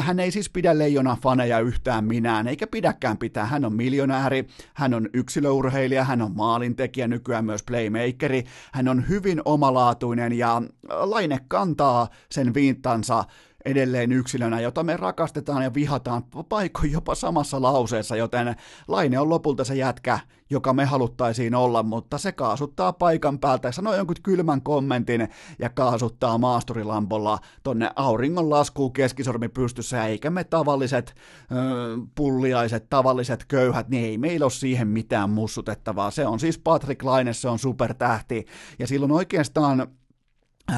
hän ei siis pidä leijona faneja yhtään minään, eikä pidäkään pitää. Hän on miljonääri, hän on yksilöurheilija, hän on maalintekijä, nykyään myös playmakeri, hän on hyvin omalaatuinen, ja Laine kantaa sen viittansa edelleen yksilönä, jota me rakastetaan ja vihataan paikoin jopa samassa lauseessa, joten Laine on lopulta se jätkä, joka me haluttaisiin olla, mutta se kaasuttaa paikan päältä ja sanoo jonkun kylmän kommentin ja kaasuttaa maasturilampolla tonne auringon laskuun keskisormi pystyssä, eikä me tavalliset ö, pulliaiset, tavalliset köyhät, niin ei meillä ole siihen mitään mussutettavaa. Se on siis Patrick Laine, se on supertähti ja silloin oikeastaan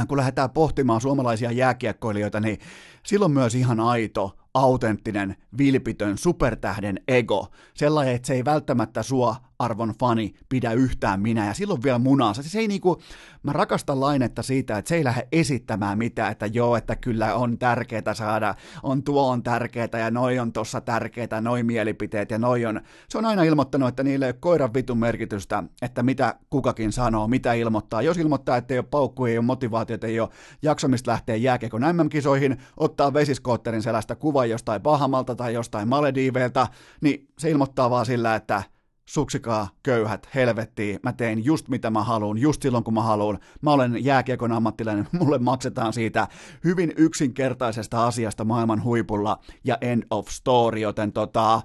kun lähdetään pohtimaan suomalaisia jääkiekkoilijoita, niin silloin myös ihan aito autenttinen, vilpitön, supertähden ego. Sellainen, että se ei välttämättä sua arvon fani pidä yhtään minä, ja silloin vielä munansa. Se ei niinku, mä rakastan lainetta siitä, että se ei lähde esittämään mitään, että joo, että kyllä on tärkeää saada, on tuo on tärkeää, ja noi on tossa tärkeää, noi mielipiteet, ja noi on, se on aina ilmoittanut, että niille ei ole koiran vitun merkitystä, että mitä kukakin sanoo, mitä ilmoittaa. Jos ilmoittaa, että ei ole paukku, ei ole motivaatiota, ei ole jaksamista lähteä jääkiekon MM-kisoihin, ottaa vesiskootterin selästä kuvan jostain Bahamalta tai jostain Malediiveilta, niin se ilmoittaa vaan sillä, että suksikaa köyhät helvettiin, mä teen just mitä mä haluan, just silloin kun mä haluan, mä olen jääkiekon ammattilainen, mulle maksetaan siitä hyvin yksinkertaisesta asiasta maailman huipulla. Ja end of story, joten tota,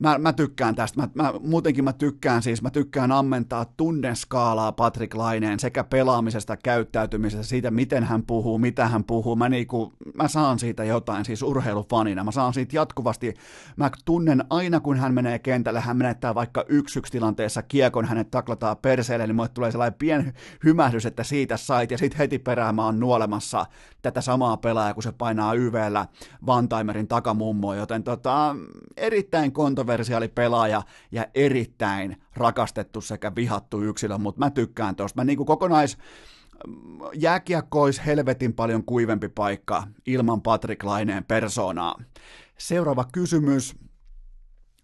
mä, mä tykkään tästä. Mä, mä, muutenkin mä tykkään siis, mä tykkään ammentaa tunneskaalaa Patrick Laineen sekä pelaamisesta, käyttäytymisestä, siitä miten hän puhuu, mitä hän puhuu. Mä, niinku, mä saan siitä jotain, siis urheilufanina. Mä saan siitä jatkuvasti, mä tunnen aina kun hän menee kentälle, hän menettää vaikka yksi tilanteessa kiekon, hänet taklataan perseelle, niin mulle tulee sellainen pieni hymähdys, että siitä sait, ja sitten heti perään mä oon nuolemassa tätä samaa pelaajaa, kun se painaa YVllä Vantaimerin takamummoa, joten tota, erittäin konto kontroversiaali pelaaja ja erittäin rakastettu sekä vihattu yksilö, mutta mä tykkään tuosta. Mä niinku kokonais, jääkiekko olisi helvetin paljon kuivempi paikka ilman Patrick Laineen persoonaa. Seuraava kysymys.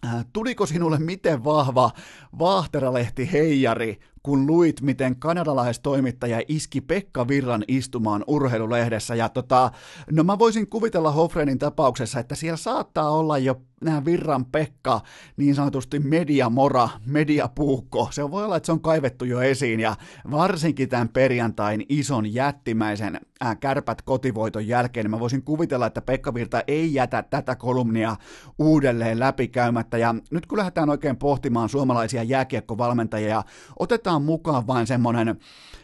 Äh, tuliko sinulle miten vahva Vaahteralehti heijari, kun luit, miten kanadalaistoimittaja iski Pekka Virran istumaan urheilulehdessä. Ja tota, no mä voisin kuvitella Hofrenin tapauksessa, että siellä saattaa olla jo nämä Virran Pekka, niin sanotusti mediamora, mediapuukko. Se voi olla, että se on kaivettu jo esiin ja varsinkin tämän perjantain ison jättimäisen ää, kärpät kotivoiton jälkeen, niin mä voisin kuvitella, että Pekka Virta ei jätä tätä kolumnia uudelleen läpikäymättä. Ja nyt kun lähdetään oikein pohtimaan suomalaisia jääkiekkovalmentajia, otetaan mukaan vain semmoinen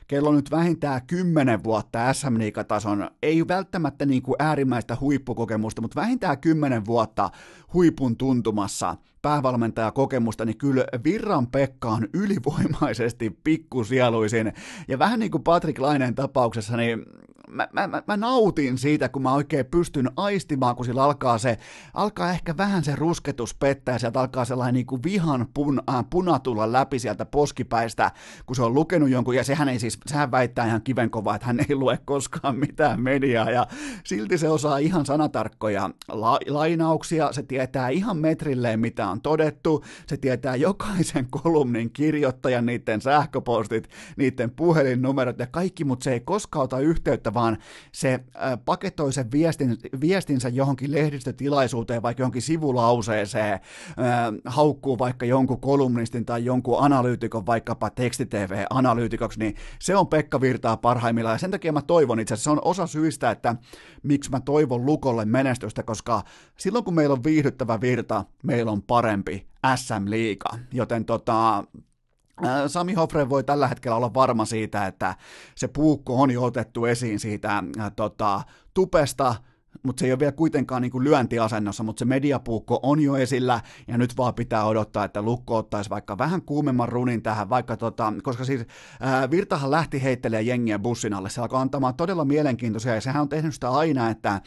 kello nyt vähintään 10 vuotta SM tason ei välttämättä niin kuin äärimmäistä huippukokemusta, mutta vähintään 10 vuotta huipun tuntumassa päävalmentajakokemusta, niin kyllä Virran Pekka on ylivoimaisesti pikkusieluisin. Ja vähän niin kuin Patrick Laineen tapauksessa, niin mä, mä, mä, mä nautin siitä, kun mä oikein pystyn aistimaan, kun sillä alkaa se, alkaa ehkä vähän se rusketus pettää, ja sieltä alkaa sellainen niin kuin vihan pun, äh, puna tulla läpi sieltä poskipäistä, kun se on lukenut jonkun, ja sehän ei siis, sehän väittää ihan kivenkova, että hän ei lue koskaan mitään mediaa, ja silti se osaa ihan sanatarkkoja la, lainauksia, se tietää ihan metrilleen, mitä on todettu, se tietää jokaisen kolumnin kirjoittajan, niiden sähköpostit, niiden puhelinnumerot ja kaikki, mutta se ei koskaan ota yhteyttä vaan se äh, paketoi sen viestin, viestinsä johonkin lehdistötilaisuuteen, vaikka johonkin sivulauseeseen, äh, haukkuu vaikka jonkun kolumnistin tai jonkun analyytikon, vaikkapa tekstitv-analyytikoksi, niin se on Pekka Virtaa parhaimmillaan. Ja sen takia mä toivon itse asiassa, se on osa syistä, että miksi mä toivon Lukolle menestystä, koska silloin kun meillä on viihdyttävä virta, meillä on parempi SM-liiga. Joten tota, Sami Hofre voi tällä hetkellä olla varma siitä, että se puukko on jo otettu esiin siitä äh, tota, tupesta, mutta se ei ole vielä kuitenkaan niin kuin lyöntiasennossa, mutta se mediapuukko on jo esillä, ja nyt vaan pitää odottaa, että Lukko ottaisi vaikka vähän kuumemman runin tähän, vaikka tota, koska siis ää, Virtahan lähti heittelemään jengiä bussin alle, se alkoi antamaan todella mielenkiintoisia, ja sehän on tehnyt sitä aina, että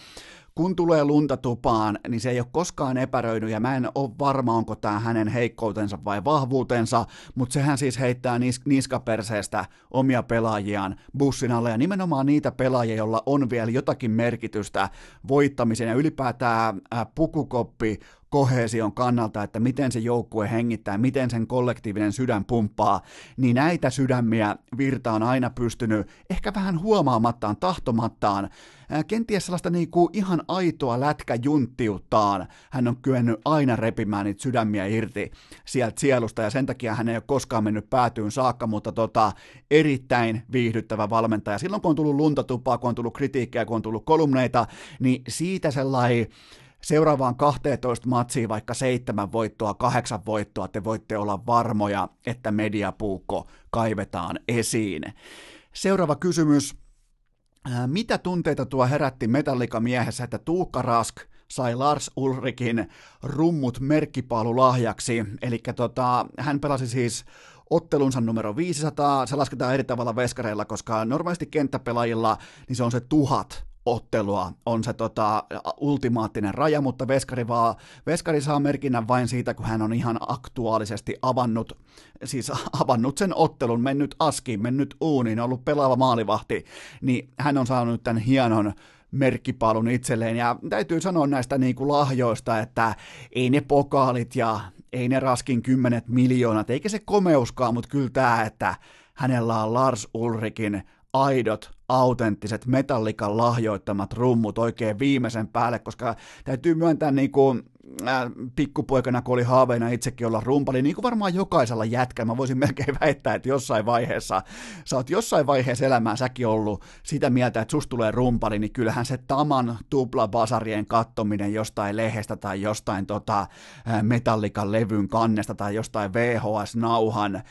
kun tulee lunta tupaan, niin se ei ole koskaan epäröinyt, ja mä en ole varma, onko tämä hänen heikkoutensa vai vahvuutensa, mutta sehän siis heittää nis- niskaperseestä omia pelaajiaan bussin alle, ja nimenomaan niitä pelaajia, joilla on vielä jotakin merkitystä voittamisen, ja ylipäätään pukukoppi, kohesion kannalta, että miten se joukkue hengittää, miten sen kollektiivinen sydän pumppaa, niin näitä sydämiä Virta on aina pystynyt ehkä vähän huomaamattaan, tahtomattaan, kenties sellaista niin kuin ihan aitoa lätkäjunttiuttaan, hän on kyennyt aina repimään niitä sydämiä irti sieltä sielusta, ja sen takia hän ei ole koskaan mennyt päätyyn saakka, mutta tota, erittäin viihdyttävä valmentaja. Silloin kun on tullut luntatupaa, kun on tullut kritiikkiä, kun on tullut kolumneita, niin siitä sellainen seuraavaan 12 matsiin vaikka seitsemän voittoa, kahdeksan voittoa, te voitte olla varmoja, että mediapuukko kaivetaan esiin. Seuraava kysymys. Mitä tunteita tuo herätti Metallika miehessä, että Tuukka Rask sai Lars Ulrikin rummut merkkipaalulahjaksi, eli tota, hän pelasi siis ottelunsa numero 500, se lasketaan eri tavalla veskareilla, koska normaalisti kenttäpelaajilla niin se on se tuhat ottelua on se tota, ultimaattinen raja, mutta Veskari, vaan, Veskari saa merkinnän vain siitä, kun hän on ihan aktuaalisesti avannut, siis avannut sen ottelun, mennyt askiin, mennyt uuniin, ollut pelaava maalivahti, niin hän on saanut tämän hienon merkkipalun itselleen. Ja täytyy sanoa näistä niin kuin lahjoista, että ei ne pokaalit ja ei ne raskin kymmenet miljoonat, eikä se komeuskaan, mutta kyllä tämä, että hänellä on Lars Ulrikin aidot, autenttiset Metallikan lahjoittamat rummut oikein viimeisen päälle, koska täytyy myöntää niin kuin, pikkupoikana, kun oli haaveina itsekin olla rumpali, niin kuin varmaan jokaisella jätkällä, mä voisin melkein väittää, että jossain vaiheessa, sä oot jossain vaiheessa elämää säkin ollut sitä mieltä, että susta tulee rumpali, niin kyllähän se Taman tuplabasarien kattominen jostain lehdestä tai jostain tota, metallikan levyn kannesta tai jostain VHS-nauhan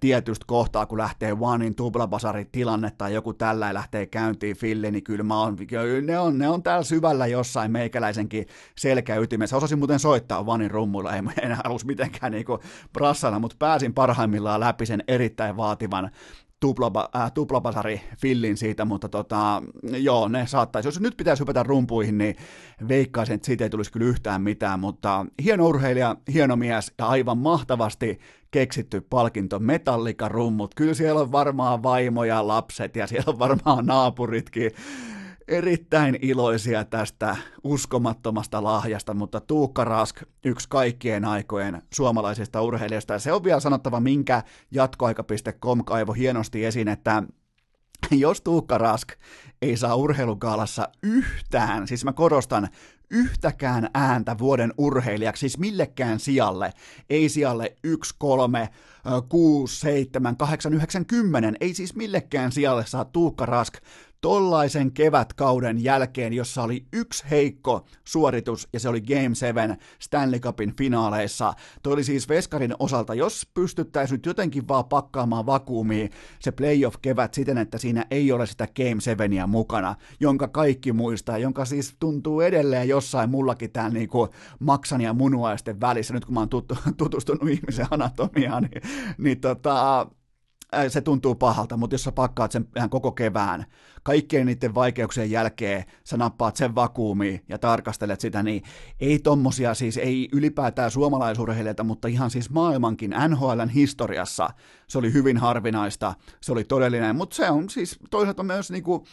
tietystä kohtaa, kun lähtee Onein tuplabasarin tilanne tai joku tällä lähtee käyntiin Fille, niin kyllä mä oon, ne on, ne on täällä syvällä jossain meikäläisenkin selkäytimessä. Osasin muuten soittaa vanin rummuilla, ei enää halus mitenkään niinku brassana, mutta pääsin parhaimmillaan läpi sen erittäin vaativan tuplaba, äh, fillin siitä, mutta tota, joo, ne saattaisi. Jos nyt pitäisi hypätä rumpuihin, niin veikkaisin, että siitä ei tulisi kyllä yhtään mitään, mutta hieno urheilija, hieno mies ja aivan mahtavasti keksitty palkinto, metallikarummut. Kyllä siellä on varmaan vaimoja, lapset ja siellä on varmaan naapuritkin erittäin iloisia tästä uskomattomasta lahjasta, mutta Tuukka Rask, yksi kaikkien aikojen suomalaisista urheilijoista, ja se on vielä sanottava, minkä jatkoaika.com kaivo hienosti esiin, että jos Tuukka Rask ei saa urheilukaalassa yhtään, siis mä korostan, yhtäkään ääntä vuoden urheilijaksi, siis millekään sijalle, ei sijalle 1, 3, 6, 7, 8, 9, 10, ei siis millekään sijalle saa Tuukka Rask tollaisen kevätkauden jälkeen, jossa oli yksi heikko suoritus, ja se oli Game 7 Stanley Cupin finaaleissa. Toi oli siis Veskarin osalta, jos pystyttäisiin nyt jotenkin vaan pakkaamaan vakuumiin se playoff-kevät siten, että siinä ei ole sitä Game 7 mukana, jonka kaikki muistaa, jonka siis tuntuu edelleen jossain mullakin täällä niinku maksan ja munuaisten välissä, nyt kun mä oon tutustunut ihmisen anatomiaan, niin, niin tota, se tuntuu pahalta, mutta jos sä pakkaat sen ihan koko kevään, kaikkien niiden vaikeuksien jälkeen sä nappaat sen vakuumiin ja tarkastelet sitä, niin ei tommosia siis, ei ylipäätään suomalaisurheilijalta, mutta ihan siis maailmankin NHLn historiassa se oli hyvin harvinaista, se oli todellinen, mutta se on siis toisaalta myös niinku,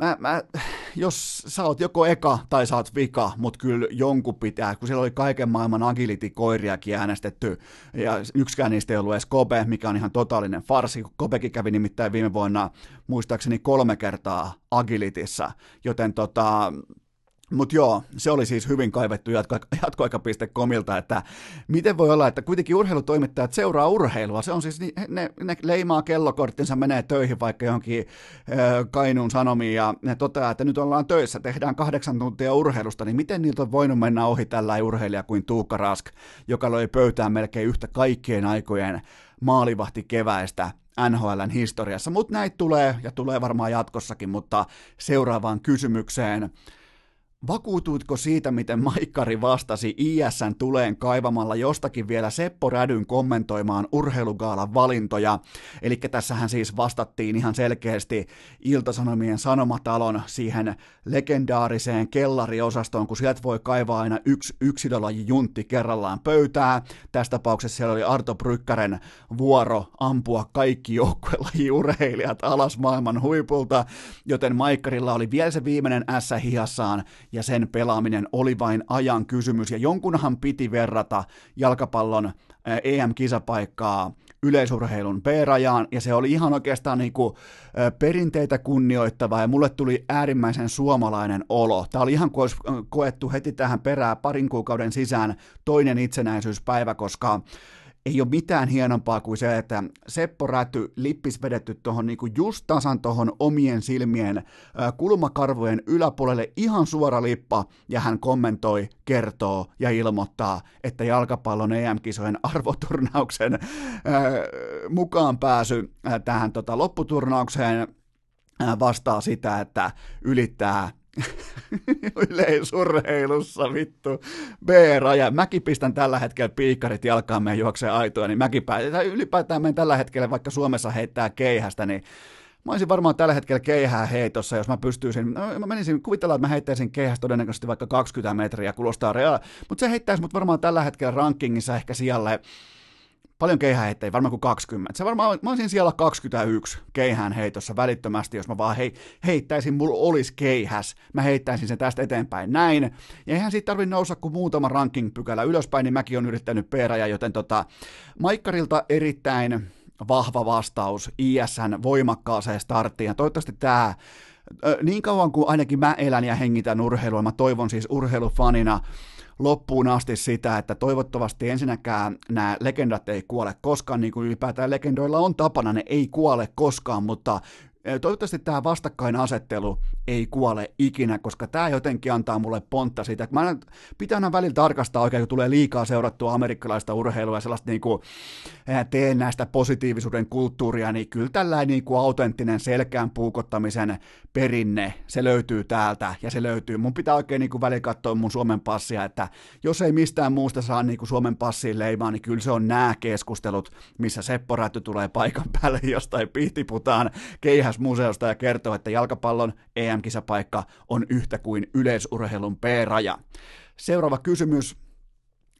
mä, mä, jos sä oot joko eka tai sä oot vika, mutta kyllä jonkun pitää, kun siellä oli kaiken maailman agility-koiriakin äänestetty, ja yksikään niistä ei ollut edes Kobe, mikä on ihan totaalinen farsi. Kobekin kävi nimittäin viime vuonna muistaakseni kolme kertaa agilitissa, joten tota, mutta joo, se oli siis hyvin kaivettu jatko, jatkoaika.comilta, että miten voi olla, että kuitenkin urheilutoimittajat seuraa urheilua. Se on siis, ne, ne leimaa kellokorttinsa, menee töihin vaikka johonkin äh, Kainuun sanomiin ja ne toteaa, että nyt ollaan töissä, tehdään kahdeksan tuntia urheilusta, niin miten niiltä on voinut mennä ohi tällä urheilija kuin Tuukka Rask, joka löi pöytään melkein yhtä kaikkien aikojen maalivahti keväistä NHLn historiassa. Mutta näitä tulee ja tulee varmaan jatkossakin, mutta seuraavaan kysymykseen. Vakuutuitko siitä, miten Maikkari vastasi ISN tuleen kaivamalla jostakin vielä Seppo Rädyn kommentoimaan urheilugaalan valintoja? Eli tässähän siis vastattiin ihan selkeästi Iltasanomien sanomatalon siihen legendaariseen kellariosastoon, kun sieltä voi kaivaa aina yksi yksilölaji juntti kerrallaan pöytää. Tässä tapauksessa siellä oli Arto Brykkären vuoro ampua kaikki joukkuelajiurheilijat alas maailman huipulta, joten Maikkarilla oli vielä se viimeinen ässä hihassaan ja sen pelaaminen oli vain ajan kysymys, ja jonkunhan piti verrata jalkapallon EM-kisapaikkaa yleisurheilun B-rajaan, ja se oli ihan oikeastaan niin kuin, perinteitä kunnioittava, ja mulle tuli äärimmäisen suomalainen olo. Tämä oli ihan kuin koettu heti tähän perään parin kuukauden sisään toinen itsenäisyyspäivä, koska ei ole mitään hienompaa kuin se, että Seppo Räty lippis vedetty tuohon niinku just tasan tuohon omien silmien kulmakarvojen yläpuolelle ihan suora lippa, ja hän kommentoi, kertoo ja ilmoittaa, että jalkapallon EM-kisojen arvoturnauksen ää, mukaan pääsy ää, tähän tota, lopputurnaukseen vastaa sitä, että ylittää yleisurheilussa vittu B-raja. Mäkin pistän tällä hetkellä piikkarit jalkaan meidän juokseen aitoja, niin mäkin päätän, ylipäätään meidän tällä hetkellä, vaikka Suomessa heittää keihästä, niin Mä olisin varmaan tällä hetkellä keihää heitossa, jos mä pystyisin, no, mä menisin, kuvitellaan, että mä heittäisin keihästä todennäköisesti vaikka 20 metriä, kuulostaa reaali, mutta se heittäisi mut varmaan tällä hetkellä rankingissa ehkä sijalle paljon keihäheittejä, varmaan kuin 20. Se varmaan, mä olisin siellä 21 keihään heitossa välittömästi, jos mä vaan hei, heittäisin, mulla olisi keihäs, mä heittäisin sen tästä eteenpäin näin. Ja eihän siitä tarvi nousta kuin muutama ranking-pykälä ylöspäin, niin mäkin on yrittänyt peräjä, joten tota, Maikkarilta erittäin vahva vastaus ISN voimakkaaseen starttiin, ja toivottavasti tämä niin kauan kuin ainakin mä elän ja hengitän urheilua, mä toivon siis urheilufanina, loppuun asti sitä, että toivottavasti ensinnäkään nämä legendat ei kuole koskaan, niin kuin ylipäätään legendoilla on tapana, ne ei kuole koskaan, mutta Toivottavasti tämä vastakkainasettelu ei kuole ikinä, koska tämä jotenkin antaa mulle pontta siitä, että mä pitää aina välillä tarkastaa oikein, kun tulee liikaa seurattua amerikkalaista urheilua ja sellaista niin kuin, teen näistä positiivisuuden kulttuuria, niin kyllä tällainen niin kuin autenttinen selkään puukottamisen perinne, se löytyy täältä ja se löytyy. Mun pitää oikein niin kuin välillä katsoa mun Suomen passia, että jos ei mistään muusta saa niin kuin Suomen passiin leimaa, niin kyllä se on nämä keskustelut, missä Seppo Rätty tulee paikan päälle jostain pihtiputaan keihäsmuseosta ja kertoo, että jalkapallon EM-kisapaikka on yhtä kuin yleisurheilun P-raja. Seuraava kysymys.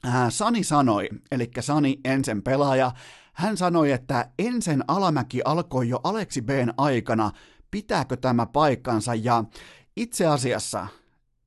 Äh, Sani sanoi, eli Sani Ensen pelaaja, hän sanoi, että Ensen alamäki alkoi jo Aleksi B:n aikana pitääkö tämä paikkansa, ja itse asiassa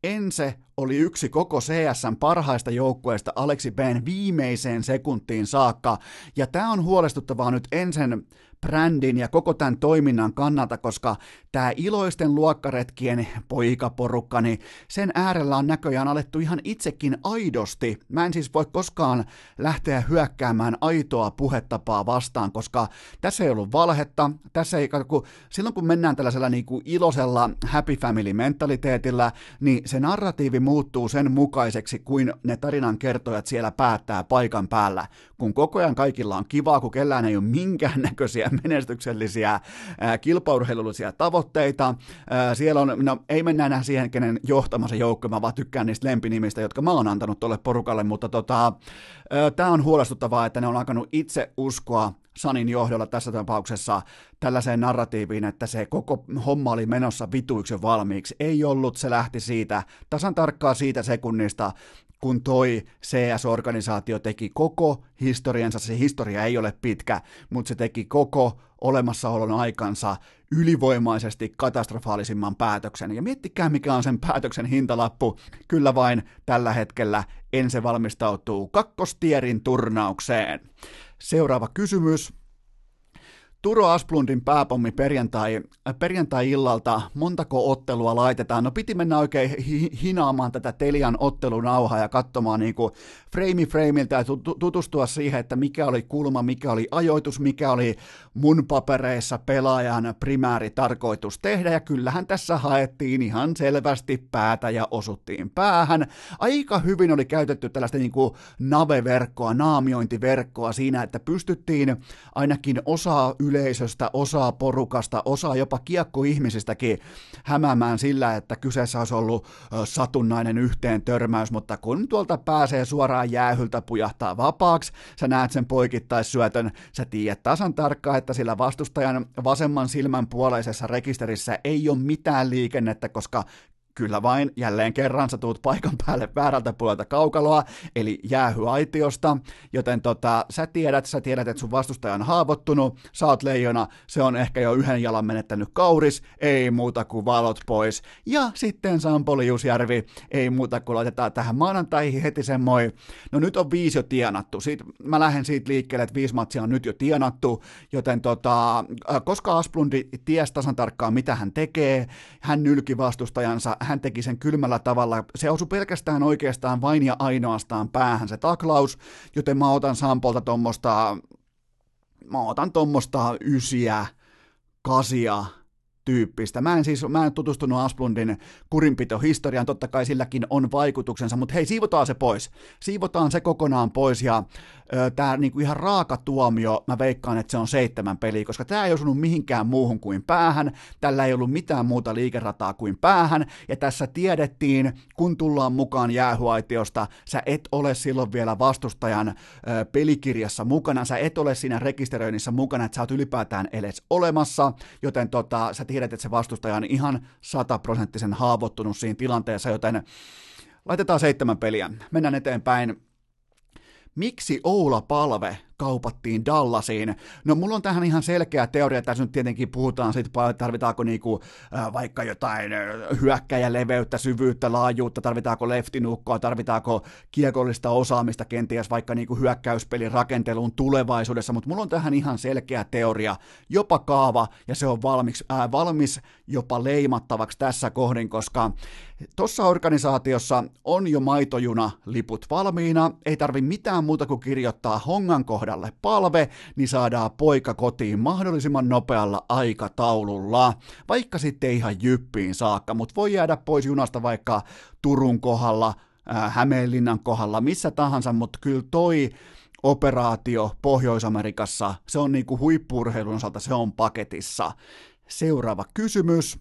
Ense oli yksi koko CSN parhaista joukkueista Aleksi B:n viimeiseen sekuntiin saakka, ja tämä on huolestuttavaa nyt Ensen brändin ja koko tämän toiminnan kannalta, koska tämä iloisten luokkaretkien poikaporukka, niin sen äärellä on näköjään alettu ihan itsekin aidosti. Mä en siis voi koskaan lähteä hyökkäämään aitoa puhetapaa vastaan, koska tässä ei ollut valhetta, tässä ei, kun, silloin kun mennään tällaisella niin kuin iloisella happy family mentaliteetillä, niin se narratiivi muuttuu sen mukaiseksi, kuin ne tarinan kertojat siellä päättää paikan päällä. Kun koko ajan kaikilla on kivaa, kun kellään ei ole minkäännäköisiä menestyksellisiä ää, kilpaurheilullisia tavoitteita. Ää, siellä on, no ei mennä enää siihen, kenen johtamassa joukko, mä vaan tykkään niistä lempinimistä, jotka mä oon antanut tuolle porukalle, mutta tota, tämä on huolestuttavaa, että ne on alkanut itse uskoa Sanin johdolla tässä tapauksessa tällaiseen narratiiviin, että se koko homma oli menossa vituiksi valmiiksi. Ei ollut, se lähti siitä tasan tarkkaa siitä sekunnista, kun toi CS-organisaatio teki koko historiansa, se historia ei ole pitkä, mutta se teki koko olemassaolon aikansa ylivoimaisesti katastrofaalisimman päätöksen. Ja miettikää, mikä on sen päätöksen hintalappu. Kyllä vain tällä hetkellä ensi valmistautuu kakkostierin turnaukseen. Seuraava kysymys. Turo Asplundin pääpommi perjantai, äh, perjantai-illalta, montako ottelua laitetaan? No piti mennä oikein hi- hinaamaan tätä Telian ottelunauhaa ja katsomaan niin kuin frame frameilta ja tutustua siihen, että mikä oli kulma, mikä oli ajoitus, mikä oli mun papereissa pelaajan primääri tarkoitus tehdä, ja kyllähän tässä haettiin ihan selvästi päätä ja osuttiin päähän. Aika hyvin oli käytetty tällaista niin kuin nave-verkkoa, naamiointiverkkoa siinä, että pystyttiin ainakin osaa yleisöstä, osaa porukasta, osaa jopa kiekkoihmisistäkin hämäämään sillä, että kyseessä olisi ollut satunnainen yhteen törmäys, mutta kun tuolta pääsee suoraan jäähyltä pujahtaa vapaaksi, sä näet sen poikittaissyötön, sä tiedät tasan tarkkaan, että sillä vastustajan vasemman silmän puoleisessa rekisterissä ei ole mitään liikennettä, koska Kyllä vain, jälleen kerran sä tuut paikan päälle väärältä puolelta kaukaloa, eli jäähyaitiosta, joten tota, sä tiedät, sä tiedät, että sun vastustaja on haavoittunut, sä oot leijona, se on ehkä jo yhden jalan menettänyt kauris, ei muuta kuin valot pois. Ja sitten Sampo Liusjärvi, ei muuta kuin laitetaan tähän maanantaihin heti moi. no nyt on viisi jo tienattu, Siit, mä lähden siitä liikkeelle, että viisi matsia on nyt jo tienattu, joten tota, koska Asplundi ties tasan tarkkaan mitä hän tekee, hän nylki vastustajansa, hän teki sen kylmällä tavalla. Se osui pelkästään oikeastaan vain ja ainoastaan päähän se taklaus, joten mä otan Sampolta tuommoista, mä otan tuommoista ysiä, kasia, tyyppistä. Mä en siis, mä en tutustunut Asplundin kurinpitohistoriaan, totta kai silläkin on vaikutuksensa, mutta hei, siivotaan se pois. Siivotaan se kokonaan pois ja tämä niinku ihan raaka tuomio, mä veikkaan, että se on seitsemän peliä, koska tämä ei osunut mihinkään muuhun kuin päähän, tällä ei ollut mitään muuta liikerataa kuin päähän, ja tässä tiedettiin, kun tullaan mukaan jäähuaitiosta, sä et ole silloin vielä vastustajan ö, pelikirjassa mukana, sä et ole siinä rekisteröinnissä mukana, että sä oot ylipäätään edes olemassa, joten tota, sä tiedät, että se vastustaja on ihan sataprosenttisen haavoittunut siinä tilanteessa, joten laitetaan seitsemän peliä. Mennään eteenpäin. Miksi Oula Palve kaupattiin Dallasiin. No mulla on tähän ihan selkeä teoria, tässä nyt tietenkin puhutaan siitä, tarvitaanko niinku, vaikka jotain äh, hyökkäjäleveyttä, syvyyttä, laajuutta, tarvitaanko leftinukkoa, tarvitaanko kiekollista osaamista kenties vaikka niinku hyökkäyspelin rakenteluun tulevaisuudessa, mutta mulla on tähän ihan selkeä teoria, jopa kaava, ja se on valmis, äh, valmis jopa leimattavaksi tässä kohdin, koska tuossa organisaatiossa on jo maitojuna liput valmiina, ei tarvi mitään muuta kuin kirjoittaa hongan kohdan kohdalle palve, niin saadaan poika kotiin mahdollisimman nopealla aikataululla, vaikka sitten ihan jyppiin saakka, mutta voi jäädä pois junasta vaikka Turun kohdalla, äh, Hämeenlinnan kohdalla, missä tahansa, mutta kyllä toi operaatio Pohjois-Amerikassa, se on niinku huippurheilun osalta, se on paketissa. Seuraava kysymys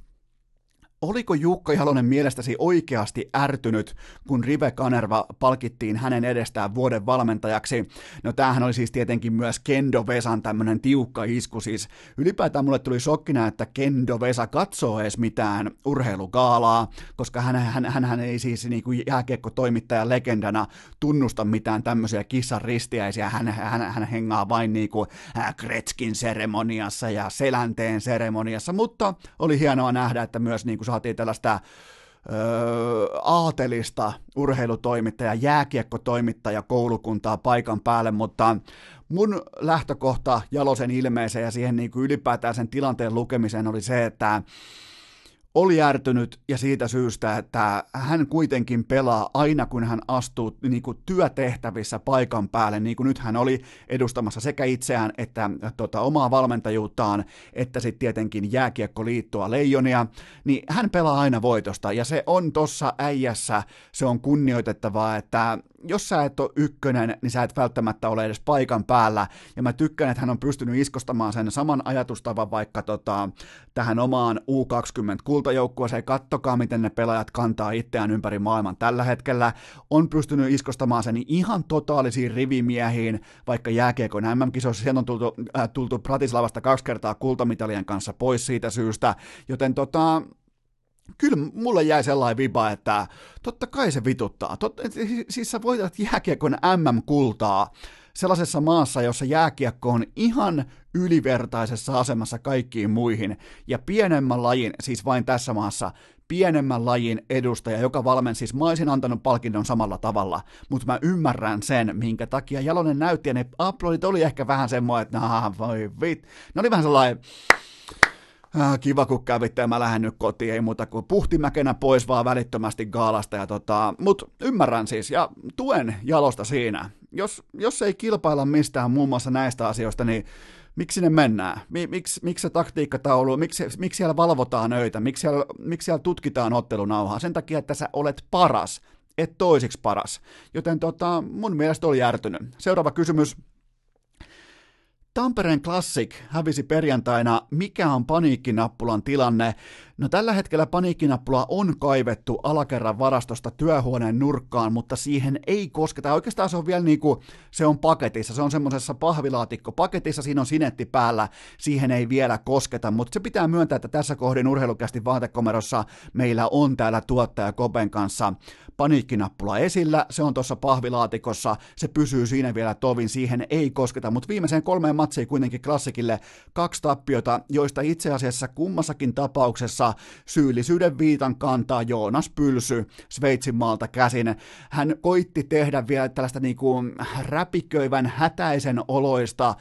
oliko Jukka Jalonen mielestäsi oikeasti ärtynyt, kun Rive Kanerva palkittiin hänen edestään vuoden valmentajaksi? No tämähän oli siis tietenkin myös Kendo Vesan tämmöinen tiukka isku, siis ylipäätään mulle tuli shokkina, että Kendo Vesa katsoo edes mitään urheilugaalaa, koska hän, hän, hän, hän ei siis niin kuin jääkiekko-toimittajan legendana tunnusta mitään tämmöisiä kissan ristiäisiä, hän, hän, hän hengaa vain niin kuin Kretskin seremoniassa ja Selänteen seremoniassa, mutta oli hienoa nähdä, että myös niin kuin saatiin tällaista öö, aatelista urheilutoimittaja, jääkiekkotoimittaja koulukuntaa paikan päälle, mutta mun lähtökohta Jalosen ilmeeseen ja siihen niin kuin ylipäätään sen tilanteen lukemiseen oli se, että oli järtynyt ja siitä syystä, että hän kuitenkin pelaa aina kun hän astuu niin kuin työtehtävissä paikan päälle, niin kuin nyt hän oli edustamassa sekä itseään että tota, omaa valmentajuuttaan, että sitten tietenkin jääkiekkoliittoa Leijonia, niin hän pelaa aina voitosta. Ja se on tossa äijässä, se on kunnioitettavaa, että jos sä et ole ykkönen, niin sä et välttämättä ole edes paikan päällä. Ja mä tykkään, että hän on pystynyt iskostamaan sen saman ajatustavan vaikka tota, tähän omaan U20-kultajoukkueeseen. Kattokaa, miten ne pelaajat kantaa itseään ympäri maailman tällä hetkellä. On pystynyt iskostamaan sen ihan totaalisiin rivimiehiin, vaikka jääkiekon MM-kisoissa. Sieltä on tultu, äh, tultu Pratislavasta kaksi kertaa kultamitalien kanssa pois siitä syystä. Joten tota, kyllä mulle jäi sellainen viba, että totta kai se vituttaa. Tot, siis sä voitat jääkiekon MM-kultaa sellaisessa maassa, jossa jääkiekko on ihan ylivertaisessa asemassa kaikkiin muihin, ja pienemmän lajin, siis vain tässä maassa, pienemmän lajin edustaja, joka valmensi, siis mä olisin antanut palkinnon samalla tavalla, mutta mä ymmärrän sen, minkä takia Jalonen näytti, ja ne uploadit oli ehkä vähän semmoinen, että nah, voi vit. Ne oli vähän sellainen, äh, kiva kun kävitte ja mä lähden nyt kotiin, ei muuta kuin puhtimäkenä pois vaan välittömästi gaalasta. Ja tota, mut ymmärrän siis ja tuen jalosta siinä. Jos, jos ei kilpailla mistään muun muassa näistä asioista, niin miksi ne mennään? Miksi, miksi se taktiikkataulu, miksi, miksi siellä valvotaan öitä, miksi siellä, miksi siellä tutkitaan ottelunauhaa? Sen takia, että sä olet paras, et toisiksi paras. Joten tota, mun mielestä oli järtynyt. Seuraava kysymys. Tampereen Classic hävisi perjantaina. Mikä on paniikkinappulan tilanne? No tällä hetkellä paniikkinappula on kaivettu alakerran varastosta työhuoneen nurkkaan, mutta siihen ei kosketa. Oikeastaan se on vielä niin kuin, se on paketissa, se on semmoisessa pahvilaatikko paketissa, siinä on sinetti päällä, siihen ei vielä kosketa, mutta se pitää myöntää, että tässä kohdin urheilukästi vaatekomerossa meillä on täällä tuottaja Kopen kanssa paniikkinappula esillä, se on tuossa pahvilaatikossa, se pysyy siinä vielä tovin, siihen ei kosketa, mutta viimeiseen kolmeen matsiin kuitenkin klassikille kaksi tappiota, joista itse asiassa kummassakin tapauksessa syyllisyyden viitan kantaa Joonas Pylsy Sveitsin maalta käsin. Hän koitti tehdä vielä tällaista niin kuin räpiköivän hätäisen oloista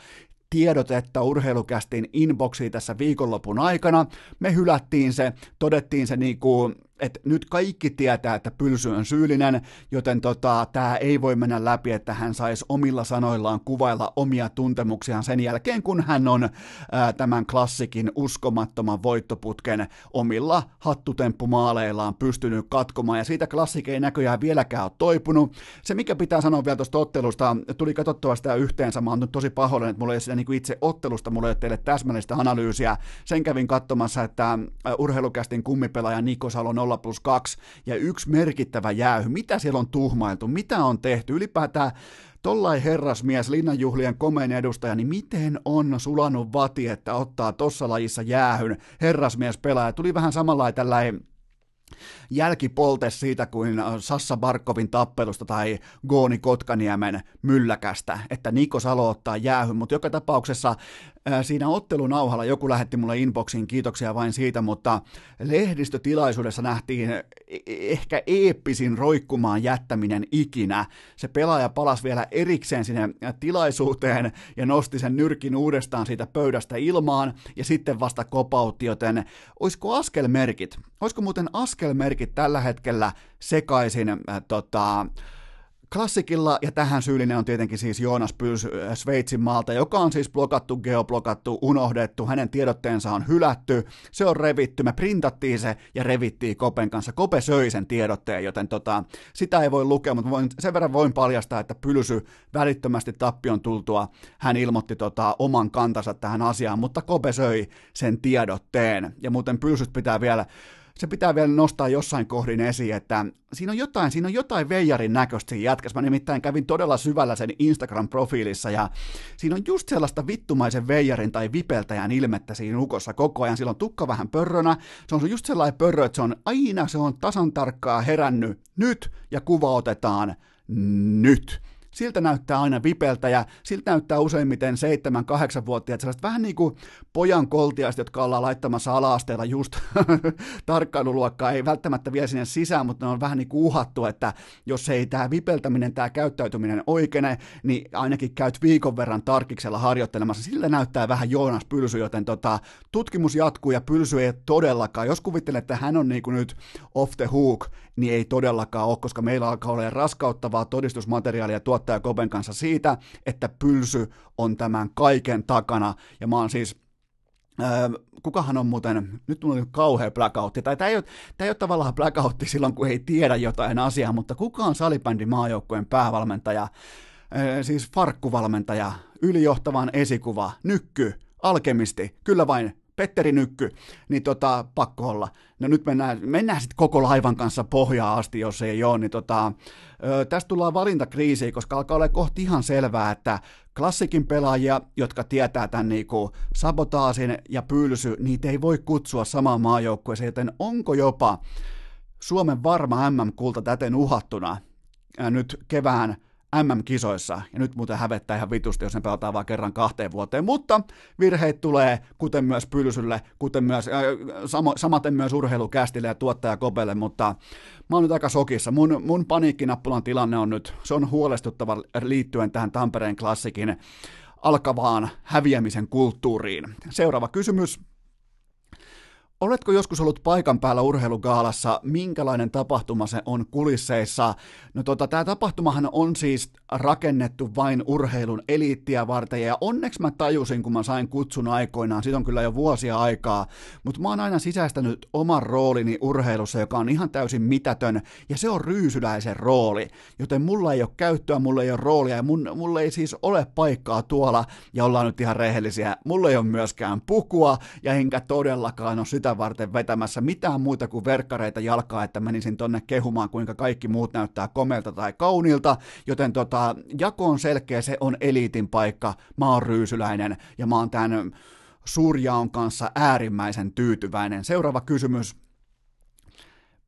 tiedotetta urheilukästin inboxiin tässä viikonlopun aikana. Me hylättiin se, todettiin se niin kuin että nyt kaikki tietää, että Pylsy on syyllinen, joten tota, tämä ei voi mennä läpi, että hän saisi omilla sanoillaan kuvailla omia tuntemuksiaan sen jälkeen, kun hän on ää, tämän klassikin uskomattoman voittoputken omilla hattutemppumaaleillaan pystynyt katkomaan, ja siitä klassik ei näköjään vieläkään ole toipunut. Se, mikä pitää sanoa vielä tuosta ottelusta, tuli katsottua sitä yhteensä, mä oon nyt tosi pahoillinen, että mulla ei ole niin itse ottelusta, mulla ei ole teille täsmällistä analyysiä. Sen kävin katsomassa, että urheilukästin kummipelaaja Niko Salo 0 plus 2 ja yksi merkittävä jäähy. Mitä siellä on tuhmailtu? Mitä on tehty? Ylipäätään tollai herrasmies, linnanjuhlien komeen edustaja, niin miten on sulanut vati, että ottaa tossa lajissa jäähyn herrasmies pelaaja? Tuli vähän samalla tällainen jälkipolte siitä kuin Sassa Barkovin tappelusta tai Gooni Kotkaniemen mylläkästä, että Niko Salo ottaa jäähyn, mutta joka tapauksessa siinä ottelunauhalla joku lähetti mulle inboxiin, kiitoksia vain siitä, mutta lehdistötilaisuudessa nähtiin e, ehkä eeppisin roikkumaan jättäminen ikinä. Se pelaaja palasi vielä erikseen sinne tilaisuuteen ja nosti sen nyrkin uudestaan siitä pöydästä ilmaan ja sitten vasta kopautti, joten olisiko askelmerkit, olisiko muuten askelmerkit tällä hetkellä sekaisin äh, tota, klassikilla, ja tähän syyllinen on tietenkin siis Joonas Pyls äh, Sveitsin maalta, joka on siis blokattu, geoblokattu, unohdettu, hänen tiedotteensa on hylätty, se on revitty, me printattiin se ja revittiin Kopen kanssa. Kope söi sen tiedotteen, joten tota, sitä ei voi lukea, mutta voin, sen verran voin paljastaa, että Pylsy välittömästi tappion tultua, hän ilmoitti tota, oman kantansa tähän asiaan, mutta Kope söi sen tiedotteen, ja muuten Pylsyt pitää vielä se pitää vielä nostaa jossain kohdin esiin, että siinä on jotain, siinä on jotain veijarin näköistä jätkässä. Mä nimittäin kävin todella syvällä sen Instagram-profiilissa ja siinä on just sellaista vittumaisen veijarin tai vipeltäjän ilmettä siinä ukossa koko ajan. Sillä on tukka vähän pörrönä, se on just sellainen pörrö, että se on aina, se on tasan tarkkaa herännyt nyt ja kuva otetaan nyt siltä näyttää aina vipeltä ja siltä näyttää useimmiten 7-8-vuotiaat sellaiset vähän niin kuin pojan koltiaiset, jotka ollaan laittamassa ala-asteella just tarkkailuluokkaa, ei välttämättä vielä sinne sisään, mutta ne on vähän niin kuin uhattu, että jos ei tämä vipeltäminen, tämä käyttäytyminen oikene, niin ainakin käyt viikon verran tarkiksella harjoittelemassa. Sillä näyttää vähän Joonas Pylsy, joten tota, tutkimus jatkuu ja Pylsy ei todellakaan, jos kuvittelet, että hän on niin kuin nyt off the hook, niin ei todellakaan ole, koska meillä alkaa olla raskauttavaa todistusmateriaalia tuottaja Koben kanssa siitä, että pylsy on tämän kaiken takana. Ja mä oon siis Öö, kukahan on muuten, nyt mulla on kauhea blackoutti, tai tämä ei, ole, tämä ei ole tavallaan blackoutti silloin, kun ei tiedä jotain asiaa, mutta kuka on salibändin maajoukkueen päävalmentaja, öö, siis farkkuvalmentaja, ylijohtavan esikuva, nykky, alkemisti, kyllä vain Petteri Nykky, niin tota, pakko olla. No nyt mennään, mennään sitten koko laivan kanssa pohjaa asti, jos ei ole, niin tota, tästä tullaan valintakriisiin, koska alkaa olla kohti ihan selvää, että klassikin pelaajia, jotka tietää tämän niinku sabotaasin ja pylsy, niitä ei voi kutsua samaan maajoukkueeseen, joten onko jopa Suomen varma MM-kulta täten uhattuna nyt kevään MM-kisoissa, ja nyt muuten hävettää ihan vitusti, jos ne pelataan vaan kerran kahteen vuoteen, mutta virheet tulee, kuten myös Pylsylle, kuten myös, äh, samo, samaten myös urheilukästille ja tuottaja Kopelle, mutta mä oon nyt aika sokissa. Mun, mun paniikkinappulan tilanne on nyt, se on huolestuttava liittyen tähän Tampereen klassikin alkavaan häviämisen kulttuuriin. Seuraava kysymys. Oletko joskus ollut paikan päällä urheilugaalassa? Minkälainen tapahtuma se on kulisseissa? No tota, tämä tapahtumahan on siis rakennettu vain urheilun eliittiä varten, ja onneksi mä tajusin, kun mä sain kutsun aikoinaan, siitä on kyllä jo vuosia aikaa, mutta mä oon aina sisäistänyt oman roolini urheilussa, joka on ihan täysin mitätön, ja se on ryysyläisen rooli, joten mulla ei ole käyttöä, mulla ei ole roolia, ja mun, mulla ei siis ole paikkaa tuolla, ja ollaan nyt ihan rehellisiä, mulla ei ole myöskään pukua, ja enkä todellakaan ole sitä varten vetämässä mitään muuta kuin verkkareita jalkaa, että menisin tonne kehumaan, kuinka kaikki muut näyttää komelta tai kauniilta, joten tota, jako on selkeä, se on eliitin paikka, mä oon ryysyläinen ja mä oon tämän suurjaon kanssa äärimmäisen tyytyväinen. Seuraava kysymys.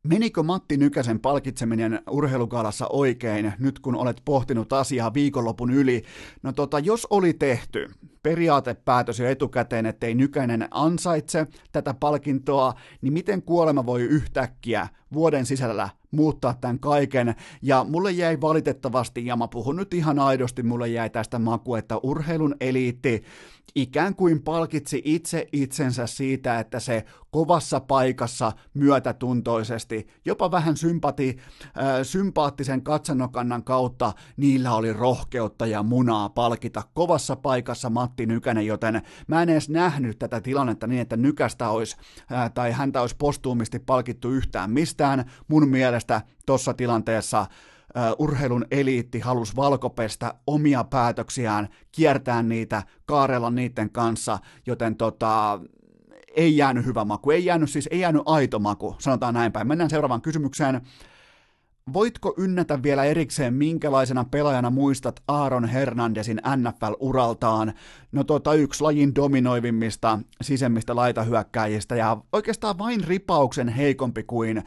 Menikö Matti Nykäsen palkitseminen urheilukaalassa oikein, nyt kun olet pohtinut asiaa viikonlopun yli? No tota, jos oli tehty periaatepäätös jo etukäteen, ettei Nykänen ansaitse tätä palkintoa, niin miten kuolema voi yhtäkkiä vuoden sisällä muuttaa tämän kaiken. Ja mulle jäi valitettavasti, ja mä puhun nyt ihan aidosti, mulle jäi tästä maku, että urheilun eliitti ikään kuin palkitsi itse itsensä siitä, että se kovassa paikassa myötätuntoisesti, jopa vähän sympati, äh, sympaattisen katsannokannan kautta, niillä oli rohkeutta ja munaa palkita kovassa paikassa Matti Nykänen, joten mä en edes nähnyt tätä tilannetta niin, että Nykästä olisi, äh, tai häntä olisi postuumisti palkittu yhtään mistään. Mun mielestä tuossa tilanteessa urheilun eliitti halusi valkopestä omia päätöksiään, kiertää niitä, kaarella niiden kanssa, joten tota, ei jäänyt hyvä maku, ei jäänyt siis, ei jäänyt aito maku, sanotaan näin päin. Mennään seuraavaan kysymykseen. Voitko ynnätä vielä erikseen, minkälaisena pelaajana muistat Aaron Hernandezin NFL-uraltaan? No tota yksi lajin dominoivimmista sisemmistä laitahyökkäjistä ja oikeastaan vain ripauksen heikompi kuin äh,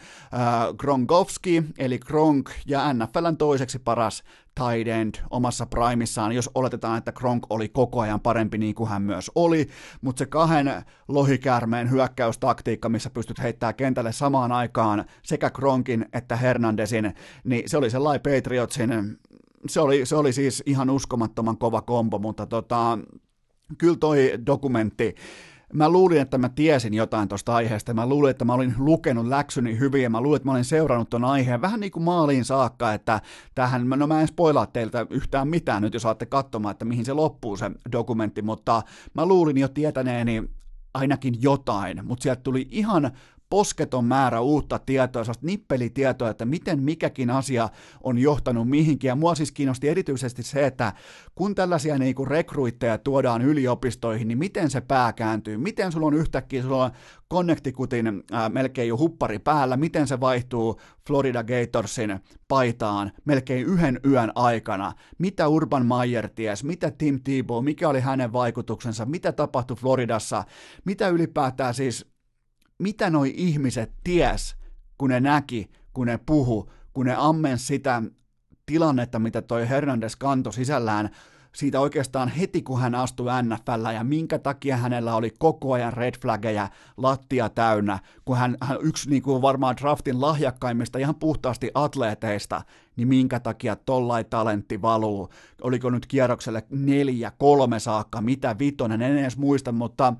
Gronkowski, eli Gronk ja NFLn toiseksi paras tight end omassa primissaan, jos oletetaan, että Gronk oli koko ajan parempi niin kuin hän myös oli, mutta se kahden lohikäärmeen hyökkäystaktiikka, missä pystyt heittämään kentälle samaan aikaan sekä Gronkin että Hernandezin, niin se oli sellainen Patriotsin, se oli, se oli siis ihan uskomattoman kova kombo, mutta tota, kyllä toi dokumentti, mä luulin, että mä tiesin jotain tuosta aiheesta, mä luulin, että mä olin lukenut läksyni hyvin, ja mä luulin, että mä olin seurannut ton aiheen vähän niin kuin maaliin saakka, että tähän, no mä en spoilaa teiltä yhtään mitään nyt, jos saatte katsomaan, että mihin se loppuu se dokumentti, mutta mä luulin jo tietäneeni ainakin jotain, mutta sieltä tuli ihan posketon määrä uutta tietoa, sellaista nippelitietoa, että miten mikäkin asia on johtanut mihinkin. Ja mua siis kiinnosti erityisesti se, että kun tällaisia niin rekruitteja tuodaan yliopistoihin, niin miten se pää kääntyy, miten sulla on yhtäkkiä, sulla on Connecticutin ää, melkein jo huppari päällä, miten se vaihtuu Florida Gatorsin paitaan melkein yhden yön aikana, mitä Urban Meyer ties, mitä Tim Tebow, mikä oli hänen vaikutuksensa, mitä tapahtui Floridassa, mitä ylipäätään siis mitä noi ihmiset ties, kun ne näki, kun ne puhu, kun ne ammens sitä tilannetta, mitä toi Hernandez kanto sisällään, siitä oikeastaan heti, kun hän astui NFL ja minkä takia hänellä oli koko ajan red flaggeja lattia täynnä, kun hän, hän yksi niin kuin varmaan draftin lahjakkaimmista ihan puhtaasti atleeteista, niin minkä takia tollai talentti valuu. Oliko nyt kierrokselle neljä, kolme saakka, mitä vitonen, en edes muista, mutta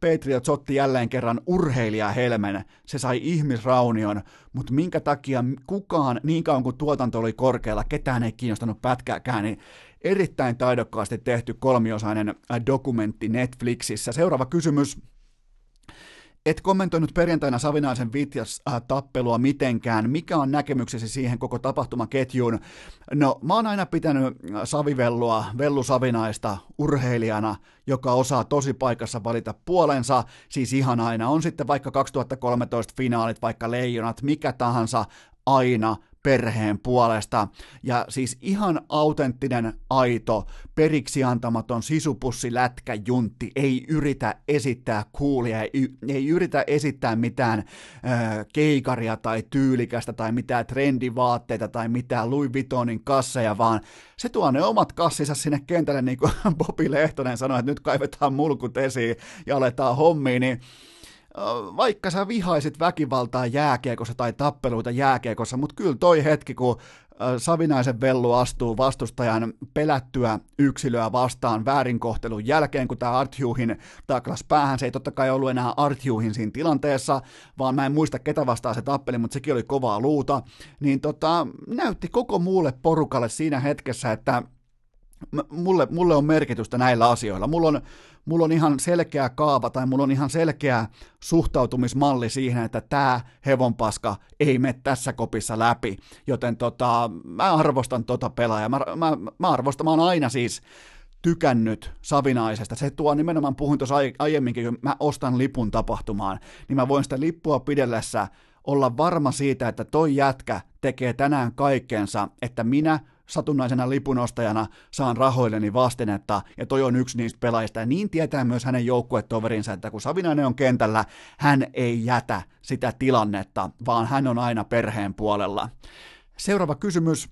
Patriots otti jälleen kerran urheilijahelmen, se sai ihmisraunion, mutta minkä takia kukaan, niin kauan kuin tuotanto oli korkealla, ketään ei kiinnostanut pätkääkään, niin erittäin taidokkaasti tehty kolmiosainen dokumentti Netflixissä. Seuraava kysymys. Et kommentoinut perjantaina Savinaisen Vitjas-tappelua mitenkään. Mikä on näkemyksesi siihen koko tapahtumaketjuun? No, mä oon aina pitänyt Savivellua, Vellu Savinaista urheilijana, joka osaa tosi paikassa valita puolensa, siis ihan aina. On sitten vaikka 2013 finaalit, vaikka leijonat, mikä tahansa, aina perheen puolesta. Ja siis ihan autenttinen, aito, periksi antamaton sisupussi lätkä juntti ei yritä esittää kuulia, ei, ei yritä esittää mitään äh, keikaria tai tyylikästä tai mitään trendivaatteita tai mitään Louis Vuittonin kasseja, vaan se tuo ne omat kassinsa sinne kentälle, niin kuin Bobi Lehtonen sanoi, että nyt kaivetaan mulkut esiin ja aletaan hommiin, niin vaikka sä vihaisit väkivaltaa jääkiekossa tai tappeluita jääkiekossa, mutta kyllä toi hetki, kun Savinaisen vellu astuu vastustajan pelättyä yksilöä vastaan väärinkohtelun jälkeen, kun tämä Arthuhin taklas päähän. Se ei totta kai ollut enää Arthuhin siinä tilanteessa, vaan mä en muista ketä vastaan se tappeli, mutta sekin oli kovaa luuta. Niin tota, näytti koko muulle porukalle siinä hetkessä, että mulle, mulle on merkitystä näillä asioilla. Mulla on, mulla on ihan selkeä kaava tai mulla on ihan selkeä suhtautumismalli siihen, että tämä hevonpaska ei mene tässä kopissa läpi. Joten tota, mä arvostan tota pelaajaa. Mä, mä, mä arvostan, mä oon aina siis tykännyt Savinaisesta. Se tuo nimenomaan, puhuin tuossa aiemminkin, kun mä ostan lipun tapahtumaan, niin mä voin sitä lippua pidellessä olla varma siitä, että toi jätkä tekee tänään kaikkeensa, että minä satunnaisena lipunostajana saan rahoilleni vastinetta, ja toi on yksi niistä pelaajista, ja niin tietää myös hänen joukkuetoverinsa, että kun Savinainen on kentällä, hän ei jätä sitä tilannetta, vaan hän on aina perheen puolella. Seuraava kysymys.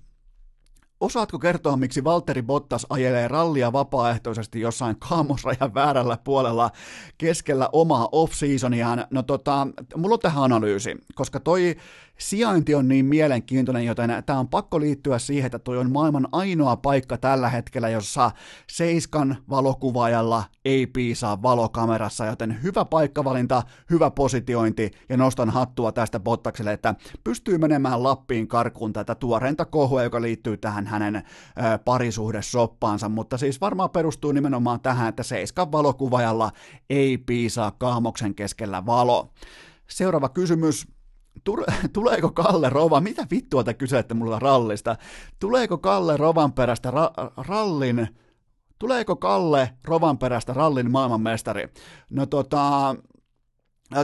Osaatko kertoa, miksi Valtteri Bottas ajelee rallia vapaaehtoisesti jossain kaamosrajan väärällä puolella keskellä omaa off-seasoniaan? No tota, mulla on tähän analyysi, koska toi sijainti on niin mielenkiintoinen, joten tämä on pakko liittyä siihen, että toi on maailman ainoa paikka tällä hetkellä, jossa seiskan valokuvaajalla ei piisaa valokamerassa, joten hyvä paikkavalinta, hyvä positiointi ja nostan hattua tästä Bottakselle, että pystyy menemään Lappiin karkuun tätä tuoreinta kohua, joka liittyy tähän hänen parisuhdessoppaansa, mutta siis varmaan perustuu nimenomaan tähän, että seiskan valokuvaajalla ei piisaa kaamoksen keskellä valo. Seuraava kysymys tuleeko Kalle Rova, mitä vittua te kysytte mulla rallista, tuleeko Kalle Rovan perästä ra- rallin, tuleeko Kalle Rovan perästä rallin maailmanmestari? No tota,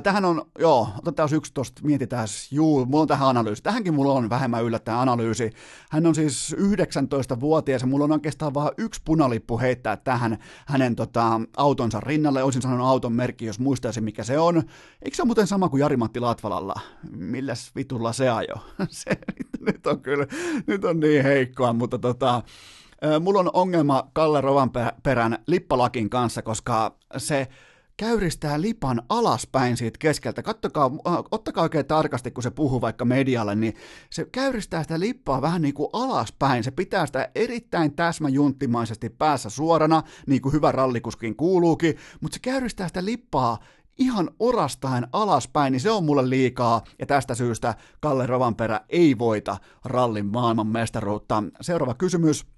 Tähän on, joo, otetaan yksi tuosta, mietitään, juu, mulla on tähän analyysi. Tähänkin mulla on vähemmän yllättäen analyysi. Hän on siis 19-vuotias ja mulla on oikeastaan vain yksi punalippu heittää tähän hänen tota, autonsa rinnalle. Olisin sanonut auton merkki, jos muistaisin mikä se on. Eikö se ole muuten sama kuin Jari-Matti Latvalalla? Milläs vitulla se ajo? se, nyt on kyllä, nyt on niin heikkoa, mutta tota, mulla on ongelma Kalle Rovanperän lippalakin kanssa, koska se käyristää lipan alaspäin siitä keskeltä. Kattokaa, äh, ottakaa oikein tarkasti, kun se puhuu vaikka medialle, niin se käyristää sitä lippaa vähän niin kuin alaspäin. Se pitää sitä erittäin täsmäjunttimaisesti päässä suorana, niin kuin hyvä rallikuskin kuuluukin, mutta se käyristää sitä lippaa ihan orastaen alaspäin, niin se on mulle liikaa, ja tästä syystä Kalle Rovanperä ei voita rallin maailmanmestaruutta. Seuraava kysymys.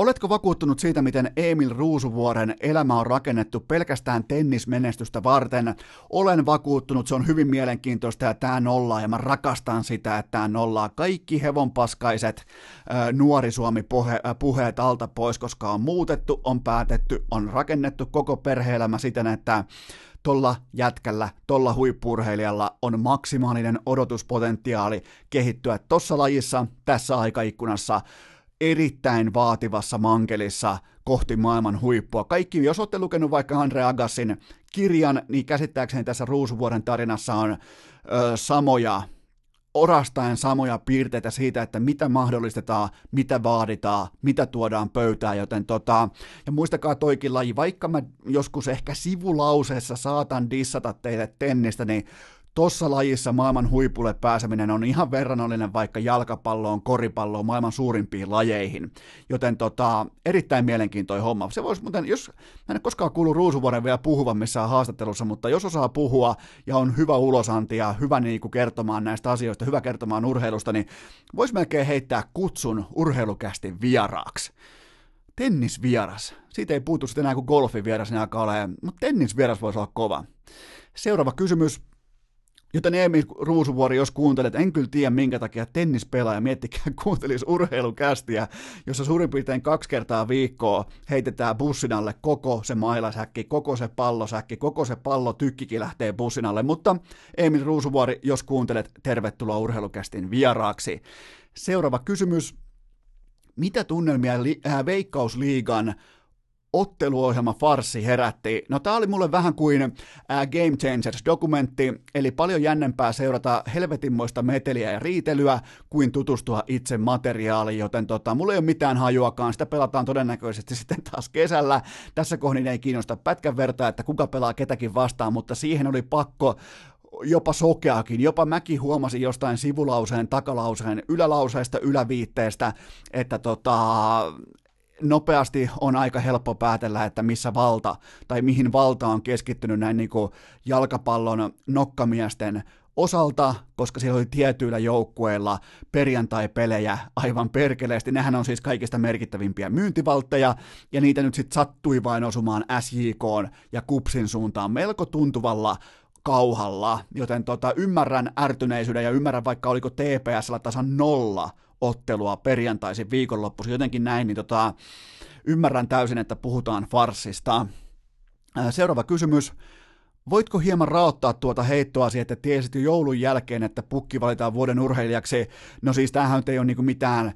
Oletko vakuuttunut siitä, miten Emil Ruusuvuoren elämä on rakennettu pelkästään tennismenestystä varten? Olen vakuuttunut, se on hyvin mielenkiintoista ja tämä nollaa ja mä rakastan sitä, että tämä nollaa kaikki hevonpaskaiset äh, nuori Suomi puhe, puheet alta pois, koska on muutettu, on päätetty, on rakennettu koko perheelämä siten, että tolla jätkällä, tolla huippurheilijalla on maksimaalinen odotuspotentiaali kehittyä tuossa lajissa, tässä aikaikkunassa erittäin vaativassa mankelissa kohti maailman huippua. Kaikki, jos olette lukenut vaikka Andre Agassin kirjan, niin käsittääkseni tässä Ruusuvuoren tarinassa on ö, samoja, orastaen samoja piirteitä siitä, että mitä mahdollistetaan, mitä vaaditaan, mitä tuodaan pöytään, joten tota, ja muistakaa toikin laji, vaikka mä joskus ehkä sivulauseessa saatan dissata teille tennistä, niin Tossa lajissa maailman huipulle pääseminen on ihan verrannollinen vaikka jalkapalloon, koripalloon, maailman suurimpiin lajeihin. Joten tota, erittäin mielenkiintoinen homma. Se voisi muuten, jos, mä en ole koskaan kuullut Ruusuvuoren vielä puhuvan missään haastattelussa, mutta jos osaa puhua ja on hyvä ulosanti ja hyvä niin kuin kertomaan näistä asioista, hyvä kertomaan urheilusta, niin voisi melkein heittää kutsun urheilukästi vieraaksi tennisvieras. Siitä ei puutu sitten enää kuin golfivieras, niin alkaa olemaan, mutta tennisvieras voisi olla kova. Seuraava kysymys. Joten Emil Ruusuvuori, jos kuuntelet, en kyllä tiedä minkä takia tennispelaaja, miettikää kuuntelisi urheilukästiä, jossa suurin piirtein kaksi kertaa viikkoa heitetään bussinalle koko se mailasäkki, koko se pallosäkki, koko se pallo tykkikin lähtee bussinalle. Mutta Emil Ruusuvuori, jos kuuntelet, tervetuloa urheilukästin vieraaksi. Seuraava kysymys. Mitä tunnelmia li- äh, Veikkausliigan otteluohjelma farsi herätti. No tää oli mulle vähän kuin ää, Game Changers-dokumentti, eli paljon jännempää seurata helvetinmoista meteliä ja riitelyä kuin tutustua itse materiaaliin, joten tota, mulla ei ole mitään hajuakaan, sitä pelataan todennäköisesti sitten taas kesällä. Tässä kohdin ei kiinnosta pätkän vertaa, että kuka pelaa ketäkin vastaan, mutta siihen oli pakko jopa sokeakin. Jopa mäkin huomasin jostain sivulauseen, takalauseen, ylälauseesta, yläviitteestä, että tota, nopeasti on aika helppo päätellä, että missä valta tai mihin valta on keskittynyt näin niin kuin jalkapallon nokkamiesten osalta, koska siellä oli tietyillä joukkueilla perjantai-pelejä aivan perkeleesti. Nehän on siis kaikista merkittävimpiä myyntivaltteja, ja niitä nyt sitten sattui vain osumaan SJK ja Kupsin suuntaan melko tuntuvalla kauhalla, joten tota, ymmärrän ärtyneisyyden ja ymmärrän vaikka oliko TPSllä tasan nolla ottelua perjantaisin viikonloppuisin, jotenkin näin, niin tota, ymmärrän täysin, että puhutaan farsista. Seuraava kysymys. Voitko hieman raottaa tuota heittoa että tiesit jo joulun jälkeen, että pukki valitaan vuoden urheilijaksi? No siis tämähän ei ole niinku mitään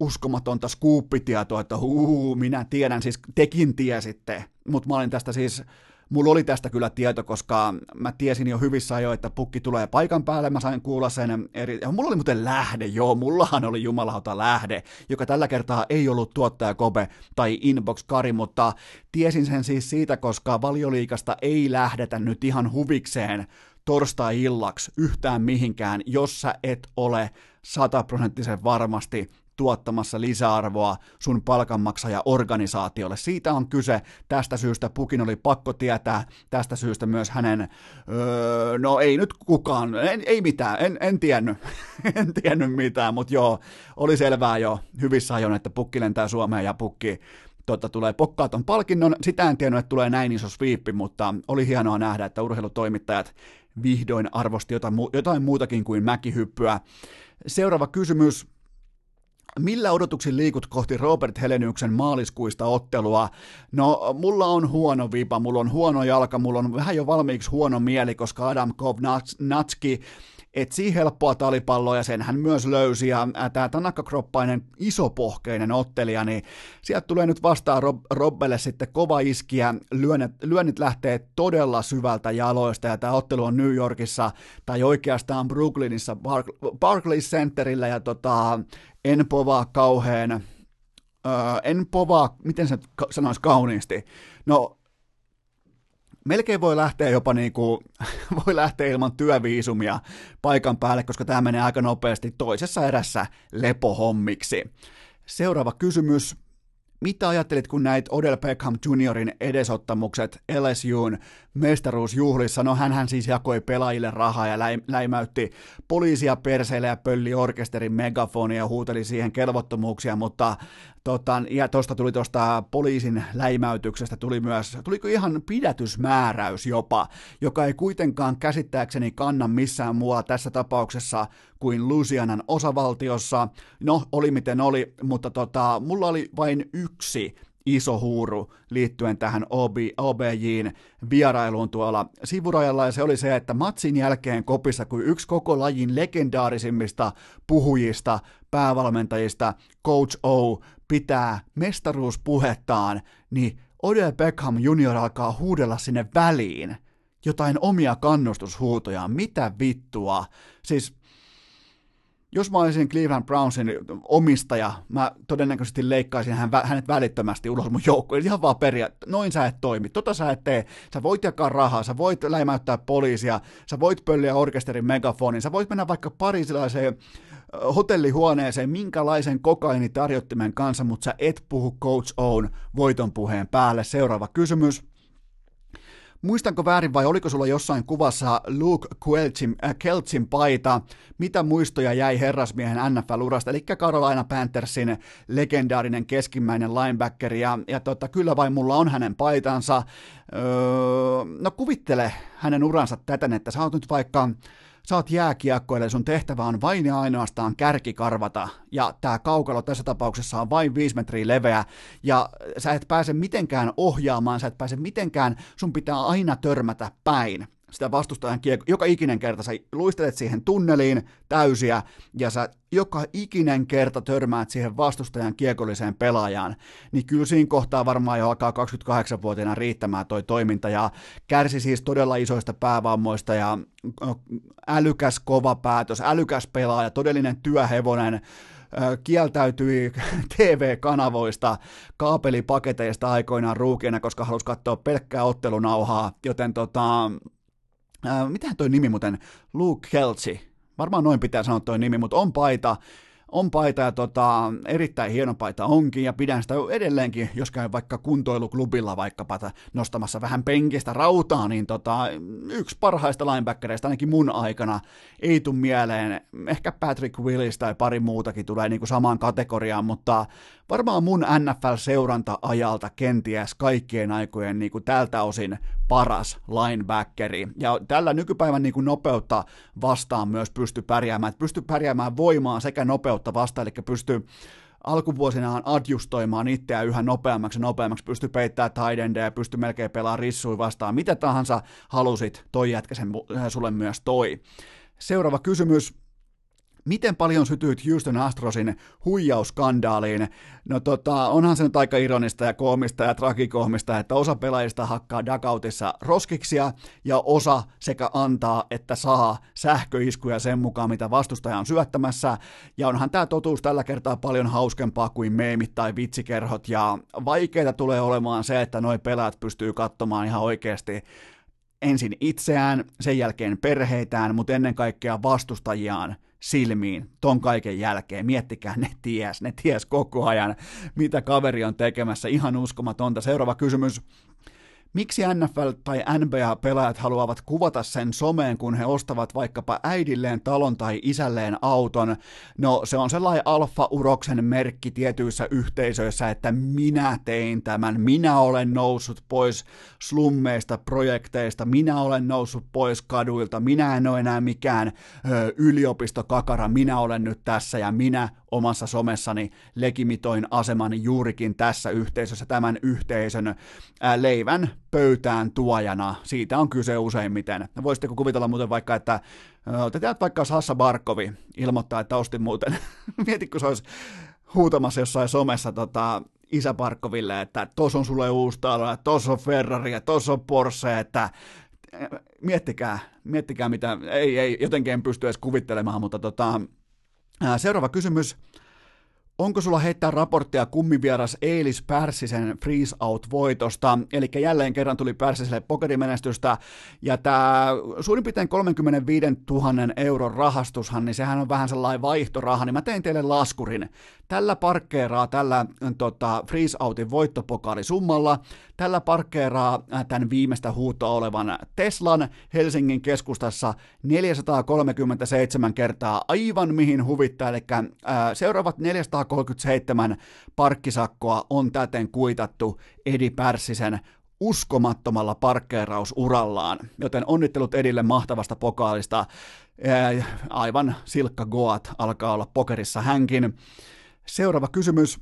uskomatonta skuuppitietoa, että huu, minä tiedän, siis tekin tiesitte, mutta mä olin tästä siis Mulla oli tästä kyllä tieto, koska mä tiesin jo hyvissä ajoin, että pukki tulee paikan päälle, mä sain kuulla sen eri... Ja mulla oli muuten lähde, joo, mullahan oli jumalauta lähde, joka tällä kertaa ei ollut tuottaja Kobe tai Inbox Kari, mutta tiesin sen siis siitä, koska valioliikasta ei lähdetä nyt ihan huvikseen torstai-illaksi yhtään mihinkään, jos sä et ole sataprosenttisen varmasti tuottamassa lisäarvoa sun palkanmaksaja organisaatiolle. Siitä on kyse. Tästä syystä Pukin oli pakko tietää. Tästä syystä myös hänen, öö, no ei nyt kukaan, en, ei mitään, en, en tiennyt, en tiennyt mitään, mutta joo, oli selvää jo hyvissä ajoin, että Pukki lentää Suomeen ja Pukki tota, tulee pokkaa ton palkinnon. Sitä en tiennyt, että tulee näin iso sweepi, mutta oli hienoa nähdä, että urheilutoimittajat vihdoin arvosti jotain, jotain muutakin kuin mäkihyppyä. Seuraava kysymys Millä odotuksin liikut kohti Robert Heleniuksen maaliskuista ottelua? No, mulla on huono vipa, mulla on huono jalka, mulla on vähän jo valmiiksi huono mieli, koska Adam Kovnatski etsii helppoa talipalloa ja sen hän myös löysi. Ja tämä tanakkakroppainen isopohkeinen ottelija, niin sieltä tulee nyt vastaan Rob, Robbelle sitten kova iskiä. Lyönnit, lyönnit lähtee todella syvältä jaloista ja tämä ottelu on New Yorkissa tai oikeastaan Brooklynissa Barclays Centerillä ja tota, en povaa kauheen, öö, en povaa, miten se sanoisi kauniisti, no melkein voi lähteä jopa niin kuin, voi lähteä ilman työviisumia paikan päälle, koska tämä menee aika nopeasti toisessa erässä lepohommiksi. Seuraava kysymys. Mitä ajattelit, kun näit Odell Beckham Juniorin edesottamukset LSUn mestaruusjuhlissa? No hän siis jakoi pelaajille rahaa ja läimäytti poliisia perseille ja pölli orkesterin megafonia ja huuteli siihen kelvottomuuksia, mutta Tota, ja tuosta tuli tuosta poliisin läimäytyksestä tuli myös, tuliko ihan pidätysmääräys jopa, joka ei kuitenkaan käsittääkseni kanna missään muualla tässä tapauksessa kuin Lusianan osavaltiossa. No, oli miten oli, mutta tota, mulla oli vain yksi iso huuru liittyen tähän OB, OBJin vierailuun tuolla sivurajalla, ja se oli se, että matsin jälkeen kopissa, kun yksi koko lajin legendaarisimmista puhujista, päävalmentajista, Coach O, pitää mestaruuspuhettaan, niin Odell Beckham junior alkaa huudella sinne väliin jotain omia kannustushuutoja. Mitä vittua? Siis jos mä olisin Cleveland Brownsin omistaja, mä todennäköisesti leikkaisin hänet välittömästi ulos mun joukkoon. Ihan vaan peria, noin sä et toimi, tota sä et tee. Sä voit jakaa rahaa, sä voit läimäyttää poliisia, sä voit pölliä orkesterin megafonin, sä voit mennä vaikka parisilaiseen hotellihuoneeseen minkälaisen kokainitarjottimen kanssa, mutta sä et puhu Coach Own voiton puheen päälle. Seuraava kysymys. Muistanko väärin vai oliko sulla jossain kuvassa Luke Keltsin, äh, Keltsin paita? Mitä muistoja jäi herrasmiehen NFL-urasta? Eli Carolina Panthersin legendaarinen keskimmäinen linebacker. Ja, ja tota, kyllä vai mulla on hänen paitansa. Öö, no kuvittele hänen uransa tätä, että sä oot nyt vaikka sä oot jääkiekkoille, sun tehtävä on vain ja ainoastaan kärkikarvata, ja tämä kaukalo tässä tapauksessa on vain 5 metriä leveä, ja sä et pääse mitenkään ohjaamaan, sä et pääse mitenkään, sun pitää aina törmätä päin sitä vastustajan kiekko, joka ikinen kerta sä luistelet siihen tunneliin täysiä ja sä joka ikinen kerta törmäät siihen vastustajan kiekolliseen pelaajaan, niin kyllä siinä kohtaa varmaan jo alkaa 28-vuotiaana riittämään toi toiminta ja kärsi siis todella isoista päävammoista ja älykäs kova päätös, älykäs pelaaja, todellinen työhevonen, kieltäytyi TV-kanavoista, kaapelipaketeista aikoinaan ruukiena, koska halusi katsoa pelkkää ottelunauhaa, joten tota, Äh, mitähän toi nimi muuten, Luke Keltsi, varmaan noin pitää sanoa toi nimi, mutta on paita, on paita ja tota, erittäin hieno paita onkin ja pidän sitä edelleenkin, jos käyn vaikka kuntoiluklubilla vaikkapa nostamassa vähän penkistä rautaa, niin tota, yksi parhaista linebackereista ainakin mun aikana ei tule mieleen, ehkä Patrick Willis tai pari muutakin tulee niin kuin samaan kategoriaan, mutta varmaan mun NFL-seuranta-ajalta kenties kaikkien aikojen niin kuin tältä osin paras linebackeri. Ja tällä nykypäivän niin kuin nopeutta vastaan myös pystyy pärjäämään, että pystyy pärjäämään voimaa sekä nopeutta vastaan, eli pystyy alkuvuosinaan adjustoimaan itseään yhä nopeammaksi ja nopeammaksi, pysty peittämään tight pysty melkein pelaamaan rissui vastaan, mitä tahansa halusit, toi jätkä sen sulle myös toi. Seuraava kysymys, miten paljon sytyit Houston Astrosin huijausskandaaliin? No tota, onhan se nyt aika ironista ja koomista ja tragikoomista, että osa pelaajista hakkaa dugoutissa roskiksia ja osa sekä antaa että saa sähköiskuja sen mukaan, mitä vastustaja on syöttämässä. Ja onhan tämä totuus tällä kertaa paljon hauskempaa kuin meemit tai vitsikerhot ja vaikeita tulee olemaan se, että noi pelaajat pystyy katsomaan ihan oikeasti ensin itseään, sen jälkeen perheitään, mutta ennen kaikkea vastustajiaan silmiin ton kaiken jälkeen. Miettikää, ne ties, ne ties koko ajan, mitä kaveri on tekemässä. Ihan uskomatonta. Seuraava kysymys. Miksi NFL tai NBA-pelaajat haluavat kuvata sen someen, kun he ostavat vaikkapa äidilleen talon tai isälleen auton? No se on sellainen alfa-uroksen merkki tietyissä yhteisöissä, että minä tein tämän, minä olen noussut pois slummeista, projekteista, minä olen noussut pois kaduilta, minä en ole enää mikään ö, yliopistokakara, minä olen nyt tässä ja minä omassa somessani legimitoin asemani juurikin tässä yhteisössä, tämän yhteisön ää, leivän pöytään tuojana. Siitä on kyse useimmiten. Voisitteko kuvitella muuten vaikka, että te teet vaikka Sassa Barkovi ilmoittaa, että ostin muuten. Mieti, kun se olisi huutamassa jossain somessa tota, isä Barkoville, että tos on sulle uusi talo, tos on Ferrari ja tos on Porsche, että miettikää, miettikää mitä, ei, ei, jotenkin en pysty edes kuvittelemaan, mutta tota, Seuraava kysymys. Onko sulla heittää raporttia kummivieras Eilis Pärssisen Freeze Out-voitosta? Eli jälleen kerran tuli Pärssiselle pokerimenestystä, ja tämä suurin piirtein 35 000 euron rahastushan, niin sehän on vähän sellainen vaihtoraha, niin mä tein teille laskurin. Tällä parkkeeraa tällä tota, Freeze Outin voittopokalisummalla, tällä parkkeeraa äh, tämän viimeistä huutoa olevan Teslan Helsingin keskustassa 437 kertaa aivan mihin huvittaa, eli äh, seuraavat 437 parkkisakkoa on täten kuitattu Edi Pärssisen uskomattomalla parkkeerausurallaan, joten onnittelut Edille mahtavasta pokaalista. Äh, aivan silkka Goat alkaa olla pokerissa hänkin. Seuraava kysymys.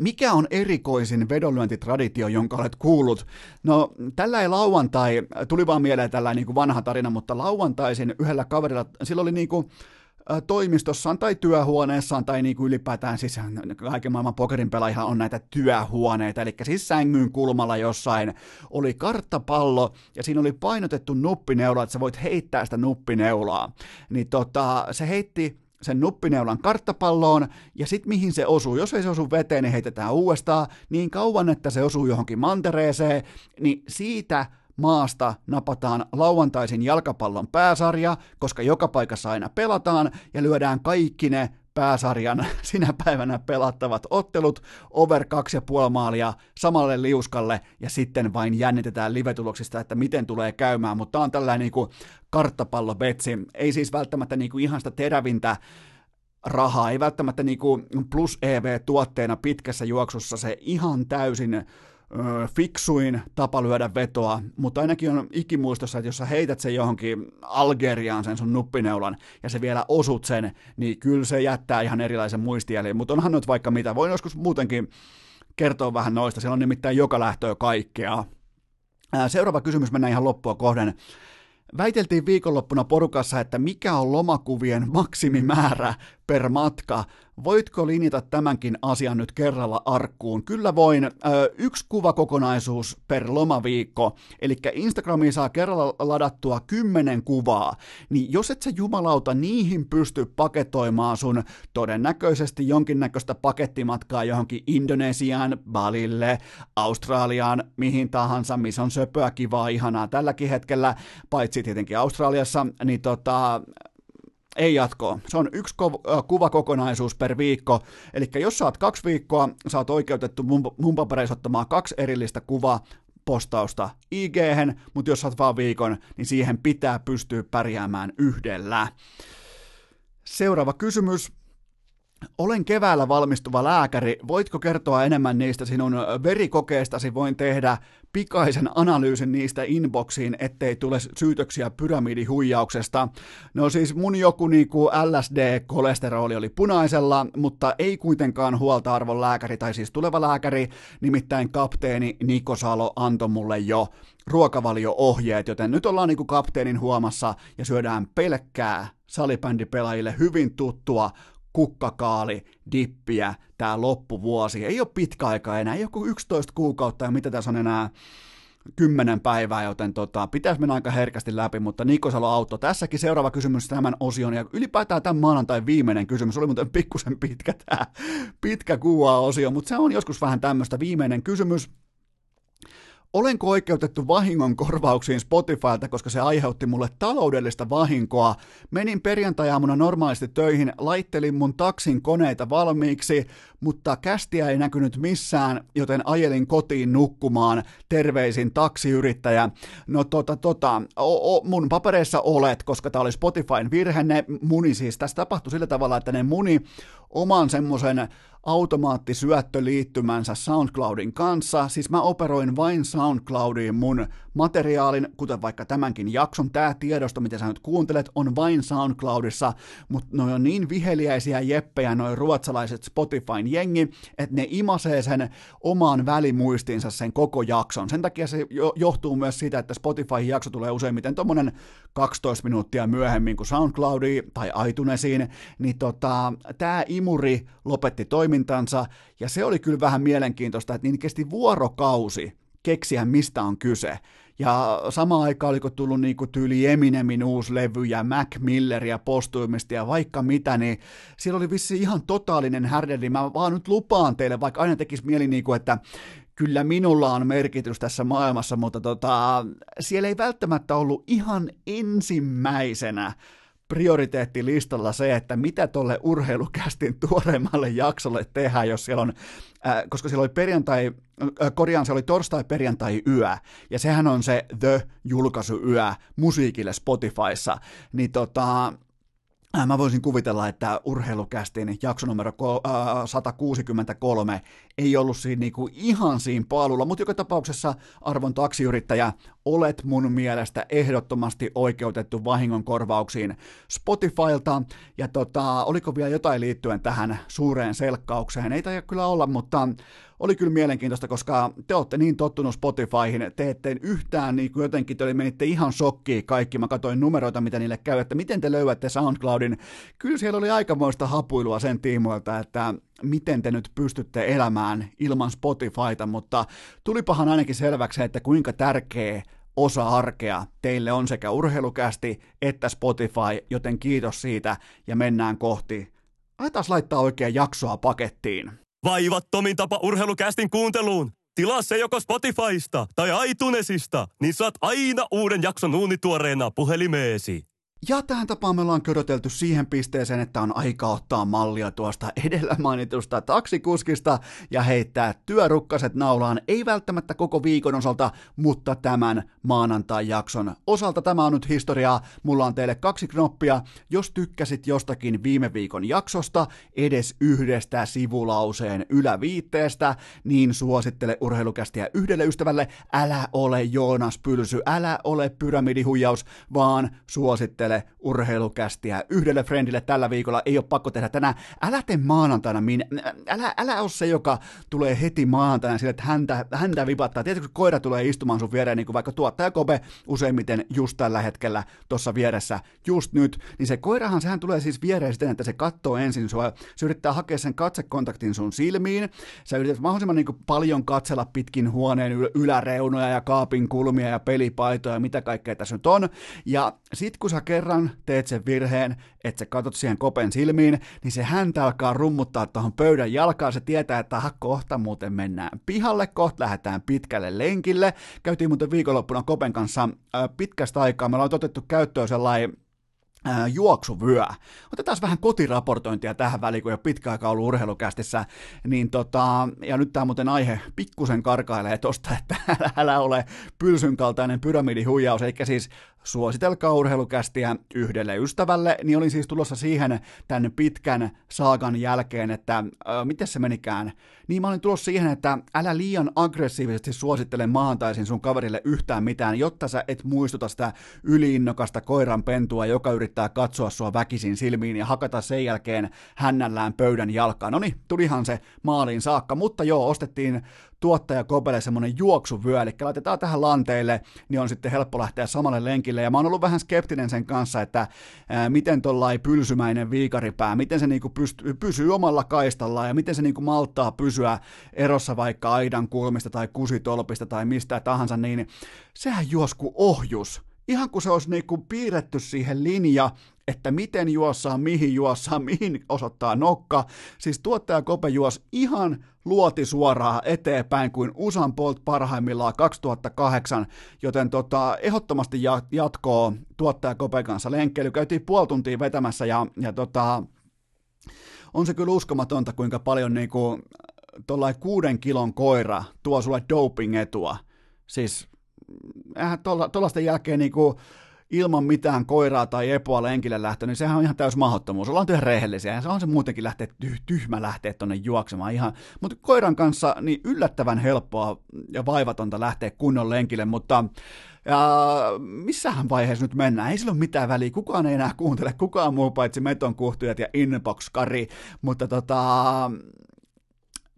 Mikä on erikoisin vedonlyöntitraditio, jonka olet kuullut? No, tällä ei lauantai, tuli vaan mieleen tällainen niin vanha tarina, mutta lauantaisin yhdellä kaverilla, sillä oli niin kuin, toimistossaan tai työhuoneessaan tai niin kuin ylipäätään, siis kaiken maailman pokerin pelaajilla on näitä työhuoneita, eli siis sängyn kulmalla jossain oli karttapallo ja siinä oli painotettu nuppineula, että sä voit heittää sitä nuppineulaa. Niin tota, se heitti sen nuppineulan karttapalloon, ja sitten mihin se osuu. Jos ei se osu veteen, niin heitetään uudestaan niin kauan, että se osuu johonkin mantereeseen, niin siitä maasta napataan lauantaisin jalkapallon pääsarja, koska joka paikassa aina pelataan, ja lyödään kaikki ne pääsarjan sinä päivänä pelattavat ottelut, over 2,5 maalia samalle liuskalle ja sitten vain jännitetään livetuloksista, että miten tulee käymään, mutta on tällainen niin karttapallobetsi, ei siis välttämättä niin kuin ihan sitä terävintä rahaa, ei välttämättä niin kuin plus EV-tuotteena pitkässä juoksussa se ihan täysin fiksuin tapa lyödä vetoa, mutta ainakin on ikimuistossa, että jos sä heität sen johonkin Algeriaan sen sun nuppineulan ja se vielä osut sen, niin kyllä se jättää ihan erilaisen muistijäljen, mutta onhan nyt vaikka mitä. Voin joskus muutenkin kertoa vähän noista, siellä on nimittäin joka lähtöä kaikkea. Seuraava kysymys mennään ihan loppua kohden. Väiteltiin viikonloppuna porukassa, että mikä on lomakuvien maksimimäärä per matka. Voitko linjata tämänkin asian nyt kerralla arkkuun? Kyllä voin. Ö, yksi kuvakokonaisuus per lomaviikko. Eli Instagramiin saa kerralla ladattua kymmenen kuvaa. Niin jos et sä jumalauta niihin pysty paketoimaan sun todennäköisesti jonkinnäköistä pakettimatkaa johonkin Indonesiaan, Balille, Australiaan, mihin tahansa, missä on söpöä, kivaa, ihanaa tälläkin hetkellä, paitsi tietenkin Australiassa, niin tota, ei jatkoa. Se on yksi kuvakokonaisuus per viikko. Eli jos saat kaksi viikkoa, saat oikeutettu mun, mun ottamaan kaksi erillistä kuvaa postausta ig mutta jos saat vaan viikon, niin siihen pitää pystyä pärjäämään yhdellä. Seuraava kysymys. Olen keväällä valmistuva lääkäri. Voitko kertoa enemmän niistä sinun verikokeistasi? Voin tehdä pikaisen analyysin niistä inboxiin, ettei tule syytöksiä pyramidihuijauksesta. No siis mun joku niinku LSD-kolesteroli oli punaisella, mutta ei kuitenkaan huolta arvon lääkäri, tai siis tuleva lääkäri, nimittäin kapteeni Niko Salo antoi mulle jo ruokavalio-ohjeet, joten nyt ollaan niinku kapteenin huomassa ja syödään pelkkää salibändipelaajille hyvin tuttua kukkakaali, dippiä, tämä loppuvuosi. Ei ole pitkä aika enää, ei ole 11 kuukautta ja mitä tässä on enää kymmenen päivää, joten tota, pitäisi mennä aika herkästi läpi, mutta Niko Salo tässäkin seuraava kysymys tämän osion, ja ylipäätään tämän maanantai viimeinen kysymys, oli muuten pikkusen pitkä tämä pitkä kuva osio, mutta se on joskus vähän tämmöistä viimeinen kysymys. Olenko oikeutettu vahingon korvauksiin Spotifylta, koska se aiheutti mulle taloudellista vahinkoa. Menin perjantajaamuna normaalisti töihin, laittelin mun taksin koneita valmiiksi, mutta kästiä ei näkynyt missään, joten ajelin kotiin nukkumaan. Terveisin taksiyrittäjä. No tota, tota, o, o, mun papereissa olet, koska tää oli Spotifyn virhe, ne muni siis. Tässä tapahtui sillä tavalla, että ne muni oman semmoisen automaattisyöttöliittymänsä SoundCloudin kanssa. Siis mä operoin vain SoundCloudiin mun materiaalin, kuten vaikka tämänkin jakson. Tämä tiedosto, mitä sä nyt kuuntelet, on vain SoundCloudissa, mutta ne on niin viheliäisiä jeppejä, noin ruotsalaiset Spotifyn jengi, että ne imasee sen omaan välimuistinsa sen koko jakson. Sen takia se johtuu myös siitä, että Spotify-jakso tulee useimmiten tommonen 12 minuuttia myöhemmin kuin SoundCloudi tai iTunesiin, niin tota, tämä imuri lopetti toimintansa, ja se oli kyllä vähän mielenkiintoista, että niin kesti vuorokausi keksiä, mistä on kyse. Ja sama aika oliko tullut niinku tyyli Eminemin uusi levy ja Mac Milleria postuimista ja vaikka mitä, niin siellä oli vissi ihan totaalinen härdeli. Mä vaan nyt lupaan teille, vaikka aina tekisi mieli niinku, että kyllä minulla on merkitys tässä maailmassa, mutta tota, siellä ei välttämättä ollut ihan ensimmäisenä prioriteettilistalla se, että mitä tuolle urheilukästin tuoreemmalle jaksolle tehdään, jos siellä on, äh, koska siellä oli perjantai, äh, korjaan se oli torstai-perjantai-yö, ja sehän on se The-julkaisuyö musiikille Spotifyssa, niin tota, mä voisin kuvitella, että urheilukästin jakso numero 163 äh, ei ollut siinä niinku ihan siinä paalulla, mutta joka tapauksessa arvon taksiyrittäjä, olet mun mielestä ehdottomasti oikeutettu vahingonkorvauksiin Spotifylta. Ja tota, oliko vielä jotain liittyen tähän suureen selkkaukseen? Ei taida kyllä olla, mutta oli kyllä mielenkiintoista, koska te olette niin tottunut Spotifyhin, te ette yhtään niin kuin jotenkin, te menitte ihan shokkiin kaikki, mä katsoin numeroita, mitä niille käy, että miten te löydätte SoundCloudin. Kyllä siellä oli aikamoista hapuilua sen tiimoilta, että miten te nyt pystytte elämään ilman Spotifyta, mutta tulipahan ainakin selväksi, että kuinka tärkeä osa arkea teille on sekä urheilukästi että Spotify, joten kiitos siitä ja mennään kohti. Aletaan laittaa oikein jaksoa pakettiin. Vaivattomin tapa urheilukästin kuunteluun. Tilaa se joko Spotifysta tai iTunesista, niin saat aina uuden jakson uunituoreena puhelimeesi. Ja tähän tapaan me ollaan körötelty siihen pisteeseen, että on aika ottaa mallia tuosta edellä mainitusta taksikuskista ja heittää työrukkaset naulaan, ei välttämättä koko viikon osalta, mutta tämän maanantai-jakson osalta. Tämä on nyt historiaa. Mulla on teille kaksi knoppia. Jos tykkäsit jostakin viime viikon jaksosta, edes yhdestä sivulauseen yläviitteestä, niin suosittele urheilukästiä yhdelle ystävälle. Älä ole Joonas Pylsy, älä ole pyramidihuijaus, vaan suosittele yhdelle urheilukästiä, yhdelle friendille tällä viikolla, ei ole pakko tehdä tänään. Älä tee maanantaina, minä, älä, älä ole se, joka tulee heti maanantaina sille, että häntä, häntä vipattaa. Tiedätkö, kun koira tulee istumaan sun viereen, niin kuin vaikka tuottaja Kobe useimmiten just tällä hetkellä tuossa vieressä, just nyt, niin se koirahan, sehän tulee siis viereen siten, että se katsoo ensin sua, se yrittää hakea sen katsekontaktin sun silmiin, sä yrität mahdollisimman niin paljon katsella pitkin huoneen yläreunoja ja kaapin kulmia ja pelipaitoja ja mitä kaikkea tässä nyt on, ja sit kun sä kerran teet sen virheen, että sä katot siihen kopen silmiin, niin se häntä alkaa rummuttaa tuohon pöydän jalkaan. Se tietää, että aha, kohta muuten mennään pihalle, kohta lähdetään pitkälle lenkille. Käytiin muuten viikonloppuna kopen kanssa pitkästä aikaa. Me ollaan otettu käyttöön sellainen juoksuvyö. Otetaan vähän kotiraportointia tähän väliin, kun jo pitkä aika ollut urheilukästissä, niin tota, ja nyt tämä muuten aihe pikkusen karkailee tosta, että älä, älä ole pylsyn kaltainen pyramidihuijaus, eikä siis suositelkaa urheilukästiä yhdelle ystävälle, niin olin siis tulossa siihen tämän pitkän saagan jälkeen, että äh, miten se menikään. Niin mä olin tulossa siihen, että älä liian aggressiivisesti suosittele maantaisin sun kaverille yhtään mitään, jotta sä et muistuta sitä yliinnokasta koiran pentua, joka yrittää katsoa sua väkisin silmiin ja hakata sen jälkeen hännällään pöydän jalkaan. No niin, tulihan se maaliin saakka, mutta joo, ostettiin tuottaja Kobele semmoinen juoksuvyö, eli laitetaan tähän lanteille, niin on sitten helppo lähteä samalle lenkille. Ja mä oon ollut vähän skeptinen sen kanssa, että ää, miten tuollainen pylsymäinen viikaripää, miten se niinku pystyy, pysyy omalla kaistallaan ja miten se niinku malttaa pysyä erossa vaikka aidan kulmista tai kusitolpista tai mistä tahansa, niin sehän juosku ohjus ihan kuin se olisi niinku piirretty siihen linja, että miten juossaan, mihin juossaan, mihin osoittaa nokka. Siis tuottaja Kope juos ihan luoti suoraan eteenpäin kuin Usan Bolt parhaimmillaan 2008, joten tota, ehdottomasti jatkoa tuottaja Kope kanssa lenkkeily. Käytiin puoli tuntia vetämässä ja, ja tota, on se kyllä uskomatonta, kuinka paljon niinku, tuollainen kuuden kilon koira tuo sulle doping-etua. Siis eihän tuollaisten jälkeen niinku, ilman mitään koiraa tai epoa lenkille lähtö, niin sehän on ihan täys mahdottomuus. Ollaan ihan rehellisiä, se on se muutenkin lähteä tyhmä lähteä tuonne juoksemaan ihan. Mutta koiran kanssa niin yllättävän helppoa ja vaivatonta lähteä kunnon lenkille, mutta ja missähän vaiheessa nyt mennään? Ei sillä ole mitään väliä. Kukaan ei enää kuuntele, kukaan muu paitsi meton kuhtujat ja inbox-kari. Mutta tota,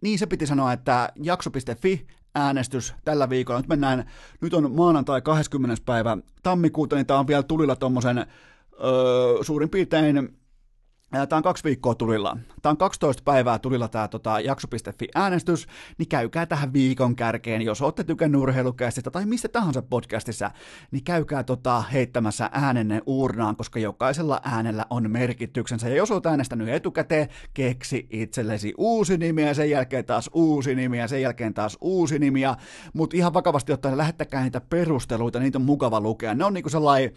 niin se piti sanoa, että jakso.fi äänestys tällä viikolla. Nyt mennään, nyt on maanantai 20. päivä tammikuuta, niin tämä on vielä tulilla tuommoisen öö, suurin piirtein Tämä on kaksi viikkoa tulilla. Tämä on 12 päivää tulilla tämä tota, jakso.fi-äänestys, niin käykää tähän viikon kärkeen, jos olette tykänneet urheilukästistä tai mistä tahansa podcastissa, niin käykää tota, heittämässä äänenne uurnaan, koska jokaisella äänellä on merkityksensä. Ja jos olet äänestänyt etukäteen, keksi itsellesi uusi nimi ja sen jälkeen taas uusi nimi ja sen jälkeen taas uusi nimi. Mutta ihan vakavasti ottaen, lähettäkää niitä perusteluita, niitä on mukava lukea. Ne on niinku sellainen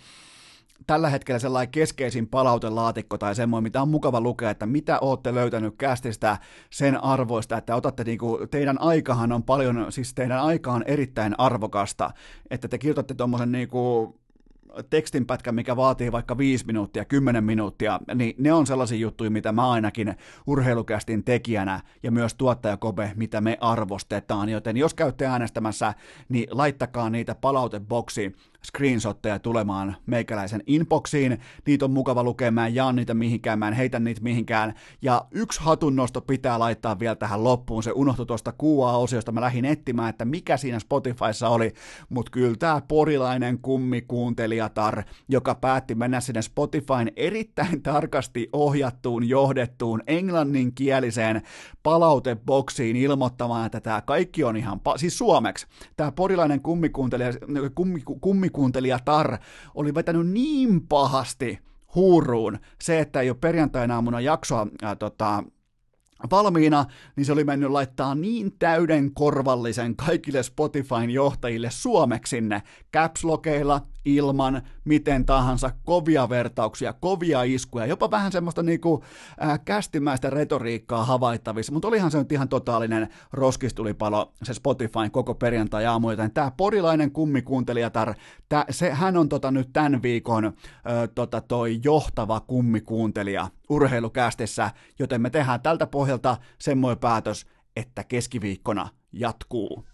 tällä hetkellä sellainen keskeisin palautelaatikko tai semmoinen, mitä on mukava lukea, että mitä olette löytänyt kästistä sen arvoista, että otatte niinku, teidän aikahan on paljon, siis teidän aika on erittäin arvokasta, että te kirjoitatte tuommoisen niinku tekstinpätkä, mikä vaatii vaikka 5 minuuttia, 10 minuuttia, niin ne on sellaisia juttuja, mitä mä ainakin urheilukästin tekijänä ja myös tuottajakope, mitä me arvostetaan. Joten jos käytte äänestämässä, niin laittakaa niitä palauteboksiin screenshotteja tulemaan meikäläisen inboxiin. Niitä on mukava lukea, mä en jaa niitä mihinkään, mä en heitä niitä mihinkään. Ja yksi hatunnosto pitää laittaa vielä tähän loppuun. Se unohtui tuosta kuua-osiosta. Mä lähdin etsimään, että mikä siinä Spotifyssa oli. Mutta kyllä tämä porilainen kummikuuntelijatar, joka päätti mennä sinne Spotifyn erittäin tarkasti ohjattuun, johdettuun englanninkieliseen palauteboksiin ilmoittamaan, että tämä kaikki on ihan, pa- siis suomeksi. Tämä porilainen kummikuuntelija, kummi, kummi Tar oli vetänyt niin pahasti huuruun se, että ei ole perjantaina aamuna jaksoa ää, tota, valmiina, niin se oli mennyt laittaa niin täyden korvallisen kaikille Spotifyn johtajille suomeksi sinne caps ilman miten tahansa kovia vertauksia, kovia iskuja, jopa vähän semmoista niinku äh, kästimäistä retoriikkaa havaittavissa, mutta olihan se nyt ihan totaalinen roskistulipalo se Spotifyn koko perjantai-aamu, joten tämä porilainen kummikuuntelijatar, tää, se, hän on tota nyt tämän viikon äh, tota toi johtava kummikuuntelija urheilukästissä, joten me tehdään tältä pohjalta semmoinen päätös, että keskiviikkona jatkuu.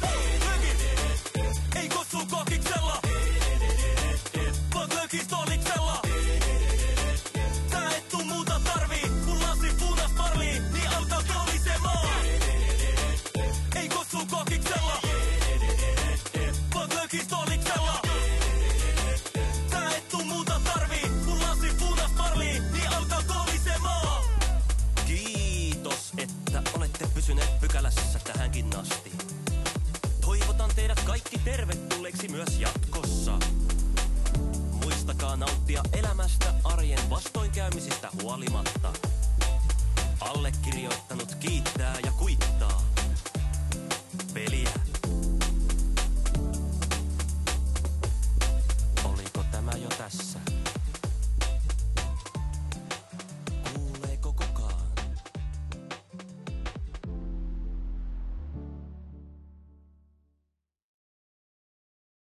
tähänkin Nauttia elämästä arjen vastoinkäymisistä huolimatta. Allekirjoittanut kiittää ja kuittaa.